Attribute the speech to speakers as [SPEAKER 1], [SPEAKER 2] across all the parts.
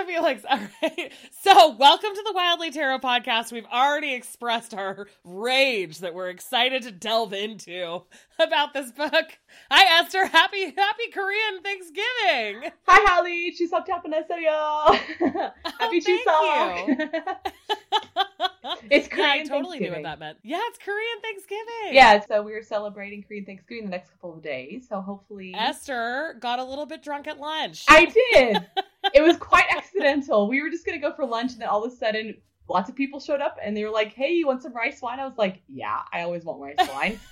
[SPEAKER 1] to Felix. All right. So, welcome to the Wildly Tarot podcast. We've already expressed our rage that we're excited to delve into about this book. Hi, Esther. Happy, happy Korean Thanksgiving.
[SPEAKER 2] Hi, Holly. Chuseok Japanesseyo. Happy
[SPEAKER 1] oh,
[SPEAKER 2] Chuseok. it's Korean.
[SPEAKER 1] Yeah, I totally knew what that meant. Yeah, it's Korean Thanksgiving.
[SPEAKER 2] Yeah, so we're celebrating Korean Thanksgiving the next couple of days. So hopefully,
[SPEAKER 1] Esther got a little bit drunk at lunch.
[SPEAKER 2] I did. it was quite a accidental. We were just gonna go for lunch, and then all of a sudden, lots of people showed up, and they were like, "Hey, you want some rice wine?" I was like, "Yeah, I always want rice wine."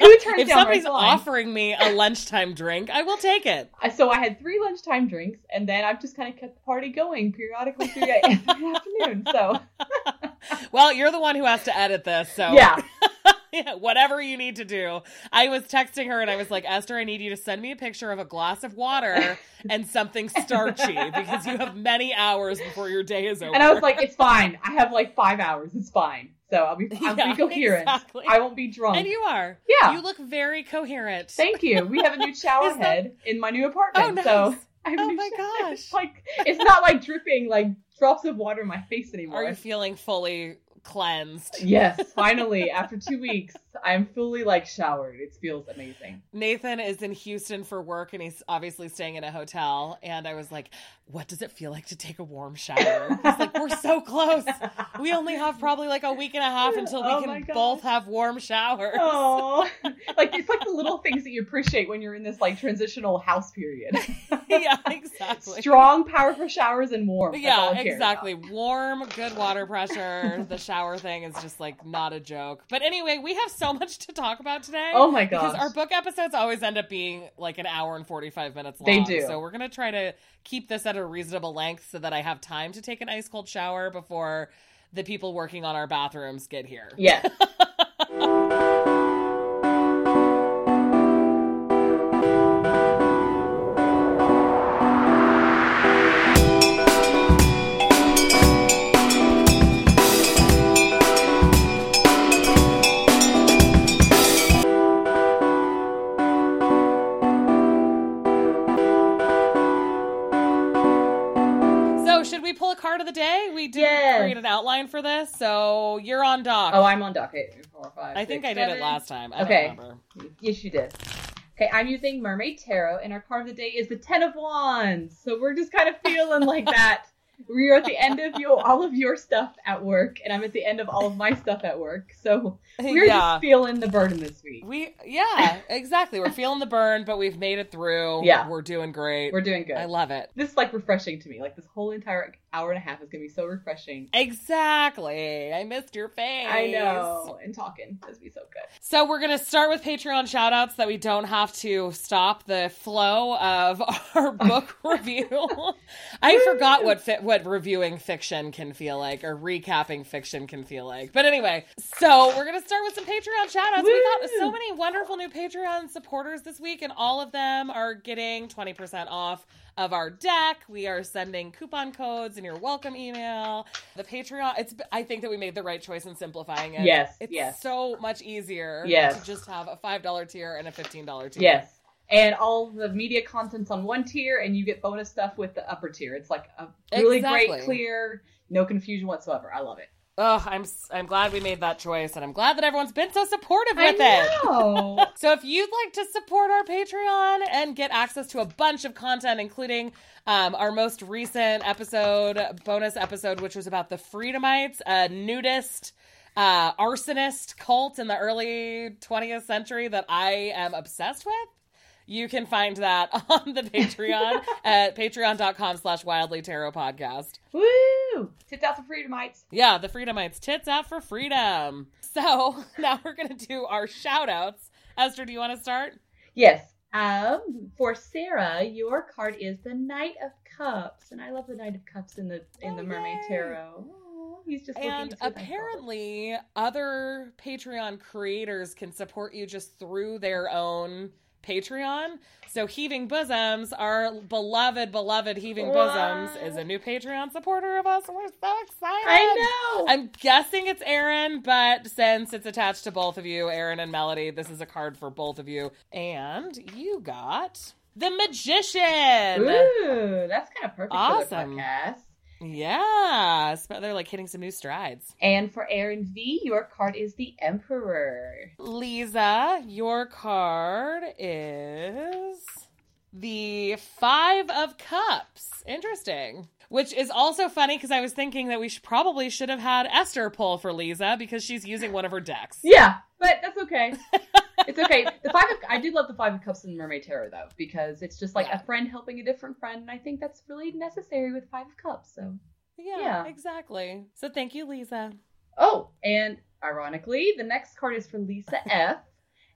[SPEAKER 2] Who turns
[SPEAKER 1] if
[SPEAKER 2] down
[SPEAKER 1] somebody's
[SPEAKER 2] rice wine?
[SPEAKER 1] offering me a lunchtime drink, I will take it.
[SPEAKER 2] So I had three lunchtime drinks, and then I've just kind of kept the party going periodically through the afternoon. So
[SPEAKER 1] Well, you're the one who has to edit this, so
[SPEAKER 2] yeah,
[SPEAKER 1] Yeah, whatever you need to do. I was texting her and I was like, Esther, I need you to send me a picture of a glass of water and something starchy because you have many hours before your day is over.
[SPEAKER 2] and I was like, "It's fine. I have like five hours. It's fine." So I'll be I'll
[SPEAKER 1] Yeah,
[SPEAKER 2] be coherent.
[SPEAKER 1] exactly.
[SPEAKER 2] I won't be drunk.
[SPEAKER 1] and you are.
[SPEAKER 2] yeah.
[SPEAKER 1] You look very coherent.
[SPEAKER 2] Thank you. We have a new shower
[SPEAKER 1] that-
[SPEAKER 2] head in my new
[SPEAKER 1] Oh,
[SPEAKER 2] apartment.
[SPEAKER 1] nice.
[SPEAKER 2] So
[SPEAKER 1] Oh my gosh.
[SPEAKER 2] It's like it's not like dripping like drops of water in my face anymore.
[SPEAKER 1] Are you feeling fully cleansed?
[SPEAKER 2] yes, finally, after two weeks, I'm fully like showered. It feels amazing.
[SPEAKER 1] Nathan is in Houston for work and he's obviously staying in a hotel. And I was like, what does it feel like to take a warm shower? He's like, we're so close. We only have probably like a week and a half until we
[SPEAKER 2] Oh
[SPEAKER 1] can both have warm showers.
[SPEAKER 2] Oh, like it's like the little things that you appreciate when you're in this like transitional house period.
[SPEAKER 1] yeah, exactly.
[SPEAKER 2] Strong, powerful showers and warm. That's
[SPEAKER 1] yeah, exactly.
[SPEAKER 2] about.
[SPEAKER 1] Warm, good water pressure. the shower thing is just like not a joke. But anyway, we have so much to talk about today.
[SPEAKER 2] Oh my
[SPEAKER 1] god!
[SPEAKER 2] Because
[SPEAKER 1] our book episodes always end up being like an hour and 45 minutes long.
[SPEAKER 2] They do.
[SPEAKER 1] So we're going to try to keep this at a reasonable length so that I have time to take an ice cold shower before the people working on our bathrooms get here.
[SPEAKER 2] Yes.
[SPEAKER 1] create an outline for this. So, you're on dock.
[SPEAKER 2] Oh, I'm on docket. Four, five,
[SPEAKER 1] I think
[SPEAKER 2] six,
[SPEAKER 1] I did it last time. I
[SPEAKER 2] Okay.
[SPEAKER 1] don't remember.
[SPEAKER 2] Yes, you did. Okay, I'm using Mermaid Tarot, and our card of the day is the Ten of Wands. So we're just kind of feeling like that. We're at the end of your all of your stuff at work, and I'm at the end of all of my stuff at work. So we're
[SPEAKER 1] yeah.
[SPEAKER 2] just feeling the burden this week.
[SPEAKER 1] We yeah, exactly. We're feeling the burn, but we've made it through.
[SPEAKER 2] Yeah.
[SPEAKER 1] We're doing great.
[SPEAKER 2] We're doing good.
[SPEAKER 1] I love it.
[SPEAKER 2] this is like refreshing to me. Like this whole entire hour and a half is gonna be so refreshing.
[SPEAKER 1] Exactly. I missed your face.
[SPEAKER 2] I know, and talking is be so good.
[SPEAKER 1] So we're gonna start with Patreon shout outs that we don't have to stop the flow of our book review. I forgot what fi- what reviewing fiction can feel like or recapping fiction can feel like. But anyway, so we're gonna start with some Patreon shout outs. We got so many wonderful new Patreon supporters this week, and all of them are getting 20% off of our deck. We are sending coupon codes in your welcome email. The Patreon, it's I think that we made the right choice in simplifying it.
[SPEAKER 2] Yes,
[SPEAKER 1] It's
[SPEAKER 2] yes.
[SPEAKER 1] so much easier
[SPEAKER 2] Yes.
[SPEAKER 1] to just have a $5 tier and a $15 tier.
[SPEAKER 2] Yes. And all the media content's on one tier, and you get bonus stuff with the upper tier. It's like a really
[SPEAKER 1] Exactly.
[SPEAKER 2] great, clear, no confusion whatsoever. I love it.
[SPEAKER 1] Oh, I'm I'm glad we made that choice and I'm glad that everyone's been so supportive with it. So if you'd like to support our Patreon and get access to a bunch of content, including um, our most recent episode, bonus episode, which was about the Freedomites, a nudist uh, arsonist cult in the early 20th century that I am obsessed with. You can find that on the Patreon at patreon.com slash wildly tarot podcast.
[SPEAKER 2] Woo! Tits out for freedomites.
[SPEAKER 1] Yeah, the Freedomites. Tits out for freedom. So now we're going to do our shout outs. Esther, do you want to start?
[SPEAKER 2] Yes. Um, for Sarah, your card is the Knight of Cups, and I love the Knight of Cups in the in
[SPEAKER 1] Oh,
[SPEAKER 2] the Mermaid
[SPEAKER 1] yay.
[SPEAKER 2] Tarot. Oh, he's just looking
[SPEAKER 1] And
[SPEAKER 2] to see if
[SPEAKER 1] apparently, other Patreon creators can support you just through their own Patreon. So, Heaving Bosoms, our beloved, beloved Heaving Bosoms, is a new Patreon supporter of us. and We're so excited.
[SPEAKER 2] I know.
[SPEAKER 1] I'm guessing it's Aaron, but since it's attached to both of you, Aaron and Melody, this is a card for both of you. And you got The Magician.
[SPEAKER 2] Ooh, that's kind of perfect for the
[SPEAKER 1] Awesome.
[SPEAKER 2] podcast.
[SPEAKER 1] Yeah, so they're like hitting some new strides.
[SPEAKER 2] And for Aaron V, your card is the Emperor.
[SPEAKER 1] Lisa, your card is the Five of Cups. Interesting. Which is also funny because I was thinking that we should, probably should have had Esther pull for Lisa because she's using one of her decks.
[SPEAKER 2] Yeah, but that's okay. it's okay. The five of I do love the five of cups in Mermaid Tarot though because it's just like
[SPEAKER 1] Yeah.
[SPEAKER 2] a friend helping a different friend, and I think that's really necessary with five of cups. So
[SPEAKER 1] Yeah,
[SPEAKER 2] Yeah.
[SPEAKER 1] exactly. So thank you, Lisa.
[SPEAKER 2] oh, and ironically, the next card is for Lisa F,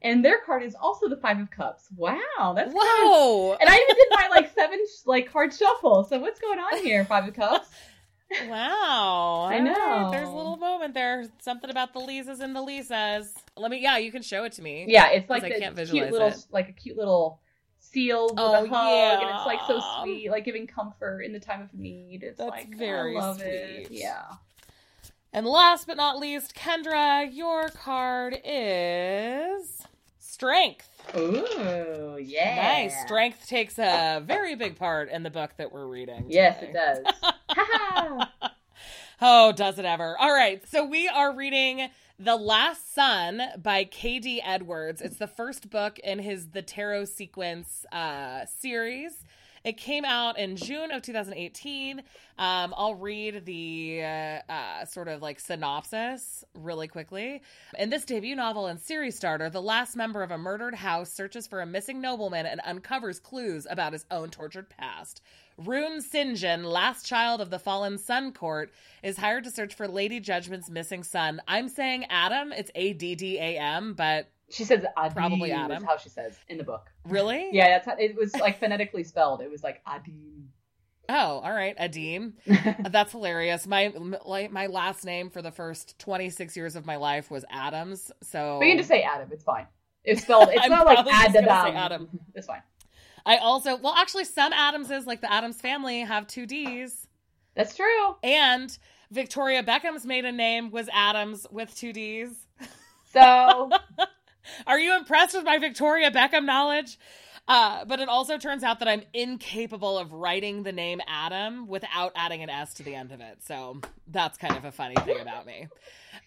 [SPEAKER 2] and their card is also the five of cups. Wow, that's kind of-
[SPEAKER 1] Whoa!
[SPEAKER 2] and I even did my like seven like card shuffle. So what's going on here, five of cups?
[SPEAKER 1] Wow.
[SPEAKER 2] I
[SPEAKER 1] All right,
[SPEAKER 2] know.
[SPEAKER 1] There's a little moment there. Something about the Lisas and the Lisas. Let me, yeah, you can show it to me.
[SPEAKER 2] Yeah, it's like
[SPEAKER 1] I can't
[SPEAKER 2] cute
[SPEAKER 1] visualize
[SPEAKER 2] little
[SPEAKER 1] it.
[SPEAKER 2] like a cute little seal with
[SPEAKER 1] Oh,
[SPEAKER 2] a hug, and it's like so sweet, like giving comfort in the time of need. It's
[SPEAKER 1] That's
[SPEAKER 2] like
[SPEAKER 1] very
[SPEAKER 2] I love it.
[SPEAKER 1] sweet.
[SPEAKER 2] Yeah.
[SPEAKER 1] And last but not least, Kendra, your card is Strength.
[SPEAKER 2] Ooh, yeah.
[SPEAKER 1] Nice. Strength takes a very big part in the book that we're reading.
[SPEAKER 2] Yes, it does.
[SPEAKER 1] Oh, does it ever? All right. So we are reading The Last Sun by K.D. Edwards. It's the first book in his The Tarot Sequence uh, series. It came out in June of 2018. Um, I'll read the uh, uh, sort of like synopsis really quickly. In this debut novel and series starter, the last member of a murdered house searches for a missing nobleman and uncovers clues about his own tortured past. Rune Sinjin, last child of the fallen Sun Court, is hired to search for Lady Judgment's missing son. I'm saying Adam, it's A D D A M, but
[SPEAKER 2] She says Adim
[SPEAKER 1] Probably Adam
[SPEAKER 2] how she says in the book.
[SPEAKER 1] really?
[SPEAKER 2] Yeah, that's how it was like phonetically spelled. It was like Adim.
[SPEAKER 1] Oh, all right, Adim. That's hilarious. My like my last name for the first 26 years of my life was Adams. So
[SPEAKER 2] we can just say Adam. It's fine. It's spelled. It's not like Adam.
[SPEAKER 1] Adam.
[SPEAKER 2] It's fine.
[SPEAKER 1] I also well actually some Adamses like the Addams family have two D's.
[SPEAKER 2] That's true.
[SPEAKER 1] And Victoria Beckham's maiden name was Adams with two D's.
[SPEAKER 2] So
[SPEAKER 1] Are you impressed with my Victoria Beckham knowledge? Uh, but it also turns out that I'm incapable of writing the name Adam without adding an S to the end of it. So that's kind of a funny thing about me.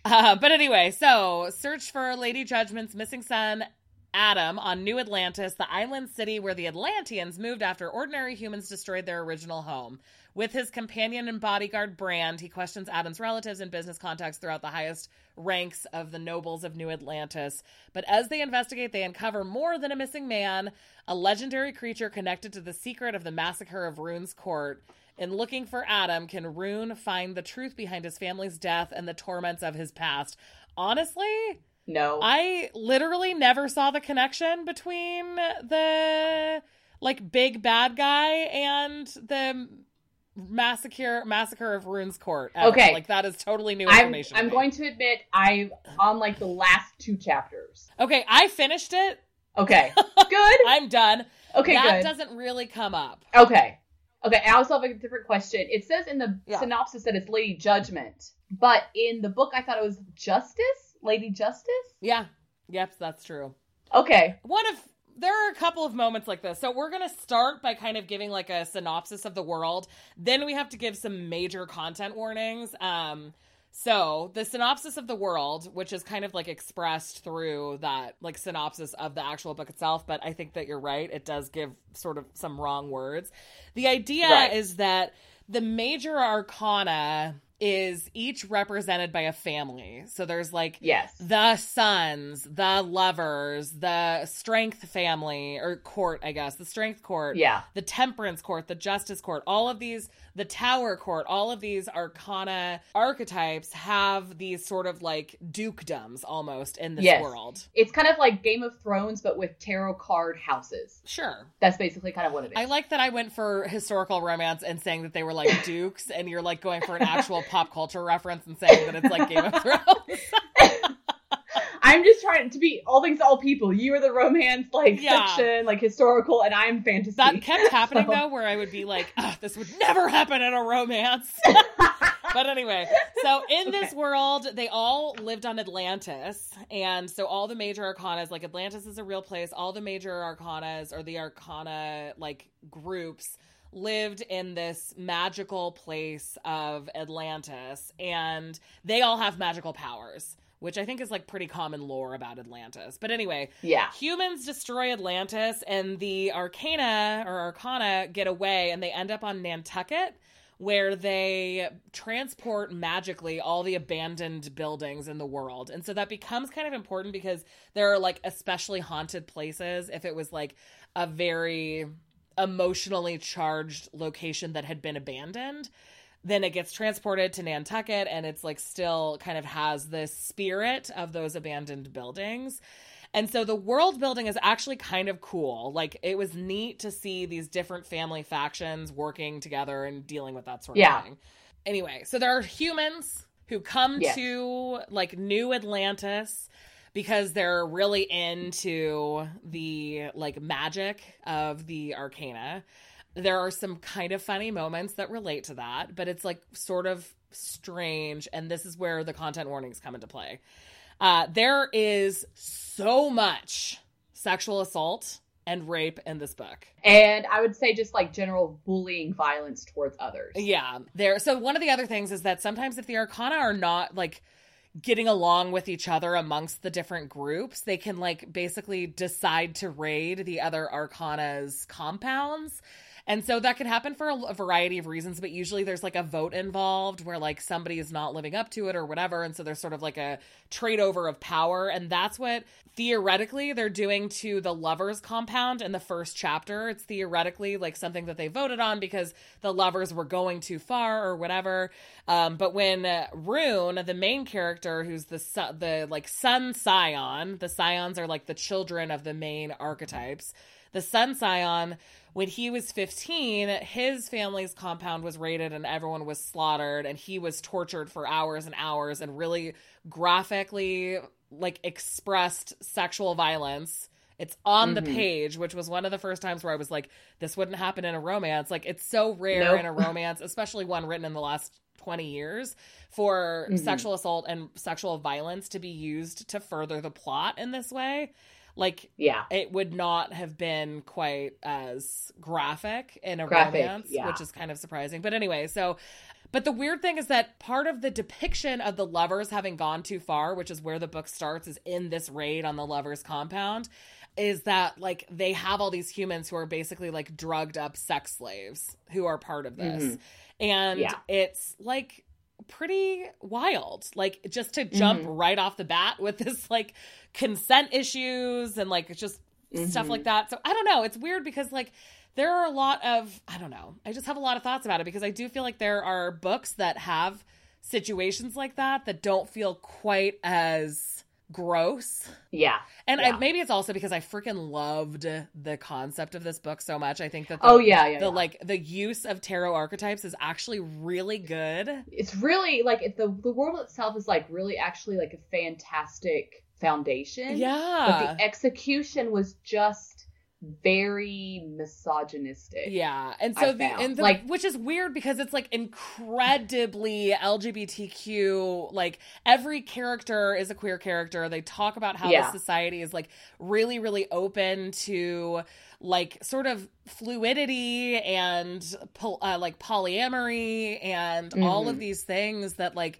[SPEAKER 1] Uh, but anyway, so search for Lady Judgment's missing son, Adam, on New Atlantis, the island city where the Atlanteans moved after ordinary humans destroyed their original home. With his companion and bodyguard Brand, he questions Adam's relatives and business contacts throughout the highest ranks of the nobles of New Atlantis. But as they investigate, they uncover more than a missing man, a legendary creature connected to the secret of the massacre of Rune's court. In looking for Adam, can Rune find the truth behind his family's death and the torments of his past? Honestly,
[SPEAKER 2] no.
[SPEAKER 1] I literally never saw the connection between the like big bad guy and the massacre massacre of Rune's court. ever.
[SPEAKER 2] Okay.
[SPEAKER 1] like that is totally new
[SPEAKER 2] I'm
[SPEAKER 1] information. to
[SPEAKER 2] I'm
[SPEAKER 1] me.
[SPEAKER 2] going to admit i'm on like the last two chapters.
[SPEAKER 1] Okay, I finished it.
[SPEAKER 2] Okay. Good.
[SPEAKER 1] I'm done.
[SPEAKER 2] Okay,
[SPEAKER 1] that
[SPEAKER 2] good.
[SPEAKER 1] doesn't really come up.
[SPEAKER 2] Okay. Okay, I also have a different question. It says in the
[SPEAKER 1] Yeah.
[SPEAKER 2] synopsis that it's Lady Judgment, but in the book I thought it was Justice? Lady Justice?
[SPEAKER 1] Yeah. Yep, that's true.
[SPEAKER 2] Okay.
[SPEAKER 1] one of there are a couple of moments like this. So we're going to start by kind of giving like a synopsis of the world. Then we have to give some major content warnings. Um so the synopsis of the world, which is kind of like expressed through that like synopsis of the actual book itself, but I think that you're right. It does give sort of some wrong words. The idea
[SPEAKER 2] Right.
[SPEAKER 1] is that the major arcana is each represented by a family. So there's like
[SPEAKER 2] Yes.
[SPEAKER 1] the suns, the lovers, the strength family or court, I guess, the strength court,
[SPEAKER 2] Yeah.
[SPEAKER 1] the temperance court, the justice court, all of these, the tower court, all of these arcana archetypes have these sort of like dukedoms almost in this
[SPEAKER 2] Yes.
[SPEAKER 1] world.
[SPEAKER 2] It's kind of like Game of Thrones but with tarot card houses.
[SPEAKER 1] Sure.
[SPEAKER 2] That's basically kind of what it is.
[SPEAKER 1] I like that I went for historical romance and saying that they were like dukes, and you're like going for an actual pop culture reference and saying that it's like Game of Thrones.
[SPEAKER 2] I'm just trying to be all things to all people. You are the romance like
[SPEAKER 1] Yeah.
[SPEAKER 2] section, like historical, and I'm fantasy.
[SPEAKER 1] That kept happening
[SPEAKER 2] So-
[SPEAKER 1] though, where I would be like, "Ugh, "This would never happen in a romance." but anyway, so in this world, they all lived on Atlantis. And so all the major arcanas, like Atlantis is a real place, all the major arcanas or the arcana like groups lived in this magical place of Atlantis. And they all have magical powers which I think is like pretty common lore about Atlantis. But anyway,
[SPEAKER 2] Yeah.
[SPEAKER 1] humans destroy Atlantis and the Arcana or Arcana get away and they end up on Nantucket where they transport magically all the abandoned buildings in the world. And so that becomes kind of important because there are like especially haunted places if it was like a very emotionally charged location that had been abandoned then it gets transported to Nantucket and it's like still kind of has this spirit of those abandoned buildings. And so the world building is actually kind of cool. Like it was neat to see these different family factions working together and dealing with that sort
[SPEAKER 2] Yeah.
[SPEAKER 1] of thing. Anyway, so there are humans who come
[SPEAKER 2] Yes.
[SPEAKER 1] to like New Atlantis because they're really into the like magic of the arcana. There are some kind of funny moments that relate to that, but it's like sort of strange. And this is where the content warnings come into play. Uh, there is so much sexual assault and rape in this book.
[SPEAKER 2] And I would say just like general bullying violence towards others.
[SPEAKER 1] Yeah, there. So one of the other things is that sometimes if the Arcana are not like getting along with each other amongst the different groups, they can like basically decide to raid the other Arcana's compounds. And so that could happen for a, variety of reasons, but usually there's like a vote involved where like somebody is not living up to it or whatever. And so there's sort of like a trade over of power. And that's what theoretically they're doing to the lovers compound in the first chapter. It's theoretically like something that they voted on because the lovers were going too far or whatever. Um, but when uh, Rune, the main character, who's the the like sun scion, the scions are like the children of the main archetypes. The sun scion, when he was 15, his family's compound was raided and everyone was slaughtered, and he was tortured for hours and hours and really graphically like expressed sexual violence. It's on the
[SPEAKER 2] Mhm.
[SPEAKER 1] page, which was one of the first times where I was like, this wouldn't happen in a romance. Like, it's so rare
[SPEAKER 2] Nope.
[SPEAKER 1] in a romance, especially one written in the last 20 years, for
[SPEAKER 2] Mhm.
[SPEAKER 1] sexual assault and sexual violence to be used to further the plot in this way. Like,
[SPEAKER 2] Yeah.
[SPEAKER 1] it would not have been quite as graphic in a
[SPEAKER 2] Graphic,
[SPEAKER 1] romance,
[SPEAKER 2] yeah.
[SPEAKER 1] which is kind of surprising. But anyway, so but the weird thing is that part of the depiction of the lovers having gone too far, which is where the book starts, is in this raid on the lovers' compound, is that like they have all these humans who are basically like drugged up sex slaves who are part of this.
[SPEAKER 2] Mhm.
[SPEAKER 1] And
[SPEAKER 2] Yeah.
[SPEAKER 1] it's like pretty wild. Like just to jump
[SPEAKER 2] Mhm.
[SPEAKER 1] right off the bat with this like consent issues and like just stuff
[SPEAKER 2] Mhm.
[SPEAKER 1] like that. So I don't know. It's weird because like there are a lot of I don't know. I just have a lot of thoughts about it because I do feel like there are books that have situations like that that don't feel quite as gross.
[SPEAKER 2] Yeah.
[SPEAKER 1] And I, maybe it's also because I freaking loved the concept of this book so much. I think that the,
[SPEAKER 2] Oh yeah, yeah.
[SPEAKER 1] the
[SPEAKER 2] yeah.
[SPEAKER 1] like the use of tarot archetypes is actually really good.
[SPEAKER 2] it's really like the the world itself is like really actually like a fantastic foundation.
[SPEAKER 1] Yeah.
[SPEAKER 2] But the execution was just very misogynistic.
[SPEAKER 1] Yeah, and so the, and the
[SPEAKER 2] Like-
[SPEAKER 1] which is weird because it's like incredibly LGBTQ. Like every character is a queer character. They talk about how
[SPEAKER 2] Yeah.
[SPEAKER 1] the society is like really, really open to like sort of fluidity and pol- uh, like polyamory and all of
[SPEAKER 2] Mhm.
[SPEAKER 1] these things that like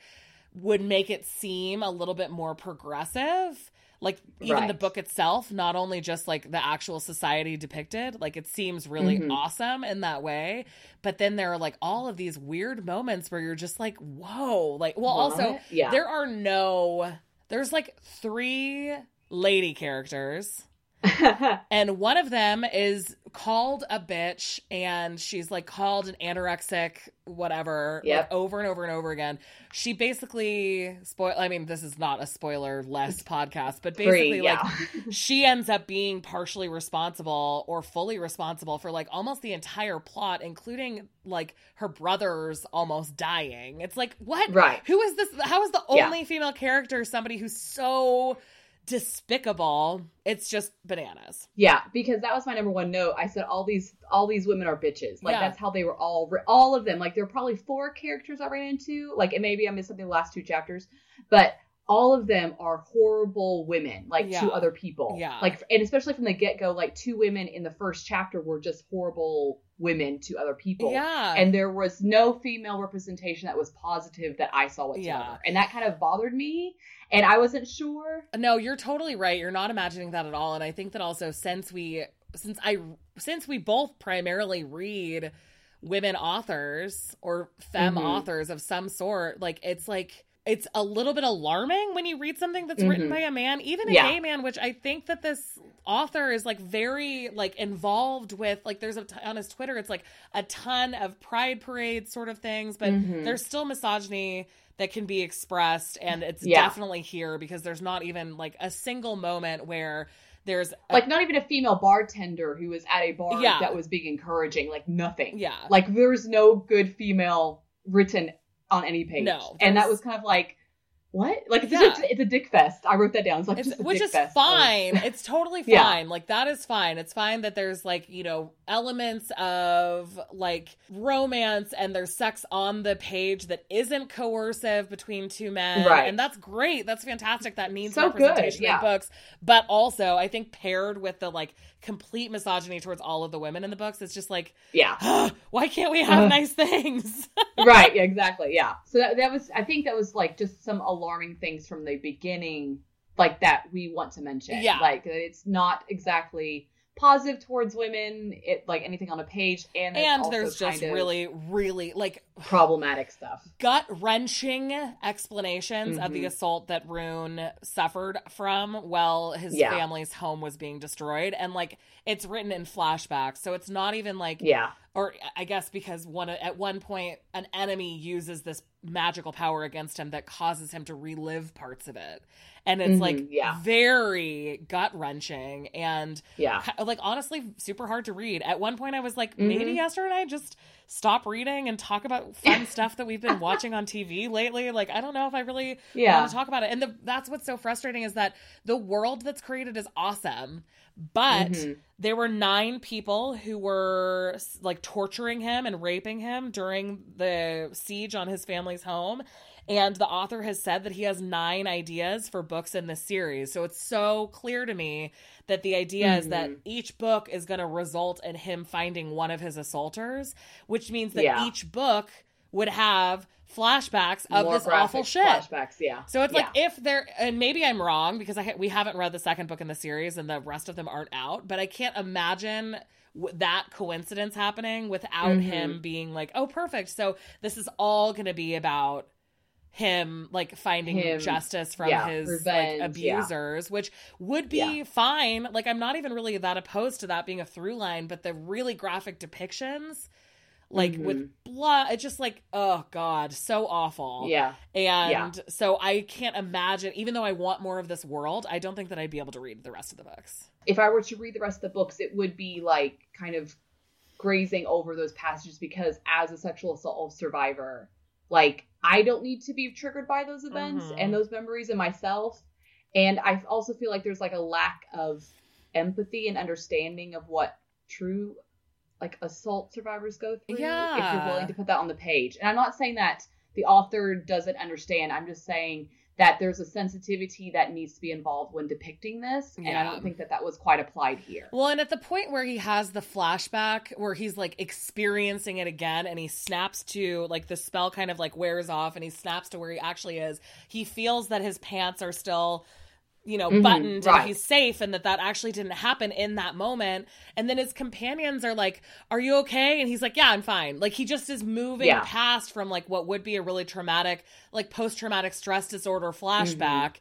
[SPEAKER 1] would make it seem a little bit more progressive like even the book itself not only just like the actual society depicted like it seems really
[SPEAKER 2] Mhm.
[SPEAKER 1] awesome in that way but then there are like all of these weird moments where you're just like whoa like well also
[SPEAKER 2] yeah.
[SPEAKER 1] there are no there's like three lady characters and one of them is called a bitch and she's like called an anorexic whatever
[SPEAKER 2] Yep.
[SPEAKER 1] like over and over and over again she basically spoil i mean this is not a spoiler less podcast but basically
[SPEAKER 2] Free, yeah.
[SPEAKER 1] like she ends up being partially responsible or fully responsible for like almost the entire plot including like her brothers almost dying it's like what
[SPEAKER 2] right.
[SPEAKER 1] who is this how is the
[SPEAKER 2] Yeah.
[SPEAKER 1] only female character somebody who's so despicable. It's just bananas.
[SPEAKER 2] Yeah, because that was my number one note. I said all these all these women are bitches. Like
[SPEAKER 1] Yeah.
[SPEAKER 2] that's how they were all all of them. Like there were probably four characters I ran into. Like and maybe I missed something the last two chapters, but all of them are horrible women, like
[SPEAKER 1] Yeah.
[SPEAKER 2] to other people.
[SPEAKER 1] Yeah.
[SPEAKER 2] Like and especially from the get go, like two women in the first chapter were just horrible women to other people.
[SPEAKER 1] Yeah.
[SPEAKER 2] And there was no female representation that was positive that I saw whatsoever.
[SPEAKER 1] Yeah.
[SPEAKER 2] And that kind of bothered me. And I wasn't sure.
[SPEAKER 1] No, you're totally right. You're not imagining that at all. And I think that also since we since I since we both primarily read women authors or femme
[SPEAKER 2] Mhm.
[SPEAKER 1] authors of some sort, like it's like it's a little bit alarming when you read something that's written
[SPEAKER 2] Mhm.
[SPEAKER 1] by a man, even a
[SPEAKER 2] Yeah.
[SPEAKER 1] gay man, which I think that this author is like very like involved with like there's a t- on his Twitter it's like a ton of pride parade sort of things, but
[SPEAKER 2] Mhm.
[SPEAKER 1] there's still misogyny that can be expressed and it's
[SPEAKER 2] Yeah.
[SPEAKER 1] definitely here because there's not even like a single moment where there's a-
[SPEAKER 2] like not even a female bartender who was at a bar
[SPEAKER 1] Yeah.
[SPEAKER 2] that was being encouraging like nothing
[SPEAKER 1] yeah
[SPEAKER 2] like there's no good female written on any page
[SPEAKER 1] No,
[SPEAKER 2] and that was kind of like what like it's,
[SPEAKER 1] Yeah.
[SPEAKER 2] just, it's a dick fest i wrote that down it's like
[SPEAKER 1] It's,
[SPEAKER 2] a
[SPEAKER 1] which
[SPEAKER 2] dick
[SPEAKER 1] is
[SPEAKER 2] fest
[SPEAKER 1] fine. It's totally
[SPEAKER 2] Yeah.
[SPEAKER 1] fine. Like that is fine. It's fine that there's like, you know, elements of like romance and there's sex on the page that isn't coercive between two men.
[SPEAKER 2] Right.
[SPEAKER 1] And that's great. That's fantastic. That needs
[SPEAKER 2] So good,
[SPEAKER 1] representation
[SPEAKER 2] yeah.
[SPEAKER 1] in books. But also I think paired with the like complete misogyny towards all of the women in the books, it's just like,
[SPEAKER 2] yeah
[SPEAKER 1] why can't we have
[SPEAKER 2] Ugh.
[SPEAKER 1] nice things?
[SPEAKER 2] right yeah, exactly yeah so that, that was i think that was like just some alarming things from the beginning like that we want to mention
[SPEAKER 1] Yeah.
[SPEAKER 2] like it's not exactly positive towards women it like anything on a page and
[SPEAKER 1] and there's just really, really like
[SPEAKER 2] problematic stuff
[SPEAKER 1] gut wrenching explanations of the
[SPEAKER 2] Mhm.
[SPEAKER 1] assault that Rune suffered from while his
[SPEAKER 2] Yeah.
[SPEAKER 1] family's home was being destroyed. And like it's written in flashbacks. So it's not even like
[SPEAKER 2] yeah
[SPEAKER 1] or I guess because one at one point an enemy uses this magical power against him that causes him to relive parts of it. And it's
[SPEAKER 2] Mhm,
[SPEAKER 1] like
[SPEAKER 2] yeah.
[SPEAKER 1] very gut wrenching and
[SPEAKER 2] yeah
[SPEAKER 1] like honestly super hard to read. At one point I was like
[SPEAKER 2] Mhm.
[SPEAKER 1] maybe Esther and I just stop reading and talk about fun stuff that we've been watching on TV lately. Like I don't know if I really
[SPEAKER 2] Yeah.
[SPEAKER 1] want to talk about it. And the, that's what's so frustrating is that the world that's created is awesome, but
[SPEAKER 2] Mhm.
[SPEAKER 1] there were nine people who were like torturing him and raping him during the siege on his family's home. And the author has said that he has nine ideas for books in this series. So it's so clear to me that the idea is that
[SPEAKER 2] Mhm.
[SPEAKER 1] each book is going to result in him finding one of his assaulters, which means that
[SPEAKER 2] Yeah.
[SPEAKER 1] each book would have flashbacks of
[SPEAKER 2] More
[SPEAKER 1] this awful shit.
[SPEAKER 2] flashbacks yeah
[SPEAKER 1] So it's like if there, and maybe I'm wrong because I ha- we haven't read the second book in the series and the rest of them aren't out, but I can't imagine w- that coincidence happening without
[SPEAKER 2] Mhm.
[SPEAKER 1] him being like, oh, perfect. So this is all going to be about him like finding
[SPEAKER 2] Him,
[SPEAKER 1] justice from
[SPEAKER 2] yeah,
[SPEAKER 1] his
[SPEAKER 2] revenge,
[SPEAKER 1] like
[SPEAKER 2] yeah.
[SPEAKER 1] abusers which would be
[SPEAKER 2] Yeah.
[SPEAKER 1] fine like i'm not even really that opposed to that being a through line but the really graphic depictions like
[SPEAKER 2] Mhm.
[SPEAKER 1] with blood it's just like oh god so awful
[SPEAKER 2] yeah
[SPEAKER 1] and so I can't imagine, even though I want more of this world, I don't think that I'd be able to read the rest of the books.
[SPEAKER 2] if i were to read the rest of the books it would be like kind of grazing over those passages because as a sexual assault survivor like i don't need to be triggered by those events
[SPEAKER 1] Mhm.
[SPEAKER 2] and those memories in myself and i also feel like there's like a lack of empathy and understanding of what true like assault survivors go through
[SPEAKER 1] Yeah.
[SPEAKER 2] if you're willing to put that on the page and i'm not saying that the author doesn't understand i'm just saying that there's a sensitivity that needs to be involved when depicting this and i don't think that that was quite applied here.
[SPEAKER 1] Well, and at the point where he has the flashback where he's like experiencing it again and he snaps to like the spell kind of like wears off and he snaps to where he actually is, he feels that his pants are still you know
[SPEAKER 2] Mhm,
[SPEAKER 1] buttoned
[SPEAKER 2] right.
[SPEAKER 1] and he's safe and that that actually didn't happen in that moment and then his companions are like are you okay and he's like yeah i'm fine like he just is moving
[SPEAKER 2] Yeah.
[SPEAKER 1] past from like what would be a really traumatic like post-traumatic stress disorder flashback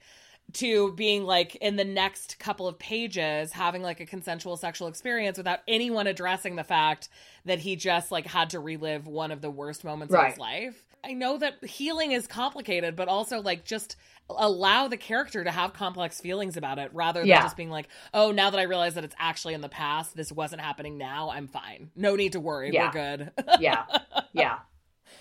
[SPEAKER 1] to being like in the next couple of pages having like a consensual sexual experience without anyone addressing the fact that he just like had to relive one of the worst moments of his life. I know that healing is complicated, but also like just allow the character to have complex feelings about it rather than
[SPEAKER 2] Yeah.
[SPEAKER 1] just being like, "Oh, now that I realize that it's actually in the past, this wasn't happening now, I'm fine. No need to worry.
[SPEAKER 2] Yeah.
[SPEAKER 1] We're good."
[SPEAKER 2] yeah yeah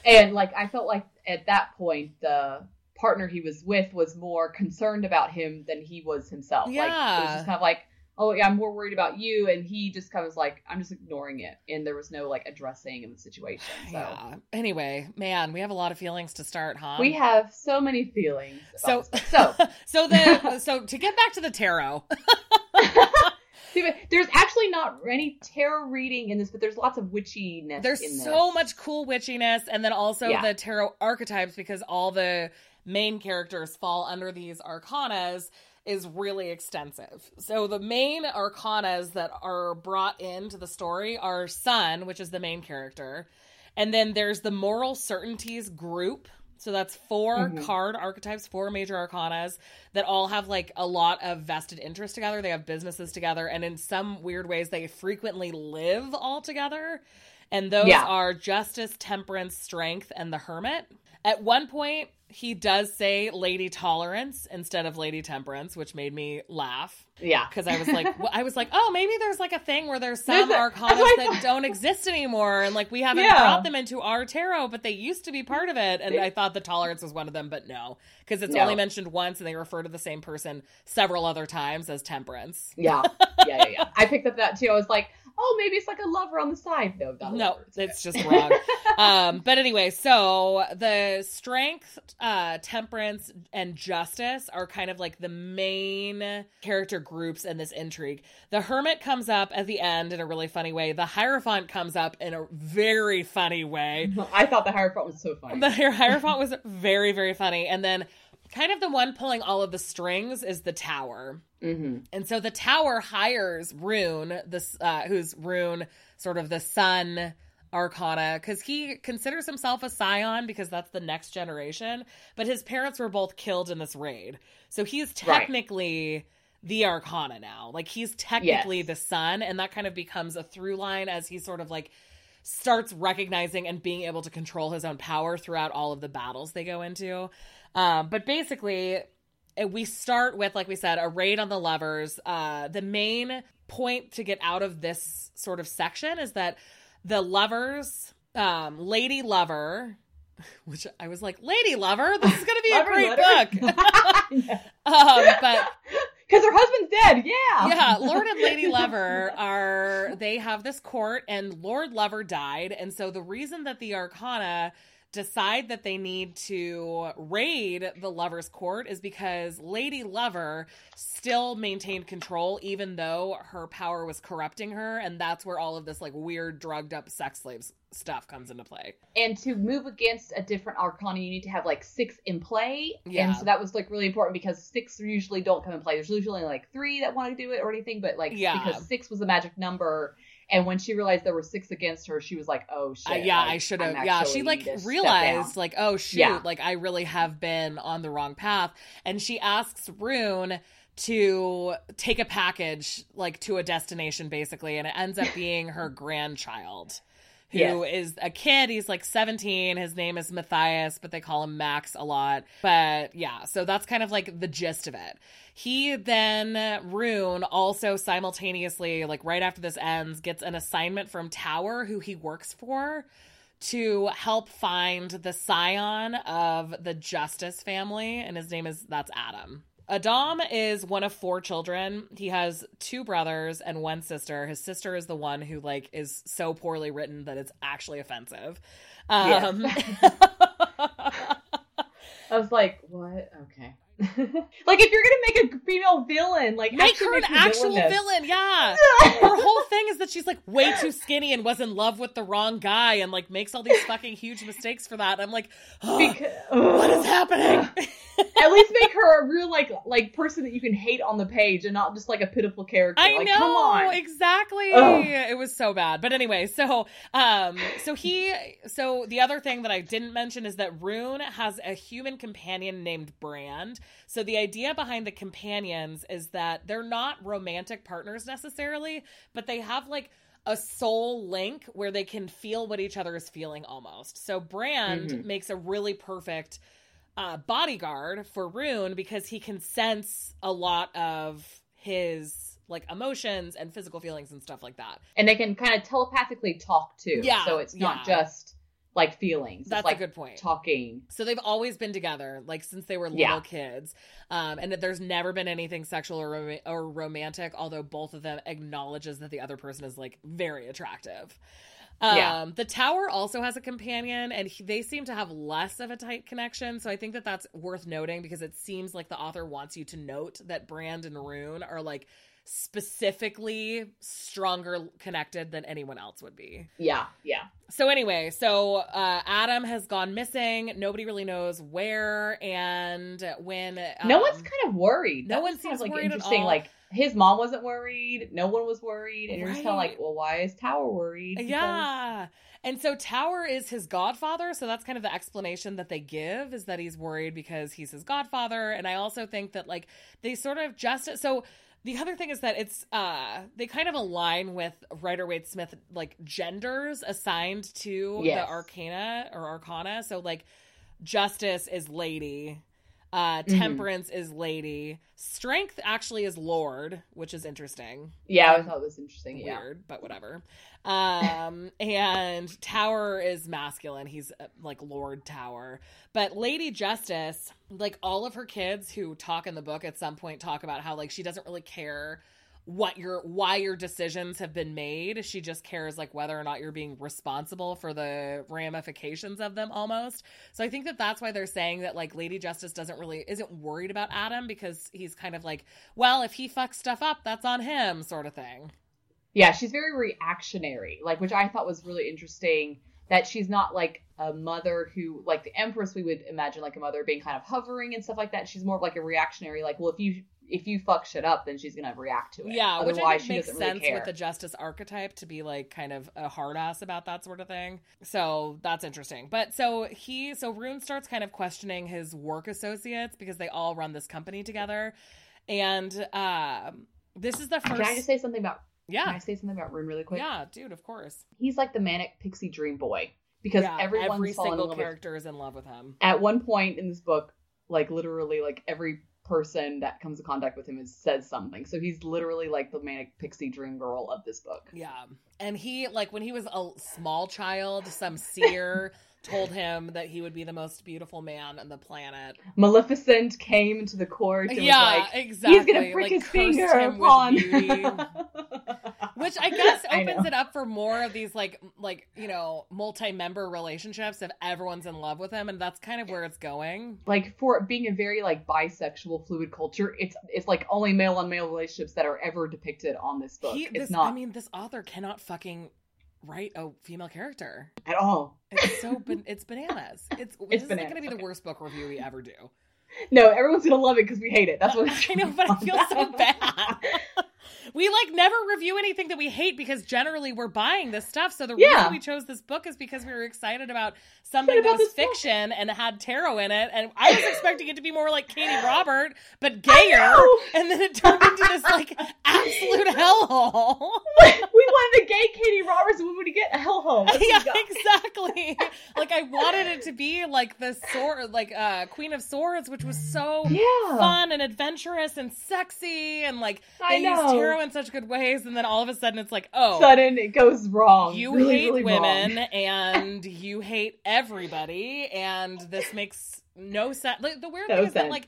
[SPEAKER 2] and like i felt like at that point the partner he was with was more concerned about him than he was himself.
[SPEAKER 1] Yeah.
[SPEAKER 2] Like it was just kind of like, oh yeah, I'm more worried about you, and he just kind of was like, I'm just ignoring it, and there was no like addressing of the situation. So
[SPEAKER 1] Yeah. Anyway, man, we have a lot of feelings to start, huh?
[SPEAKER 2] we have so many feelings.
[SPEAKER 1] So,
[SPEAKER 2] so
[SPEAKER 1] so the so to get back to the tarot.
[SPEAKER 2] There's actually not any tarot reading in this, but there's lots of witchiness.
[SPEAKER 1] There's so much cool witchiness, and then also
[SPEAKER 2] Yeah.
[SPEAKER 1] the tarot archetypes because all the main characters fall under these arcanas is really extensive. So the main arcanas that are brought into the story are Sun, which is the main character, and then there's the moral certainties group. So that's 4
[SPEAKER 2] Mhm.
[SPEAKER 1] card archetypes, four major arcanas that all have like a lot of vested interest together. They have businesses together, and in some weird ways, they frequently live all together. And those
[SPEAKER 2] Yeah.
[SPEAKER 1] are justice, temperance, strength, and the hermit. At one point, he does say Lady Tolerance instead of Lady Temperance, which made me laugh
[SPEAKER 2] Yeah.
[SPEAKER 1] because I was like, I was like, oh, maybe there's like a thing where there's some
[SPEAKER 2] There's
[SPEAKER 1] arcanas that
[SPEAKER 2] thought.
[SPEAKER 1] don't exist anymore, and like we haven't
[SPEAKER 2] Yeah.
[SPEAKER 1] brought them into our tarot, but they used to be part of it. And I thought the tolerance was one of them, but no, because it's
[SPEAKER 2] No.
[SPEAKER 1] only mentioned once, and they refer to the same person several other times as temperance.
[SPEAKER 2] Yeah. Yeah, yeah, yeah. I picked up that too. I was like, oh, maybe it's like a lover on the side. No,
[SPEAKER 1] No, it's just wrong. um, but anyway, so the strength, uh, temperance, and justice are kind of like the main character groups in this intrigue. The hermit comes up at the end in a really funny way. The hierophant comes up in a very funny way.
[SPEAKER 2] I thought the Hierophant was so funny.
[SPEAKER 1] The hierophant was very, very funny. And then kind of the one pulling all of the strings is the tower.
[SPEAKER 2] hmm
[SPEAKER 1] And so the tower hires Rune, this uh, who's Rune, sort of the sun arcana, because he considers himself a scion because that's the next generation. But his parents were both killed in this raid, so he's
[SPEAKER 2] Right.
[SPEAKER 1] technically the arcana now. Like he's technically
[SPEAKER 2] Yes.
[SPEAKER 1] the sun, and that kind of becomes a through line as he sort of like starts recognizing and being able to control his own power throughout all of the battles they go into. Um, but basically, uh, we start with, like we said, a raid on the lovers. Uh, the main point to get out of this sort of section is that the lovers, um, Lady Lover, which I was like, Lady Lover, this is going to be a great
[SPEAKER 2] letter?
[SPEAKER 1] book. um, but
[SPEAKER 2] Because her husband's dead. Yeah.
[SPEAKER 1] yeah, Lord and Lady Lover are they have this court and Lord Lover died and so the reason that the Arcana decide that they need to raid the Lover's court is because Lady Lover still maintained control even though her power was corrupting her and that's where all of this like weird drugged up sex slaves stuff comes into play.
[SPEAKER 2] And to move against a different arcana, you need to have like six in play.
[SPEAKER 1] Yeah.
[SPEAKER 2] And so that was like really important because six usually don't come in play. There's usually only like three that want to do it or anything, but like
[SPEAKER 1] Yeah.
[SPEAKER 2] because six was a magic number. And when she realized there were six against her, she was like, "Oh shit!"
[SPEAKER 1] Uh, yeah,
[SPEAKER 2] like,
[SPEAKER 1] I should have. Yeah, she like
[SPEAKER 2] need to step
[SPEAKER 1] realized, like, oh shoot,
[SPEAKER 2] Yeah.
[SPEAKER 1] like I really have been on the wrong path. And she asks Rune to take a package, like to a destination, basically, and it ends up being her grandchild. Who is
[SPEAKER 2] Yes.
[SPEAKER 1] a kid? He's like 17. His name is Matthias, but they call him Max a lot. But yeah, so that's kind of like the gist of it. He then, Rune, also simultaneously, like right after this ends, gets an assignment from Tower, who he works for, to help find the scion of the Justice family. And his name is, that's Adam. Adam is one of four children. He has two brothers and one sister. His sister is the one who like is so poorly written that it's actually offensive. Um,
[SPEAKER 2] I was like, "What? Okay." like if you're gonna make a female villain, like
[SPEAKER 1] make her an actual
[SPEAKER 2] villainous.
[SPEAKER 1] villain. Yeah. Her whole thing is that she's like way too skinny and was in love with the wrong guy and like makes all these fucking huge mistakes for that. I'm like, "Oh,
[SPEAKER 2] Because-
[SPEAKER 1] what is happening?
[SPEAKER 2] At least make her a real like like person that you can hate on the page and not just like a pitiful character.
[SPEAKER 1] I
[SPEAKER 2] like,
[SPEAKER 1] know
[SPEAKER 2] Come on.
[SPEAKER 1] exactly.
[SPEAKER 2] Ugh.
[SPEAKER 1] It was so bad. But anyway, so um so he so the other thing that I didn't mention is that Rune has a human companion named Brand. So the idea behind the companions is that they're not romantic partners necessarily, but they have like a soul link where they can feel what each other is feeling almost. So Brand
[SPEAKER 2] Mhm.
[SPEAKER 1] makes a really perfect uh, bodyguard for Rune because he can sense a lot of his like emotions and physical feelings and stuff like that.
[SPEAKER 2] and they can kind of telepathically talk too.
[SPEAKER 1] Yeah,
[SPEAKER 2] So it's not
[SPEAKER 1] yeah.
[SPEAKER 2] just like feelings.
[SPEAKER 1] That's
[SPEAKER 2] it's, like
[SPEAKER 1] a good point.
[SPEAKER 2] talking.
[SPEAKER 1] So they've always been together, like since they were little
[SPEAKER 2] Yeah.
[SPEAKER 1] kids, um, and that there's never been anything sexual or, rom- or romantic. Although both of them acknowledges that the other person is like very attractive. Um,
[SPEAKER 2] Yeah.
[SPEAKER 1] The tower also has a companion, and he, they seem to have less of a tight connection. So I think that that's worth noting because it seems like the author wants you to note that Brand and Rune are like specifically stronger connected than anyone else would be.
[SPEAKER 2] Yeah, yeah.
[SPEAKER 1] So anyway, so uh, Adam has gone missing. Nobody really knows where, and when
[SPEAKER 2] no
[SPEAKER 1] um,
[SPEAKER 2] one's kind of worried.
[SPEAKER 1] no one seems
[SPEAKER 2] like interesting. Like his mom wasn't worried. No one was worried, and you're just kind of like, well, why is Tower worried? Because-
[SPEAKER 1] Yeah. And so Tower is his godfather, so that's kind of the explanation that they give is that he's worried because he's his godfather. And I also think that like they sort of just so the other thing is that it's uh they kind of align with Rider Waite Smith like genders assigned to
[SPEAKER 2] Yes.
[SPEAKER 1] the arcana or arcana. So like justice is lady, uh
[SPEAKER 2] Mhm.
[SPEAKER 1] temperance is lady, strength actually is lord, which is interesting
[SPEAKER 2] yeah, I thought it was interesting. Yeah,
[SPEAKER 1] weird, but whatever. Um, and Tower is masculine. He's uh, like Lord Tower. But Lady Justice, like all of her kids who talk in the book at some point talk about how like she doesn't really care what your why your decisions have been made. She just cares like whether or not you're being responsible for the ramifications of them almost. So I think that that's why they're saying that like Lady Justice doesn't really isn't worried about Adam because he's kind of like, well, if he fucks stuff up, that's on him sort of thing.
[SPEAKER 2] Yeah. She's very reactionary, like which I thought was really interesting. That she's not like a mother who, like the Empress, we would imagine like a mother being kind of hovering and stuff like that. She's more of like a reactionary, like, well, if you if you fuck shit up, then she's gonna react to it.
[SPEAKER 1] Yeah, which I think
[SPEAKER 2] she
[SPEAKER 1] makes
[SPEAKER 2] doesn't really
[SPEAKER 1] sense
[SPEAKER 2] care.
[SPEAKER 1] with the justice archetype to be like kind of a hard ass about that sort of thing. So that's interesting. But so he, so Rune starts kind of questioning his work associates because they all run this company together, and um, this is the first.
[SPEAKER 2] Can I just say something about? Can I
[SPEAKER 1] yeah,
[SPEAKER 2] say something about Rune really quick?
[SPEAKER 1] yeah, dude, of course.
[SPEAKER 2] He's like the manic pixie dream boy because
[SPEAKER 1] yeah,
[SPEAKER 2] everyone's
[SPEAKER 1] every single
[SPEAKER 2] love with
[SPEAKER 1] character is in love with him.
[SPEAKER 2] at one point in this book, like literally, like every person that comes in contact with him is says something. So he's literally like the manic pixie dream girl of this book.
[SPEAKER 1] Yeah. And he, like, when he was a small child, some seer told him that he would be the most beautiful man on the planet.
[SPEAKER 2] Maleficent came into the court and
[SPEAKER 1] yeah,
[SPEAKER 2] was like,
[SPEAKER 1] exactly.
[SPEAKER 2] "He's gonna prick
[SPEAKER 1] like,
[SPEAKER 2] his finger upon."
[SPEAKER 1] Which I guess opens
[SPEAKER 2] know.
[SPEAKER 1] it up for more of these like like you know multi-member relationships if everyone's in love with him, and that's kind of where it's going.
[SPEAKER 2] like for being a very like bisexual fluid culture, it's it's like only male on male relationships that are ever depicted on this book.
[SPEAKER 1] He,
[SPEAKER 2] it's
[SPEAKER 1] this,
[SPEAKER 2] not
[SPEAKER 1] I mean, this author cannot fucking write a female character.
[SPEAKER 2] at all.
[SPEAKER 1] It's so ban- it's bananas. It's, this is going to be the worst book review we ever do.
[SPEAKER 2] No, everyone's gonna love it because we hate it. That's what
[SPEAKER 1] I know, but I feel so bad. we like never review anything that we hate because generally we're buying this stuff. So the
[SPEAKER 2] Yeah.
[SPEAKER 1] reason we chose this book is because we were excited about something
[SPEAKER 2] Excited
[SPEAKER 1] that
[SPEAKER 2] about
[SPEAKER 1] was
[SPEAKER 2] this book.
[SPEAKER 1] fiction and had tarot in it. And I was expecting it to be more like Katie Robert, but gayer. And then it turned into this like absolute hellhole.
[SPEAKER 2] we wanted the gay Katie Roberts. Would we get? A hellhole. That's what we
[SPEAKER 1] yeah, exactly. like I wanted it to be like the sword, like uh Queen of Swords, which was so
[SPEAKER 2] Yeah.
[SPEAKER 1] fun and adventurous and sexy and like
[SPEAKER 2] I know.
[SPEAKER 1] tarot in such good ways and then all of a sudden it's like oh
[SPEAKER 2] Sudden it goes wrong.
[SPEAKER 1] you
[SPEAKER 2] Really,
[SPEAKER 1] hate
[SPEAKER 2] really
[SPEAKER 1] women
[SPEAKER 2] wrong.
[SPEAKER 1] and you hate everybody and this makes no sense like, the weird
[SPEAKER 2] No
[SPEAKER 1] thing is that like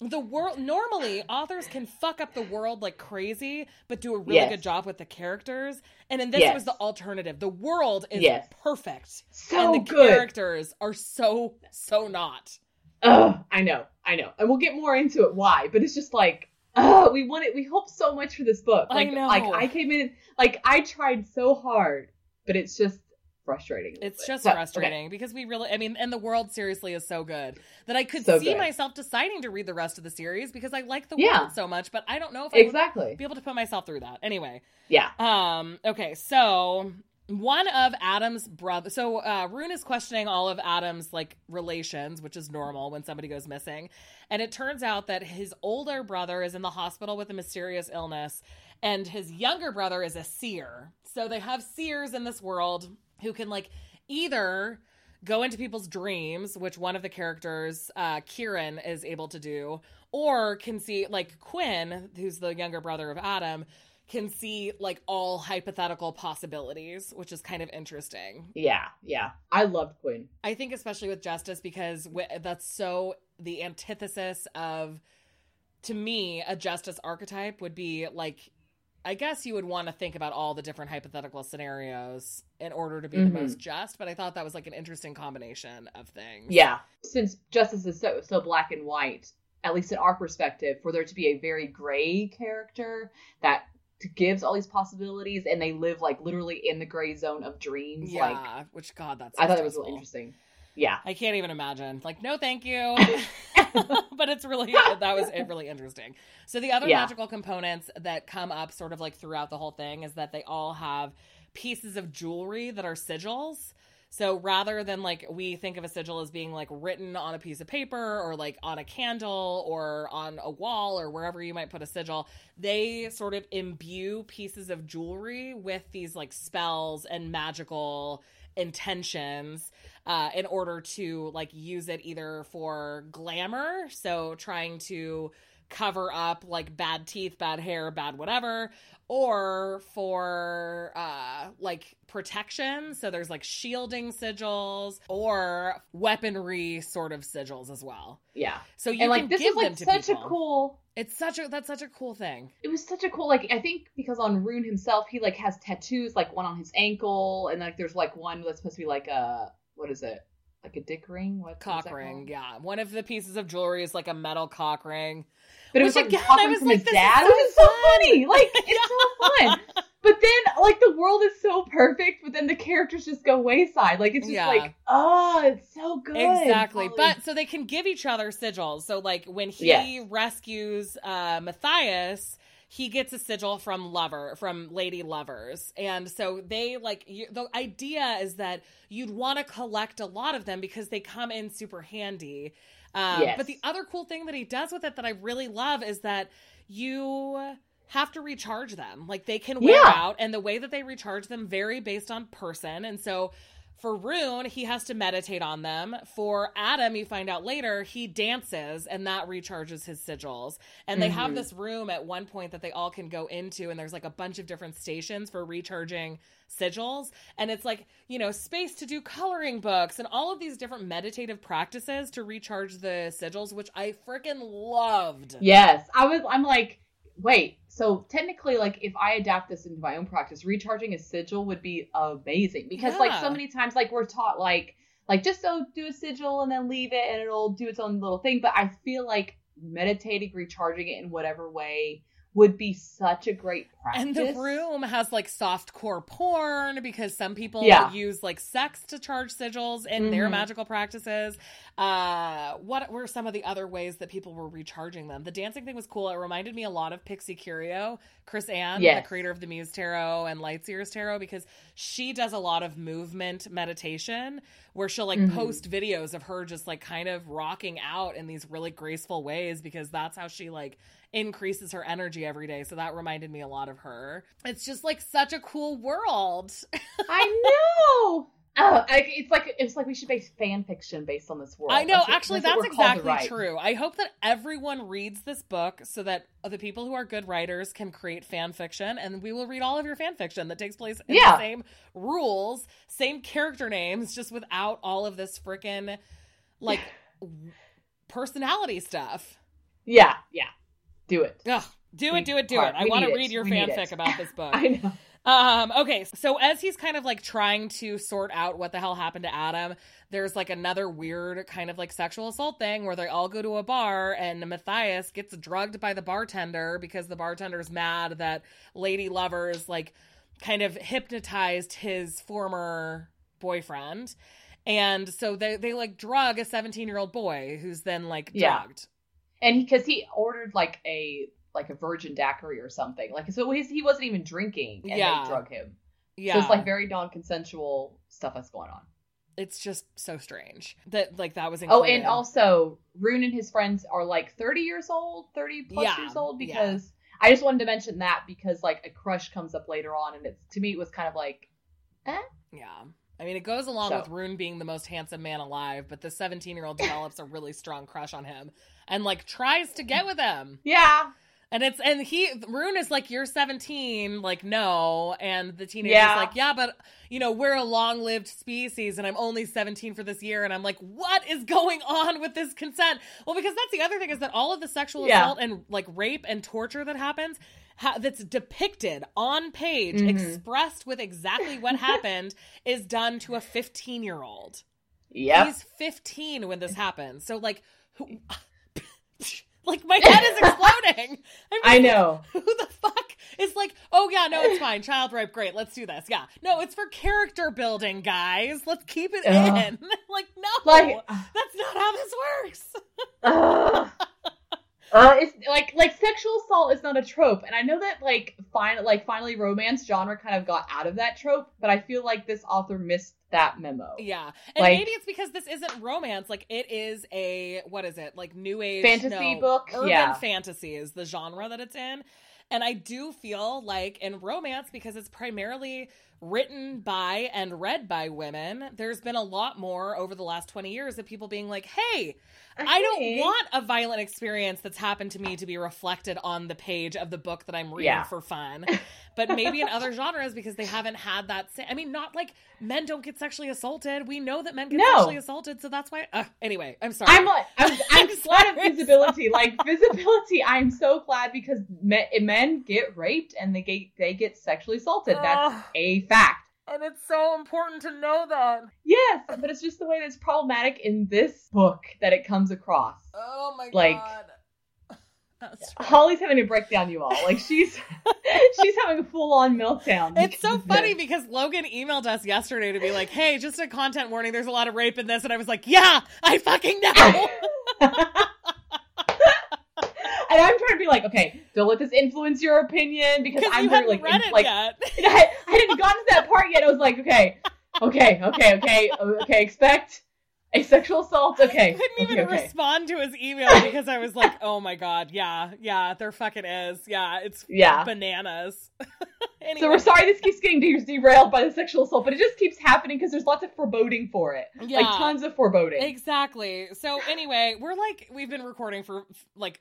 [SPEAKER 1] the world normally authors can fuck up the world like crazy but do a really
[SPEAKER 2] Yes.
[SPEAKER 1] good job with the characters and in this
[SPEAKER 2] Yes.
[SPEAKER 1] was the alternative the world is
[SPEAKER 2] Yes.
[SPEAKER 1] perfect
[SPEAKER 2] So
[SPEAKER 1] and the
[SPEAKER 2] good.
[SPEAKER 1] characters are so so not
[SPEAKER 2] Ugh, I know, I know, and we'll get more into it why, but it's just like, ugh, we wanted, we hoped so much for this book.
[SPEAKER 1] I
[SPEAKER 2] Like,
[SPEAKER 1] know.
[SPEAKER 2] like I came in, like I tried so hard, but it's just frustrating.
[SPEAKER 1] It's
[SPEAKER 2] bit.
[SPEAKER 1] just
[SPEAKER 2] So, okay.
[SPEAKER 1] frustrating because we really, I mean, and the world seriously is so good that I could
[SPEAKER 2] So
[SPEAKER 1] see
[SPEAKER 2] good.
[SPEAKER 1] myself deciding to read the rest of the series because I like the
[SPEAKER 2] Yeah.
[SPEAKER 1] world so much, but I don't know if I
[SPEAKER 2] Exactly.
[SPEAKER 1] be able to put myself through that. Anyway,
[SPEAKER 2] Yeah.
[SPEAKER 1] um, okay, so one of Adam's brother, so uh, Rune is questioning all of Adam's like relations, which is normal when somebody goes missing, and it turns out that his older brother is in the hospital with a mysterious illness, and his younger brother is a seer. So they have seers in this world who can like either go into people's dreams, which one of the characters, uh, Kieran, is able to do, or can see like Quinn, who's the younger brother of Adam, can see like all hypothetical possibilities, which is kind of interesting.
[SPEAKER 2] Yeah, yeah. I loved Quinn.
[SPEAKER 1] I think especially with Justice because w- that's so the antithesis of to me a Justice archetype would be like I guess you would want to think about all the different hypothetical scenarios in order to be
[SPEAKER 2] Mhm.
[SPEAKER 1] the most just, but I thought that was like an interesting combination of things.
[SPEAKER 2] Yeah. Since justice is so so black and white, at least in our perspective, for there to be a very gray character that gives all these possibilities and they live like literally in the gray zone of dreams.
[SPEAKER 1] Yeah,
[SPEAKER 2] Like
[SPEAKER 1] which God, that's
[SPEAKER 2] I thought it was really interesting. Yeah.
[SPEAKER 1] I can't even imagine. Like, no, thank you. but it's really that was it really interesting. So the other
[SPEAKER 2] Yeah.
[SPEAKER 1] magical components that come up sort of like throughout the whole thing is that they all have pieces of jewelry that are sigils. So rather than like we think of a sigil as being like written on a piece of paper or like on a candle or on a wall or wherever you might put a sigil, they sort of imbue pieces of jewelry with these like spells and magical intentions uh, in order to like use it either for glamour, so trying to cover up like bad teeth, bad hair, bad whatever, or for uh like protection. So there's like shielding sigils or weaponry sort of sigils as well.
[SPEAKER 2] Yeah.
[SPEAKER 1] So you
[SPEAKER 2] and like
[SPEAKER 1] can
[SPEAKER 2] this
[SPEAKER 1] give
[SPEAKER 2] is like such
[SPEAKER 1] people.
[SPEAKER 2] a cool
[SPEAKER 1] It's such a that's such a cool thing.
[SPEAKER 2] it was such a cool like I think because on Rune himself he like has tattoos like one on his ankle and like there's like one that's supposed to be like a what is it like a dick ring what
[SPEAKER 1] Cock ring,
[SPEAKER 2] called?
[SPEAKER 1] yeah. One of the pieces of jewelry is like a metal cock ring.
[SPEAKER 2] But it was
[SPEAKER 1] Which
[SPEAKER 2] like
[SPEAKER 1] again,
[SPEAKER 2] cock
[SPEAKER 1] I was
[SPEAKER 2] from
[SPEAKER 1] like,
[SPEAKER 2] his
[SPEAKER 1] is
[SPEAKER 2] dad
[SPEAKER 1] so
[SPEAKER 2] which is so
[SPEAKER 1] fun.
[SPEAKER 2] funny like it's so fun but then like the world is so perfect but then the characters just go wayside like it's just
[SPEAKER 1] Yeah.
[SPEAKER 2] like oh it's so good
[SPEAKER 1] Exactly.
[SPEAKER 2] Polly.
[SPEAKER 1] But so they can give each other sigils. So like when he
[SPEAKER 2] Yes.
[SPEAKER 1] rescues uh Matthias, he gets a sigil from Lover, from Lady Lovers. And so they like you, the idea is that you'd want to collect a lot of them because they come in super handy. Um,
[SPEAKER 2] Yes.
[SPEAKER 1] But the other cool thing that he does with it that I really love is that you have to recharge them. Like they can wear
[SPEAKER 2] Yeah.
[SPEAKER 1] out, and the way that they recharge them vary based on person. And so for Rune, he has to meditate on them. For Adam, you find out later, he dances and that recharges his sigils. And they have
[SPEAKER 2] Mhm.
[SPEAKER 1] this room at one point that they all can go into, and there's like a bunch of different stations for recharging sigils. And it's like, you know, space to do coloring books and all of these different meditative practices to recharge the sigils, which I freaking loved.
[SPEAKER 2] Yes, I was. I'm like, wait. So technically, like, if I adapt this into my own practice, recharging a sigil would be amazing because, like, so many times, like, we're taught, like, like just so do a sigil and then leave it, and it'll do its own little thing. But I feel like meditating, recharging it in whatever way would be such a great practice.
[SPEAKER 1] And the room has like soft core porn because some people
[SPEAKER 2] Yeah.
[SPEAKER 1] use like sex to charge sigils in their
[SPEAKER 2] Mhm.
[SPEAKER 1] magical practices. Uh, what were some of the other ways that people were recharging them? The dancing thing was cool. It reminded me a lot of Pixie Curio, Chris Ann,
[SPEAKER 2] Yes.
[SPEAKER 1] the creator of the Muse Tarot and Lightseers Tarot, because she does a lot of movement meditation where she'll like
[SPEAKER 2] Mhm.
[SPEAKER 1] post videos of her just like kind of rocking out in these really graceful ways because that's how she like increases her energy every day. So that reminded me a lot of her. It's just like such a cool world.
[SPEAKER 2] I know. Oh, I, it's like it's like we should base fan fiction based on this world.
[SPEAKER 1] I know,
[SPEAKER 2] That's
[SPEAKER 1] actually,
[SPEAKER 2] that's
[SPEAKER 1] that's,
[SPEAKER 2] what we're called to
[SPEAKER 1] exactly true. I hope that everyone reads this book so that the people who are good writers can create fan fiction, and we will read all of your fan fiction that takes place in
[SPEAKER 2] Yeah.
[SPEAKER 1] the same rules, same character names, just without all of this freaking like personality stuff.
[SPEAKER 2] Yeah, yeah. Do it.
[SPEAKER 1] Ugh, do it, do it, do it. I want to read your
[SPEAKER 2] We
[SPEAKER 1] fanfic about this book.
[SPEAKER 2] I know.
[SPEAKER 1] Um, okay, so as he's kind of like trying to sort out what the hell happened to Adam, there's like another weird kind of like sexual assault thing where they all go to a bar and Matthias gets drugged by the bartender because the bartender's mad that Lady Lovers like kind of hypnotized his former boyfriend. And so they, they like drug a 17 year old boy who's then like
[SPEAKER 2] Yeah.
[SPEAKER 1] drugged.
[SPEAKER 2] And because he, ordered like a like a virgin daiquiri or something, like so he's, he wasn't even drinking, and
[SPEAKER 1] Yeah.
[SPEAKER 2] they drug him.
[SPEAKER 1] Yeah.
[SPEAKER 2] So it's like very non-consensual stuff that's going on.
[SPEAKER 1] it's just so strange that like that was
[SPEAKER 2] Oh, and also Rune and his friends are like 30 years old, 30 plus
[SPEAKER 1] Yeah,
[SPEAKER 2] years old.
[SPEAKER 1] yeah.
[SPEAKER 2] Because I just wanted to mention that because like a crush comes up later on, and it's to me it was kind of like, eh?
[SPEAKER 1] Yeah. I mean, it goes along
[SPEAKER 2] So-
[SPEAKER 1] with Rune being the most handsome man alive, but the 17 year old develops a really strong crush on him and, like, tries to get with him.
[SPEAKER 2] yeah,
[SPEAKER 1] And it's and he Rune is like you're 17, like no, and the teenager's
[SPEAKER 2] Yeah.
[SPEAKER 1] like yeah, but you know we're a long-lived species, and I'm only 17 for this year, and I'm like, what is going on with this consent? Well, because that's the other thing is that all of the sexual
[SPEAKER 2] Yeah.
[SPEAKER 1] assault and like rape and torture that happens. Ha- that's depicted on page,
[SPEAKER 2] Mhm.
[SPEAKER 1] expressed with exactly what happened, is done to a 15 year old.
[SPEAKER 2] Yeah,
[SPEAKER 1] He's 15 when this happens. So like who like my head is exploding. I'm
[SPEAKER 2] I know.
[SPEAKER 1] Who the fuck is like, "Oh yeah, no, it's fine. Child rape, great. Let's do this." Yeah. No, it's for character building, guys. Let's keep it
[SPEAKER 2] Ugh.
[SPEAKER 1] in. like no.
[SPEAKER 2] Like,
[SPEAKER 1] that's not how this works.
[SPEAKER 2] Ugh. Uh, it's like like sexual assault is not a trope, and I know that like fin- like finally romance genre kind of got out of that trope, but I feel like this author missed that memo.
[SPEAKER 1] Yeah. And
[SPEAKER 2] Like-
[SPEAKER 1] maybe it's because this isn't romance. Like it is a what is it? Like new age
[SPEAKER 2] Fantasy
[SPEAKER 1] no,
[SPEAKER 2] book?
[SPEAKER 1] Urban
[SPEAKER 2] Yeah.
[SPEAKER 1] fantasy is the genre that it's in. And I do feel like in romance, because it's primarily written by and read by women, there's been a lot more over the last 20 years of people being like, hey, I don't want a violent experience that's happened to me to be reflected on the page of the book that I'm reading
[SPEAKER 2] Yeah.
[SPEAKER 1] for fun. But maybe in other genres because they haven't had that. Sa- I mean, not like men don't get sexually assaulted. We know that men get
[SPEAKER 2] No.
[SPEAKER 1] sexually assaulted, so that's why. Uh, anyway, I'm sorry.
[SPEAKER 2] I'm like I'm, I'm
[SPEAKER 1] I'm
[SPEAKER 2] glad of visibility. Like visibility, I'm so glad because men, men get raped and they get they get sexually assaulted. That's
[SPEAKER 1] Ugh,
[SPEAKER 2] a fact.
[SPEAKER 1] and it's so important to know that.
[SPEAKER 2] Yes, but it's just the way that it's problematic in this book that it comes across.
[SPEAKER 1] Oh my
[SPEAKER 2] Like-
[SPEAKER 1] god. That's
[SPEAKER 2] Holly's having a breakdown, you all. Like she's she's having a full on meltdown.
[SPEAKER 1] It's so funny because Logan emailed us yesterday to be like, "Hey, just a content warning. There's a lot of rape in this," and I was like, "Yeah, I fucking know."
[SPEAKER 2] and I'm trying to be like, okay, don't let this influence your opinion because I'm very like,
[SPEAKER 1] read
[SPEAKER 2] in-
[SPEAKER 1] it
[SPEAKER 2] like
[SPEAKER 1] yet.
[SPEAKER 2] I, I hadn't gotten to that part yet. I was like, okay, okay, okay, okay, okay, expect a sexual assault. Okay,
[SPEAKER 1] I couldn't
[SPEAKER 2] okay,
[SPEAKER 1] even
[SPEAKER 2] okay.
[SPEAKER 1] respond to his email because I was like, "Oh my god, yeah, yeah, there fucking is, yeah, it's
[SPEAKER 2] Yeah.
[SPEAKER 1] bananas." anyway,
[SPEAKER 2] So we're sorry this keeps getting de- derailed by the sexual assault, but it just keeps happening because there's lots of foreboding for it.
[SPEAKER 1] yeah,
[SPEAKER 2] Like tons of foreboding.
[SPEAKER 1] exactly. So anyway, we're like, we've been recording for like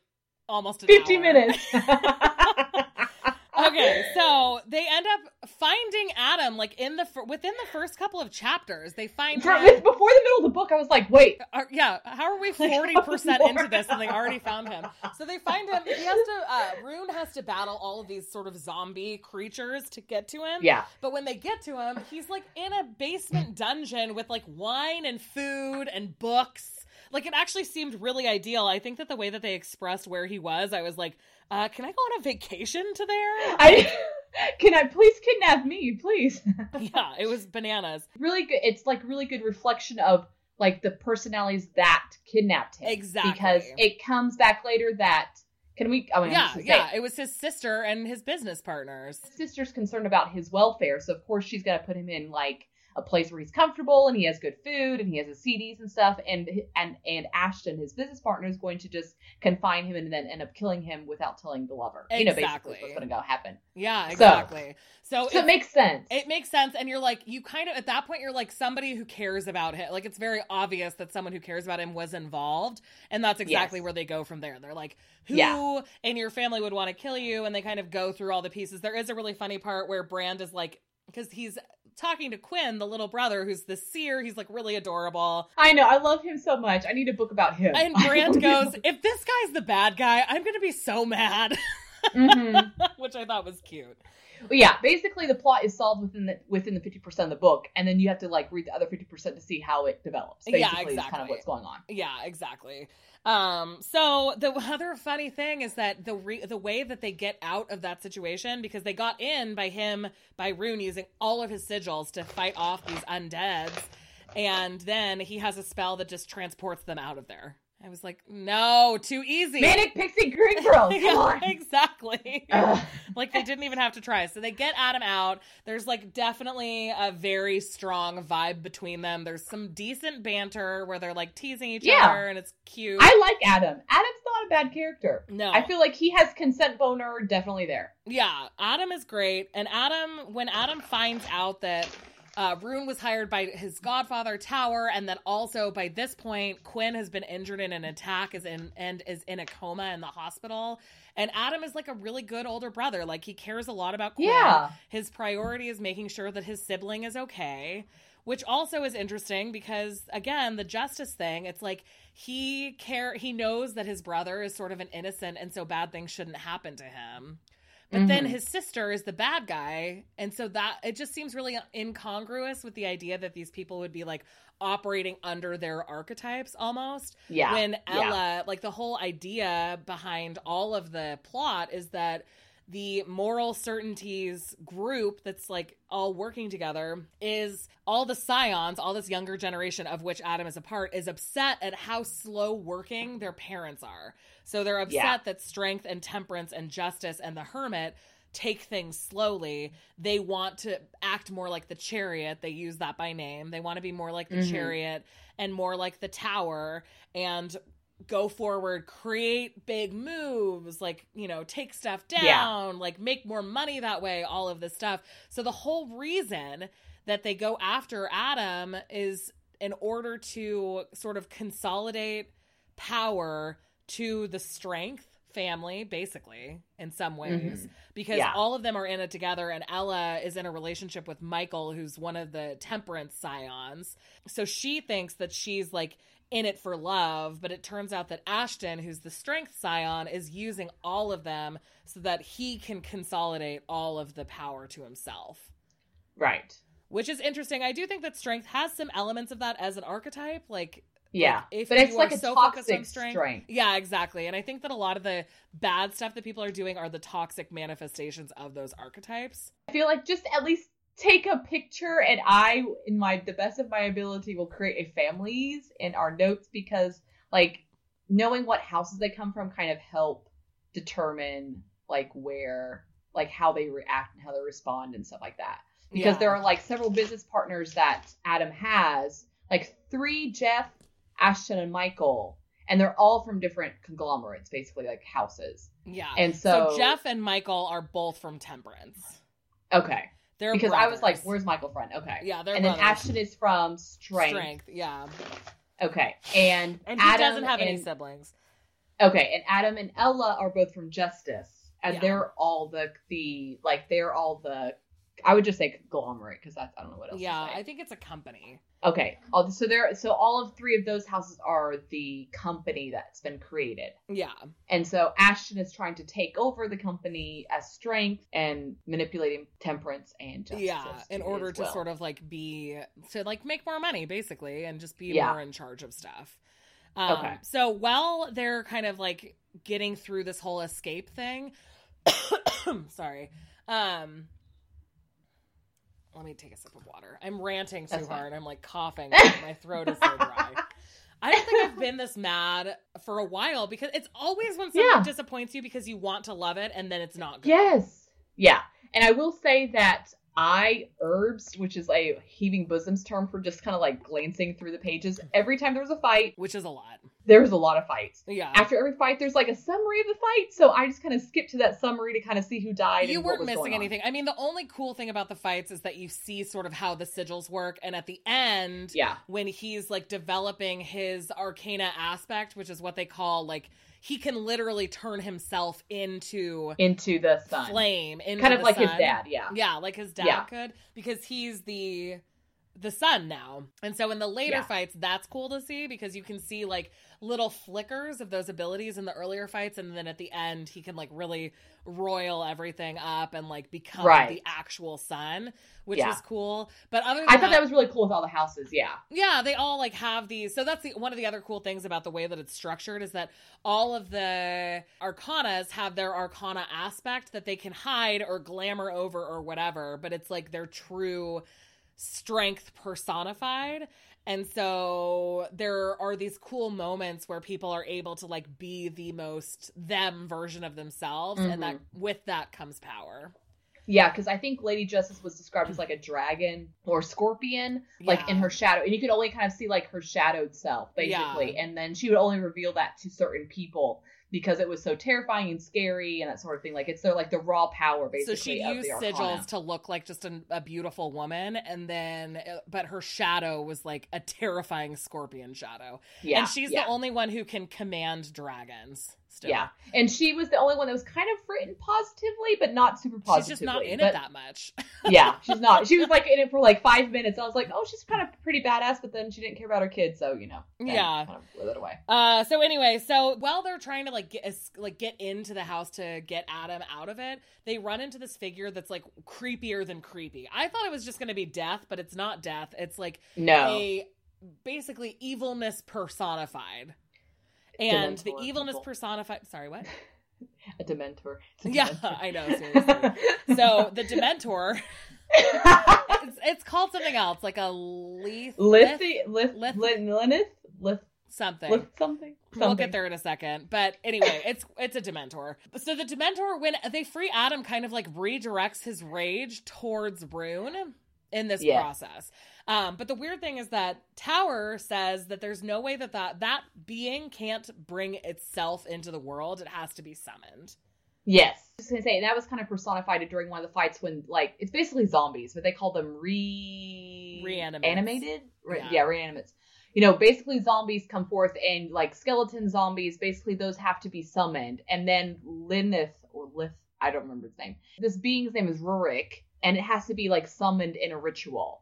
[SPEAKER 1] almost an
[SPEAKER 2] 50
[SPEAKER 1] hour.
[SPEAKER 2] minutes.
[SPEAKER 1] okay, so they end up finding Adam like in the within the first couple of chapters. They find
[SPEAKER 2] For-
[SPEAKER 1] him.
[SPEAKER 2] before the middle of the book, I was like, wait,
[SPEAKER 1] Are, yeah, how are we forty
[SPEAKER 2] how
[SPEAKER 1] percent into this and they already found him? So they find him. He has to. Uh, Rune has to battle all of these sort of zombie creatures to get to him.
[SPEAKER 2] yeah.
[SPEAKER 1] But when they get to him, he's like in a basement dungeon with like wine and food and books. Like it actually seemed really ideal. I think that the way that they expressed where he was, I was like, uh, "Can I go on a vacation to there?"
[SPEAKER 2] I can I please kidnap me, please.
[SPEAKER 1] yeah, it was bananas.
[SPEAKER 2] really good. It's like really good reflection of like the personalities that kidnapped him.
[SPEAKER 1] Exactly.
[SPEAKER 2] Because it comes back later that can we? I mean,
[SPEAKER 1] Yeah,
[SPEAKER 2] just say,
[SPEAKER 1] yeah. It was his sister and his business partners.
[SPEAKER 2] his sister's concerned about his welfare, so of course she's got to put him in like a place where he's comfortable and he has good food and he has his CDs and stuff. And and and Ashton, his business partner, is going to just confine him and then end up killing him without telling the lover. Exactly. You know, basically what's going to go happen.
[SPEAKER 1] Yeah,
[SPEAKER 2] So-
[SPEAKER 1] exactly. So,
[SPEAKER 2] So it
[SPEAKER 1] it,
[SPEAKER 2] makes sense.
[SPEAKER 1] it makes sense, and you're like, you kind of at that point, you're like somebody who cares about him. Like it's very obvious that someone who cares about him was involved, and that's exactly
[SPEAKER 2] Yes.
[SPEAKER 1] where they go from there. They're like, who
[SPEAKER 2] Yeah.
[SPEAKER 1] in your family would want to kill you? And they kind of go through all the pieces. There is a really funny part where Brand is like, because he's talking to Quinn, the little brother, who's the seer. He's like really adorable.
[SPEAKER 2] I know. I love him so much. I need a book about him.
[SPEAKER 1] And Brand goes, if this guy's the bad guy, I'm gonna be so mad,
[SPEAKER 2] Mhm.
[SPEAKER 1] which I thought was cute.
[SPEAKER 2] Well, yeah, basically the plot is solved within the within the fifty percent of the book, and then you have to like read the other fifty percent to see how it develops.
[SPEAKER 1] Yeah,
[SPEAKER 2] Basically, kind
[SPEAKER 1] exactly.
[SPEAKER 2] of what's going on.
[SPEAKER 1] Yeah, exactly. Um, so the other funny thing is that the re- the way that they get out of that situation because they got in by him by Rune using all of his sigils to fight off these undeads, and then he has a spell that just transports them out of there. I was like, no, too easy.
[SPEAKER 2] Manic Pixie Green Girl, come
[SPEAKER 1] Yeah, exactly.
[SPEAKER 2] Ugh.
[SPEAKER 1] like they didn't even have to try. So they get Adam out. There's like definitely a very strong vibe between them. There's some decent banter where they're like teasing each
[SPEAKER 2] Yeah.
[SPEAKER 1] other and it's cute.
[SPEAKER 2] I like Adam. Adam's not a bad character.
[SPEAKER 1] no.
[SPEAKER 2] I feel like he has consent boner definitely there.
[SPEAKER 1] yeah, Adam is great. And Adam when Adam finds out that Uh, Rune was hired by his godfather Tower, and then also by this point, Quinn has been injured in an attack, is in and is in a coma in the hospital. And Adam is like a really good older brother. Like he cares a lot about Quinn.
[SPEAKER 2] Yeah.
[SPEAKER 1] His priority is making sure that his sibling is okay. Which also is interesting because again, the justice thing, it's like he care he knows that his brother is sort of an innocent and so bad things shouldn't happen to him. But then
[SPEAKER 2] Mhm.
[SPEAKER 1] his sister is the bad guy. And so that it just seems really incongruous with the idea that these people would be like operating under their archetypes almost.
[SPEAKER 2] Yeah.
[SPEAKER 1] When
[SPEAKER 2] yeah.
[SPEAKER 1] Ella, like the whole idea behind all of the plot is that the moral certainties group that's like all working together is all the scions, all this younger generation of which Adam is a part, is upset at how slow working their parents are. So they're upset
[SPEAKER 2] Yeah.
[SPEAKER 1] that strength and temperance and justice and the hermit take things slowly. They want to act more like the chariot. They use that by name. They want to be more like the
[SPEAKER 2] Mhm.
[SPEAKER 1] chariot and more like the tower and go forward, create big moves, like, you know, take stuff down,
[SPEAKER 2] Yeah.
[SPEAKER 1] like make more money that way, all of this stuff. So the whole reason that they go after Adam is in order to sort of consolidate power to the strength family basically in some ways
[SPEAKER 2] Mhm.
[SPEAKER 1] because
[SPEAKER 2] Yeah.
[SPEAKER 1] all of them are in it together and Ella is in a relationship with Michael who's one of the temperance scions so she thinks that she's like in it for love but it turns out that Ashton who's the strength scion is using all of them so that he can consolidate all of the power to himself
[SPEAKER 2] Right.
[SPEAKER 1] which is interesting I do think that strength has some elements of that as an archetype like
[SPEAKER 2] Yeah.
[SPEAKER 1] like, if
[SPEAKER 2] but it's like a
[SPEAKER 1] so focused on
[SPEAKER 2] toxic
[SPEAKER 1] strength-
[SPEAKER 2] strength.
[SPEAKER 1] yeah, exactly. And I think that a lot of the bad stuff that people are doing are the toxic manifestations of those archetypes.
[SPEAKER 2] I feel like just at least take a picture and I in my the best of my ability will create a families in our notes because like knowing what houses they come from kind of help determine like where like how they react and how they respond and stuff like that. Because
[SPEAKER 1] Yeah.
[SPEAKER 2] there are like several business partners that Adam has, like three Jeff, Ashton and Michael, and they're all from different conglomerates, basically like houses.
[SPEAKER 1] Yeah.
[SPEAKER 2] And
[SPEAKER 1] so,
[SPEAKER 2] so,
[SPEAKER 1] Jeff and Michael are both from Temperance.
[SPEAKER 2] okay.
[SPEAKER 1] They're
[SPEAKER 2] Because I was like, where's Michael from? Okay.
[SPEAKER 1] Yeah, they're
[SPEAKER 2] and then. Ashton is from Strength.
[SPEAKER 1] Strength, yeah.
[SPEAKER 2] Okay. And
[SPEAKER 1] And he
[SPEAKER 2] Adam
[SPEAKER 1] doesn't have any
[SPEAKER 2] and-
[SPEAKER 1] siblings.
[SPEAKER 2] Okay, and Adam and Ella are both from Justice, and
[SPEAKER 1] Yeah.
[SPEAKER 2] they're all the the like they're all the I would just say conglomerate because that's I don't know what else. to
[SPEAKER 1] Yeah. I think it's a company.
[SPEAKER 2] Okay. All so there so all of three of those houses are the company that's been created.
[SPEAKER 1] Yeah.
[SPEAKER 2] And so Ashton is trying to take over the company as strength and manipulating temperance and justice.
[SPEAKER 1] yeah, in order to
[SPEAKER 2] well.
[SPEAKER 1] sort of like be to like make more money basically and just be
[SPEAKER 2] Yeah.
[SPEAKER 1] more in charge of stuff. Um,
[SPEAKER 2] Okay.
[SPEAKER 1] So while they're kind of like getting through this whole escape thing, sorry. Um, let me take a sip of water. I'm ranting too
[SPEAKER 2] That's fine.
[SPEAKER 1] hard. I'm like coughing. my throat is so dry. I don't think I've been this mad for a while because it's always when something
[SPEAKER 2] Yeah.
[SPEAKER 1] disappoints you because you want to love it and then it's not good.
[SPEAKER 2] Yes. Yeah. And I will say that I herbs, which is a heaving bosoms term for just kind of like glancing through the pages. Every time there was a fight,
[SPEAKER 1] Which is a lot.
[SPEAKER 2] there was a lot of fights.
[SPEAKER 1] Yeah.
[SPEAKER 2] After every fight, there's like a summary of the fight, so I just kind of skipped to that summary to kind of see who died.
[SPEAKER 1] you
[SPEAKER 2] and
[SPEAKER 1] weren't missing anything. I mean, the only cool thing about the fights is that you see sort of how the sigils work, and at the end,
[SPEAKER 2] Yeah.
[SPEAKER 1] when he's like developing his arcana aspect, which is what they call like he can literally turn himself into
[SPEAKER 2] Into the sun.
[SPEAKER 1] flame, into
[SPEAKER 2] kind of like his dad. Yeah.
[SPEAKER 1] Yeah, like his dad
[SPEAKER 2] Yeah.
[SPEAKER 1] could because he's the the sun now. And so in the later
[SPEAKER 2] Yeah.
[SPEAKER 1] fights, that's cool to see because you can see like little flickers of those abilities in the earlier fights and then at the end he can like really royal everything up and like become
[SPEAKER 2] Right.
[SPEAKER 1] the actual sun, which
[SPEAKER 2] Yeah.
[SPEAKER 1] is cool. But other than
[SPEAKER 2] I thought that was really cool with all the houses. Yeah.
[SPEAKER 1] yeah, they all like have these. So that's the, one of the other cool things about the way that it's structured is that all of the arcanas have their arcana aspect that they can hide or glamour over or whatever, but it's like their true strength personified. And so there are these cool moments where people are able to like be the most them version of themselves and that mm-hmm. with that comes power.
[SPEAKER 2] Yeah, because I think Lady Justice was described as like a dragon or scorpion, like in her shadow, and you could only kind of see like her shadowed self, basically. And then she would only reveal that to certain people because it was so terrifying and scary and that sort of thing. Like it's their like the raw power basically.
[SPEAKER 1] So she used sigils to look like just an, a beautiful woman, and then, uh, but her shadow was like a terrifying scorpion shadow.
[SPEAKER 2] Yeah,
[SPEAKER 1] and she's
[SPEAKER 2] yeah.
[SPEAKER 1] the only one who can command dragons. Still.
[SPEAKER 2] Yeah, and she was the only one that was kind of written positively, but not super positively.
[SPEAKER 1] She's just not in
[SPEAKER 2] but,
[SPEAKER 1] it that much.
[SPEAKER 2] yeah, she's not. She was like in it for like five minutes. I was like, oh, she's kind of pretty badass, but then she didn't care about her kids, so you know,
[SPEAKER 1] Yeah.
[SPEAKER 2] kind of blew it away.
[SPEAKER 1] Uh, so anyway, so while they're trying to like get like get into the house to get Adam out of it, they run into this figure that's like creepier than creepy. I thought it was just going to be death, but it's not death. It's like
[SPEAKER 2] No,
[SPEAKER 1] a basically evilness personified. And the evilness personified. Sorry, what?
[SPEAKER 2] a Dementor. A
[SPEAKER 1] Yeah,
[SPEAKER 2] Dementor.
[SPEAKER 1] I know. Seriously. so the Dementor, it's, it's called something else, like a leaf,
[SPEAKER 2] Lith,
[SPEAKER 1] Lith-
[SPEAKER 2] Lith, Lineth, Lith,
[SPEAKER 1] something.
[SPEAKER 2] Lith something.
[SPEAKER 1] We'll get there in a second. But anyway, it's it's a Dementor. So the Dementor, when they free Adam, kind of like redirects his rage towards Rune in this
[SPEAKER 2] Yeah.
[SPEAKER 1] process. Um, but the weird thing is that Tower says that there's no way that, that that being can't bring itself into the world. It has to be summoned.
[SPEAKER 2] Yes. I was gonna say that was kind of personified during one of the fights when like it's basically zombies, but they call them re
[SPEAKER 1] Reanimates.
[SPEAKER 2] animated. Re-
[SPEAKER 1] Yeah.
[SPEAKER 2] yeah. reanimates. You know, basically zombies come forth and like skeleton zombies, basically those have to be summoned. And then Lineth or Lith, I don't remember his name. This being's name is Rurik, and it has to be like summoned in a ritual.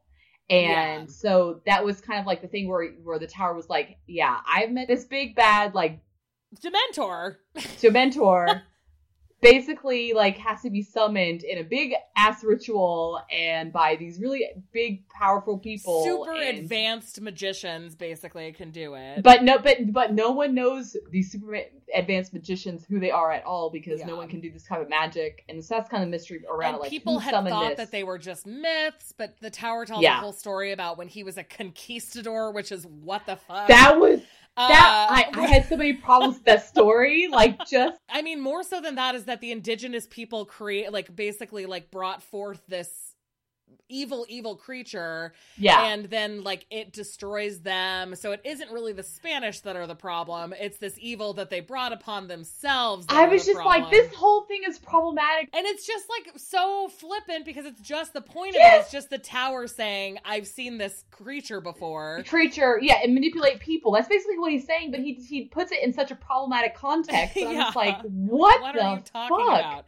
[SPEAKER 2] And
[SPEAKER 1] Yeah.
[SPEAKER 2] so that was kind of like the thing where where the tower was like, yeah, I've met this big bad like
[SPEAKER 1] Dementor.
[SPEAKER 2] Dementor basically like has to be summoned in a big ass ritual and by these really big powerful people
[SPEAKER 1] Super
[SPEAKER 2] and-
[SPEAKER 1] advanced magicians basically can do it.
[SPEAKER 2] but no but but no one knows these super advanced magicians who they are at all because
[SPEAKER 1] Yeah.
[SPEAKER 2] no one can do this kind of magic and so that's kind of mystery around
[SPEAKER 1] and
[SPEAKER 2] like
[SPEAKER 1] people had thought
[SPEAKER 2] this
[SPEAKER 1] that they were just myths, but the tower tells
[SPEAKER 2] Yeah.
[SPEAKER 1] a whole story about when he was a conquistador, which is what the fuck.
[SPEAKER 2] that was
[SPEAKER 1] Uh,
[SPEAKER 2] that I, I had so many problems with that story like just
[SPEAKER 1] I mean, more so than that is that the indigenous people create, like, basically, like, brought forth this evil, evil creature,
[SPEAKER 2] yeah
[SPEAKER 1] and then, like, it destroys them. So it isn't really the Spanish that are the problem. It's this evil that they brought upon themselves.
[SPEAKER 2] I was
[SPEAKER 1] the
[SPEAKER 2] just like this whole thing is problematic
[SPEAKER 1] And it's just like so flippant because it's just the point of it. It's just the tower saying, "I've seen this creature before."
[SPEAKER 2] creature, yeah, and manipulate people. That's basically what he's saying, but he he puts it in such a problematic context. And I'm just like, what,
[SPEAKER 1] What
[SPEAKER 2] the
[SPEAKER 1] are you talking
[SPEAKER 2] fuck?
[SPEAKER 1] about?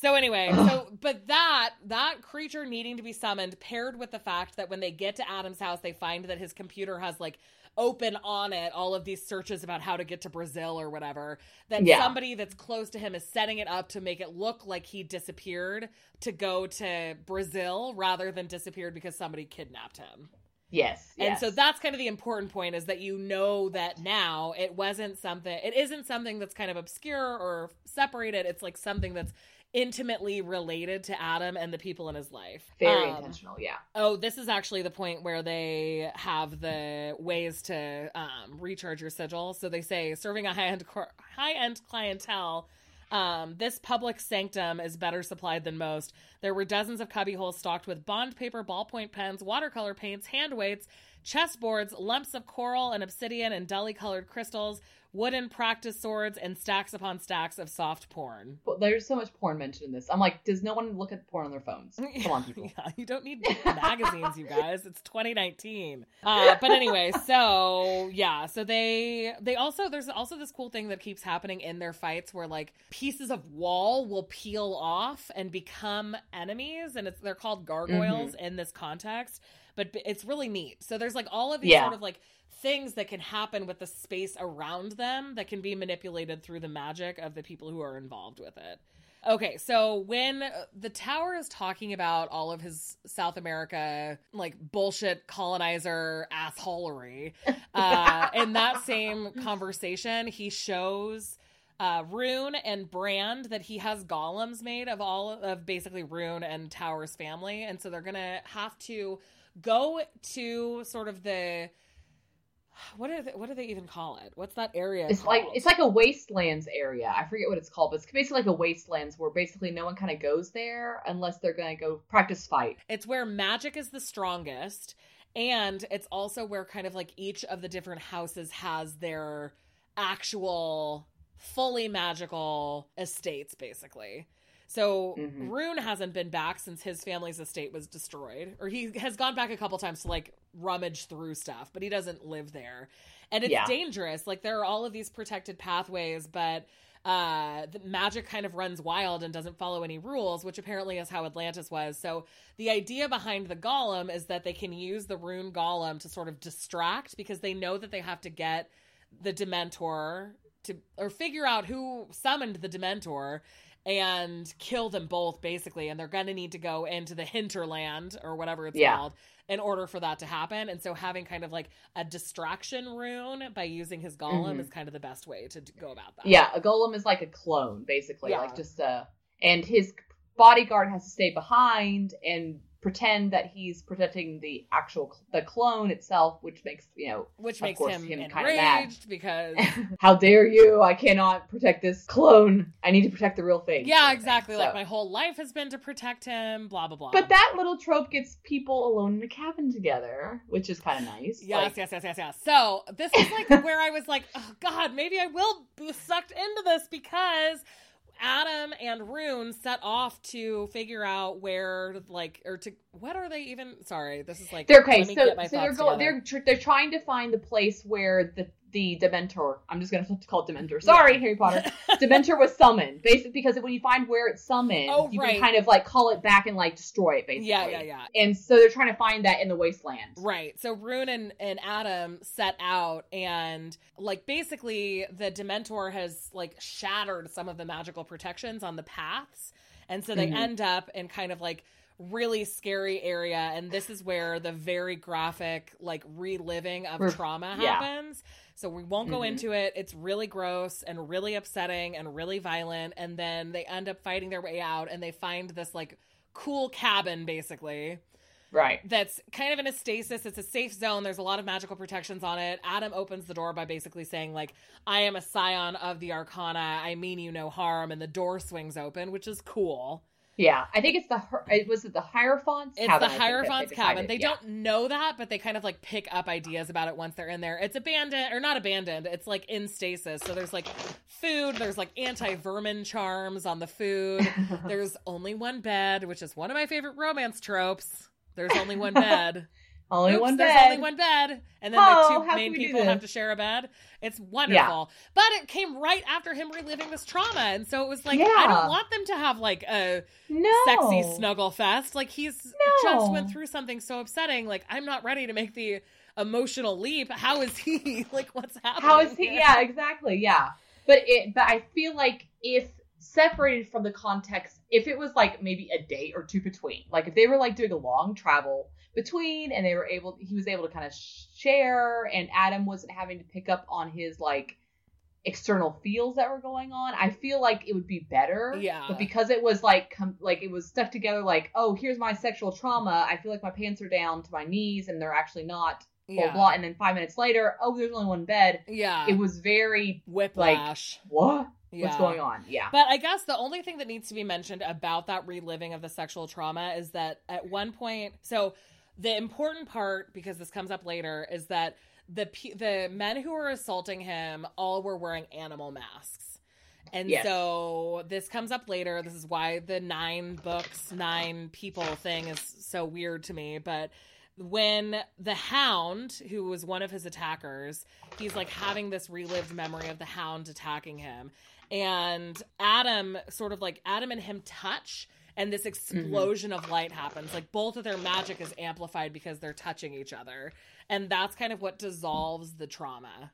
[SPEAKER 1] So anyway, so but that that creature needing to be summoned paired with the fact that when they get to Adam's house, they find that his computer has like open on it all of these searches about how to get to Brazil or whatever. That
[SPEAKER 2] Yeah.
[SPEAKER 1] somebody that's close to him is setting it up to make it look like he disappeared to go to Brazil rather than disappeared because somebody kidnapped him.
[SPEAKER 2] Yes,
[SPEAKER 1] And
[SPEAKER 2] yes.
[SPEAKER 1] so that's kind of the important point is that you know that now it wasn't something, it isn't something that's kind of obscure or separated. It's like something that's intimately related to Adam and the people in his life.
[SPEAKER 2] very
[SPEAKER 1] Um,
[SPEAKER 2] intentional. Yeah,
[SPEAKER 1] Oh, this is actually the point where they have the ways to um, recharge your sigil. So they say serving a high end high end clientele. Um, this public sanctum is better supplied than most. There were dozens of cubbyholes stocked with bond paper, ballpoint pens, watercolor paints, hand weights, chessboards, lumps of coral and obsidian and dully colored crystals, wooden practice swords, and stacks upon stacks of soft porn.
[SPEAKER 2] but there's so much porn mentioned in this. I'm like, does no one look at porn on their phones? Come on, people.
[SPEAKER 1] Yeah, you don't need magazines, you guys. It's 2019. Uh, but anyway, so yeah, so they they also there's also this cool thing that keeps happening in their fights where like pieces of wall will peel off and become enemies, and it's they're called gargoyles in this context. But it's really neat. So there's like all of these
[SPEAKER 2] Yeah.
[SPEAKER 1] sort of like things that can happen with the space around them that can be manipulated through the magic of the people who are involved with it. Okay, so when uh, the tower is talking about all of his South America like bullshit colonizer assholery, uh, in that same conversation, he shows uh, Rune and Brand that he has golems made of all of basically Rune and Tower's family, and so they're gonna have to go to sort of the what do they, what do they even call it? What's that area?
[SPEAKER 2] It's like it's like a wastelands area. I forget what it's called, but it's basically like a wastelands where basically no one kind of goes there unless they're gonna go practice fight.
[SPEAKER 1] It's where magic is the strongest, and it's also where kind of like each of the different houses has their actual fully magical estates, basically. So
[SPEAKER 2] Mhm.
[SPEAKER 1] Rune hasn't been back since his family's estate was destroyed, or he has gone back a couple times to like rummage through stuff, but he doesn't live there, and it's
[SPEAKER 2] Yeah.
[SPEAKER 1] dangerous. Like there are all of these protected pathways, but uh the magic kind of runs wild and doesn't follow any rules which apparently is how atlantis was so the idea behind the golem is that they can use the rune golem to sort of distract because they know that they have to get the dementor to or figure out who summoned the dementor and kill them both basically and they're going to need to go into the hinterland or whatever it's
[SPEAKER 2] Yeah.
[SPEAKER 1] called in order for that to happen and so having kind of like a distraction rune by using his golem
[SPEAKER 2] Mhm.
[SPEAKER 1] is kind of the best way to go about that
[SPEAKER 2] Yeah, a golem is like a clone, basically,
[SPEAKER 1] Yeah.
[SPEAKER 2] like just a. And his bodyguard has to stay behind and pretend that he's protecting the actual the clone itself, which makes you know,
[SPEAKER 1] which makes
[SPEAKER 2] course,
[SPEAKER 1] him,
[SPEAKER 2] him kinda mad.
[SPEAKER 1] because
[SPEAKER 2] how dare you? I cannot protect this clone. I need to protect the real thing.
[SPEAKER 1] yeah
[SPEAKER 2] of
[SPEAKER 1] exactly like my whole life has been to protect him blah blah blah
[SPEAKER 2] But that little trope gets people alone in a cabin together, which is kind of nice.
[SPEAKER 1] Yes,
[SPEAKER 2] Like,
[SPEAKER 1] yes, yes, yes, yes. So this is like where I was like, oh God, maybe I will be sucked into this because Adam and Rune set off to figure out where, like, or to what are they even? Sorry, this is like
[SPEAKER 2] They're okay. So, so they're going. They're tr- they're trying to find the place where the the Dementor. I'm just gonna have to call it Dementor. Sorry,
[SPEAKER 1] Yeah.
[SPEAKER 2] Harry Potter. Dementor was summoned, basically because when you find where it's summoned,
[SPEAKER 1] Oh,
[SPEAKER 2] you
[SPEAKER 1] right.
[SPEAKER 2] can kind of like call it back and like destroy it, basically.
[SPEAKER 1] yeah, yeah, yeah.
[SPEAKER 2] And so they're trying to find that in the wasteland.
[SPEAKER 1] Right. So Rune and, and Adam set out and like basically the Dementor has like shattered some of the magical protections on the paths. And so they
[SPEAKER 2] Mhm.
[SPEAKER 1] end up in kind of like really scary area and this is where the very graphic like reliving of trauma
[SPEAKER 2] yeah.
[SPEAKER 1] So we won't go
[SPEAKER 2] Mhm.
[SPEAKER 1] into it. It's really gross and really upsetting and really violent and then they end up fighting their way out and they find this like cool cabin basically
[SPEAKER 2] Right.
[SPEAKER 1] that's kind of in a stasis. It's a safe zone. There's a lot of magical protections on it. Adam opens the door by basically saying, like, I am a scion of the Arcana. I mean you no harm. And the door swings open, which is cool.
[SPEAKER 2] Yeah, I think it's the it was it the Hierophant's
[SPEAKER 1] It's
[SPEAKER 2] cabin.
[SPEAKER 1] the
[SPEAKER 2] they
[SPEAKER 1] Hierophant's cabin. They
[SPEAKER 2] Yeah.
[SPEAKER 1] don't know that, but they kind of like pick up ideas about it once they're in there. It's abandoned, or not abandoned. It's like in stasis. So there's like food, there's like anti vermin charms on the food. There's only one bed, which is one of my favorite romance tropes. There's only one bed.
[SPEAKER 2] Only
[SPEAKER 1] Oops,
[SPEAKER 2] one
[SPEAKER 1] there's
[SPEAKER 2] bed.
[SPEAKER 1] only one bed, and then
[SPEAKER 2] Oh,
[SPEAKER 1] the two main
[SPEAKER 2] can we do
[SPEAKER 1] people have to share a bed. It's wonderful, but it came right after him reliving this trauma, and so it was like I don't want them to have like a
[SPEAKER 2] no
[SPEAKER 1] sexy snuggle fest. Like he's just went through something so upsetting. Like I'm not ready to make the emotional leap. How is he? like what's happening?
[SPEAKER 2] How is he?
[SPEAKER 1] here?
[SPEAKER 2] Yeah, exactly. Yeah, but it. But I feel like if separated from the context, if it was like maybe a day or two between, like if they were like doing a long travel between, and they were able, he was able to kind of share, and Adam wasn't having to pick up on his like external feels that were going on. I feel like it would be better.
[SPEAKER 1] Yeah.
[SPEAKER 2] But because it was like com- like it was stuck together, like oh here's my sexual trauma. I feel like my pants are down to my knees, and they're actually not. Blah
[SPEAKER 1] yeah,
[SPEAKER 2] blah. And then five minutes later, oh, there's only one bed
[SPEAKER 1] yeah.
[SPEAKER 2] it was very
[SPEAKER 1] whiplash.
[SPEAKER 2] what
[SPEAKER 1] yeah.
[SPEAKER 2] what's going on yeah
[SPEAKER 1] But I guess the only thing that needs to be mentioned about that reliving of the sexual trauma is that at one point, so the important part, because this comes up later, is that the the men who were assaulting him all were wearing animal masks. And
[SPEAKER 2] Yes.
[SPEAKER 1] so this comes up later. This is why the nine books, nine people thing is so weird to me. But when the hound, who was one of his attackers, he's like having this relived memory of the hound attacking him. And Adam, sort of like Adam and him touch, and this mm-hmm. explosion of light happens. Like both of their magic is amplified because they're touching each other. And that's kind of what dissolves the trauma.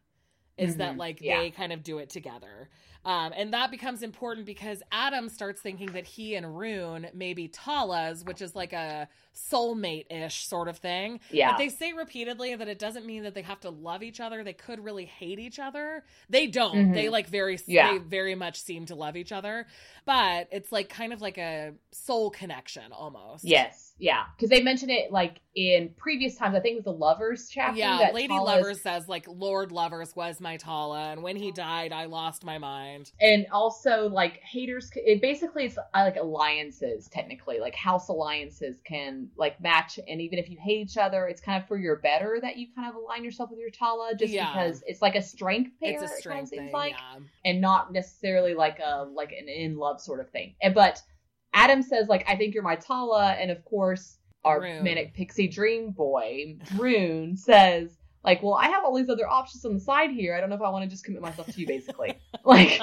[SPEAKER 1] Is that
[SPEAKER 2] Mhm.
[SPEAKER 1] like
[SPEAKER 2] Yeah.
[SPEAKER 1] they kind of do it together. Um, and that becomes important because Adam starts thinking that he and Rune may be Tala's, which is like a soulmate ish sort of thing.
[SPEAKER 2] yeah
[SPEAKER 1] But they say repeatedly that it doesn't mean that they have to love each other. They could really hate each other. They don't.
[SPEAKER 2] Mhm.
[SPEAKER 1] They like very
[SPEAKER 2] Yeah.
[SPEAKER 1] they very much seem to love each other. But it's like kind of like a soul connection almost.
[SPEAKER 2] yes yeah, because they mention it like in previous times. I think it was the lovers chapter.
[SPEAKER 1] Yeah, Lady
[SPEAKER 2] Tala's-
[SPEAKER 1] Lovers says like Lord Lovers was my Tala, and when he died, I lost my mind.
[SPEAKER 2] and also like haters. It basically it's uh, like alliances technically, like house alliances can like match, and even if you hate each other, it's kind of for your better that you kind of align yourself with your Tala, just
[SPEAKER 1] Yeah.
[SPEAKER 2] because it's like a strength pair.
[SPEAKER 1] It's a
[SPEAKER 2] it kind of
[SPEAKER 1] strength thing,
[SPEAKER 2] like.
[SPEAKER 1] yeah.
[SPEAKER 2] and not necessarily like a like an in love sort of thing. And but Adam says like I think you're my Tala, and of course our
[SPEAKER 1] Rune.
[SPEAKER 2] manic pixie dream boy Rune says like, well, I have all these other options on the side here. I don't know if I want to just commit myself to you, basically. like.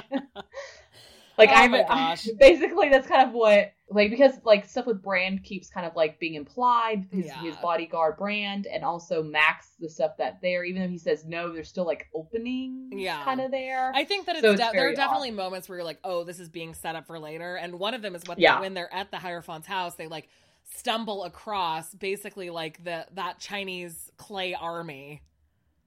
[SPEAKER 2] Like
[SPEAKER 1] Oh
[SPEAKER 2] I'm
[SPEAKER 1] gosh.
[SPEAKER 2] basically that's kind of what like because like stuff with Brand keeps kind of like being implied his,
[SPEAKER 1] Yeah.
[SPEAKER 2] his bodyguard Brand and also Max the stuff that there even though he says no there's still like openings
[SPEAKER 1] Yeah.
[SPEAKER 2] kind of there
[SPEAKER 1] I think that it's,
[SPEAKER 2] So it's
[SPEAKER 1] de- there are definitely moments where you're like, oh, this is being set up for later. And one of them is when,
[SPEAKER 2] Yeah.
[SPEAKER 1] when they're at the Hierophant's house, they like stumble across basically like the that Chinese clay army.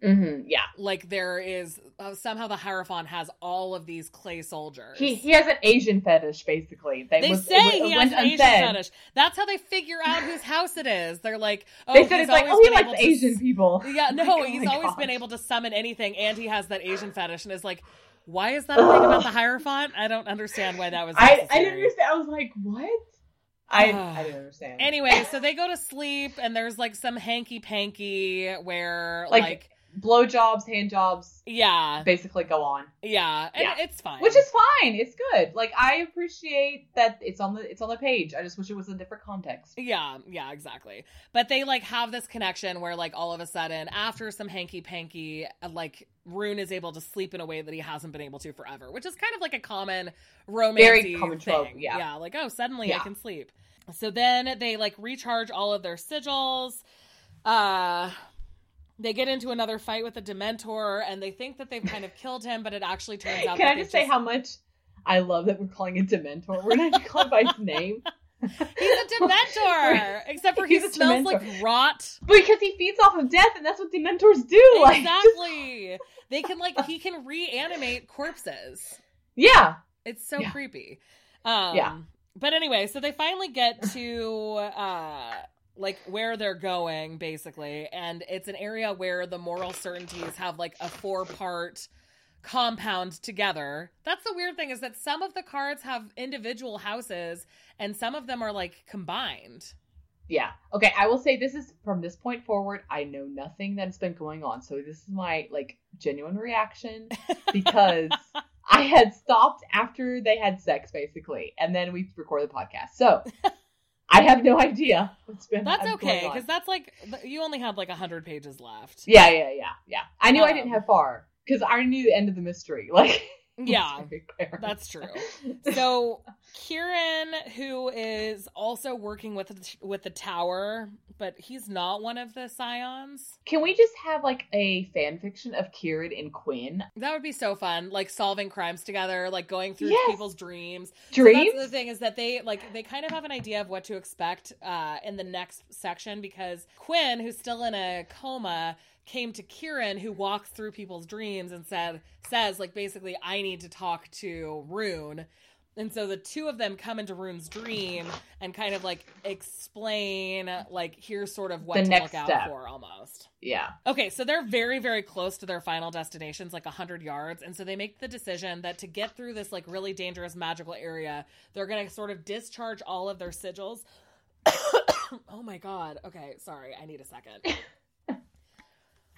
[SPEAKER 2] Hmm yeah
[SPEAKER 1] Like there is uh, somehow the Hierophant has all of these clay soldiers.
[SPEAKER 2] He he has an Asian fetish, basically. That
[SPEAKER 1] they
[SPEAKER 2] was-
[SPEAKER 1] say
[SPEAKER 2] it, it
[SPEAKER 1] he has an Asian fetish. That's how they figure out whose house it is. They're like, oh,
[SPEAKER 2] They said
[SPEAKER 1] he's
[SPEAKER 2] it's like, oh, he likes
[SPEAKER 1] able to
[SPEAKER 2] Asian people.
[SPEAKER 1] Yeah,
[SPEAKER 2] Like,
[SPEAKER 1] no,
[SPEAKER 2] oh
[SPEAKER 1] he's always
[SPEAKER 2] gosh.
[SPEAKER 1] been able to summon anything, and he has that Asian fetish, and is like, why is that a thing about the Hierophant? I don't understand why that was.
[SPEAKER 2] I,
[SPEAKER 1] Necessary.
[SPEAKER 2] I didn't understand. I was like, what? I. I didn't understand.
[SPEAKER 1] Anyway, so they go to sleep, and there's like some hanky panky where like,
[SPEAKER 2] Like- blowjobs, hand jobs,
[SPEAKER 1] yeah,
[SPEAKER 2] basically go on,
[SPEAKER 1] yeah, and
[SPEAKER 2] Yeah.
[SPEAKER 1] it's fine.
[SPEAKER 2] which is fine. It's good. Like I appreciate that it's on the it's on the page. I just wish it was a different context.
[SPEAKER 1] Yeah, yeah, exactly. But they like have this connection where like all of a sudden after some hanky panky, like Rune is able to sleep in a way that he hasn't been able to forever, which is kind of like a common romance
[SPEAKER 2] Very common trope,
[SPEAKER 1] thing.
[SPEAKER 2] yeah.
[SPEAKER 1] Yeah, like oh, suddenly I can sleep. So then they like recharge all of their sigils. Uh they get into another fight with a Dementor and they think that they've kind of killed him, but it actually turns out
[SPEAKER 2] Can I just say how much I love that we're calling it Dementor? We're not even calling by his name
[SPEAKER 1] he's a Dementor, except for he smells like rot
[SPEAKER 2] because he feeds off of death, and that's what Dementors do. Like, just-
[SPEAKER 1] exactly. They can like he can reanimate corpses.
[SPEAKER 2] yeah,
[SPEAKER 1] It's so
[SPEAKER 2] Yeah.
[SPEAKER 1] creepy. Um,
[SPEAKER 2] Yeah.
[SPEAKER 1] But anyway, so they finally get to uh like where they're going basically, and it's an area where the moral certainties have like a four part compound together. That's the weird thing is that some of the cards have individual houses and some of them are like combined.
[SPEAKER 2] yeah. Okay, I will say this is from this point forward. I know nothing that's been going on, so this is my like genuine reaction because I had stopped after they had sex, basically, and then we recorded the podcast. So I have no idea what's been.
[SPEAKER 1] That's
[SPEAKER 2] going
[SPEAKER 1] okay because that's like you only had like a hundred pages left.
[SPEAKER 2] Yeah, yeah, yeah, yeah. I knew I didn't
[SPEAKER 1] Um,
[SPEAKER 2] have far because I knew the end of the mystery. Like,
[SPEAKER 1] Yeah, that's true. So Kieran, who is also working with the, with the tower, but he's not one of the scions.
[SPEAKER 2] Can we just have like a fan fiction of Kieran and Quinn?
[SPEAKER 1] That would be so fun, like solving crimes together, like going through
[SPEAKER 2] Yes.
[SPEAKER 1] people's dreams.
[SPEAKER 2] Dreams?
[SPEAKER 1] that's the thing is that they like they kind of have an idea of what to expect uh, in the next section because Quinn, who's still in a coma, came to Kieran, who walks through people's dreams and said says like basically I need to talk to Rune. And so the two of them come into Rune's dream and kind of like explain like here's sort of what
[SPEAKER 2] The
[SPEAKER 1] to look out
[SPEAKER 2] step.
[SPEAKER 1] for almost.
[SPEAKER 2] yeah.
[SPEAKER 1] Okay, so they're very, very close to their final destinations, like 100 yards. And so they make the decision that to get through this, like, really dangerous magical area, they're going to sort of discharge all of their sigils. oh my god. Okay, sorry. I need a second.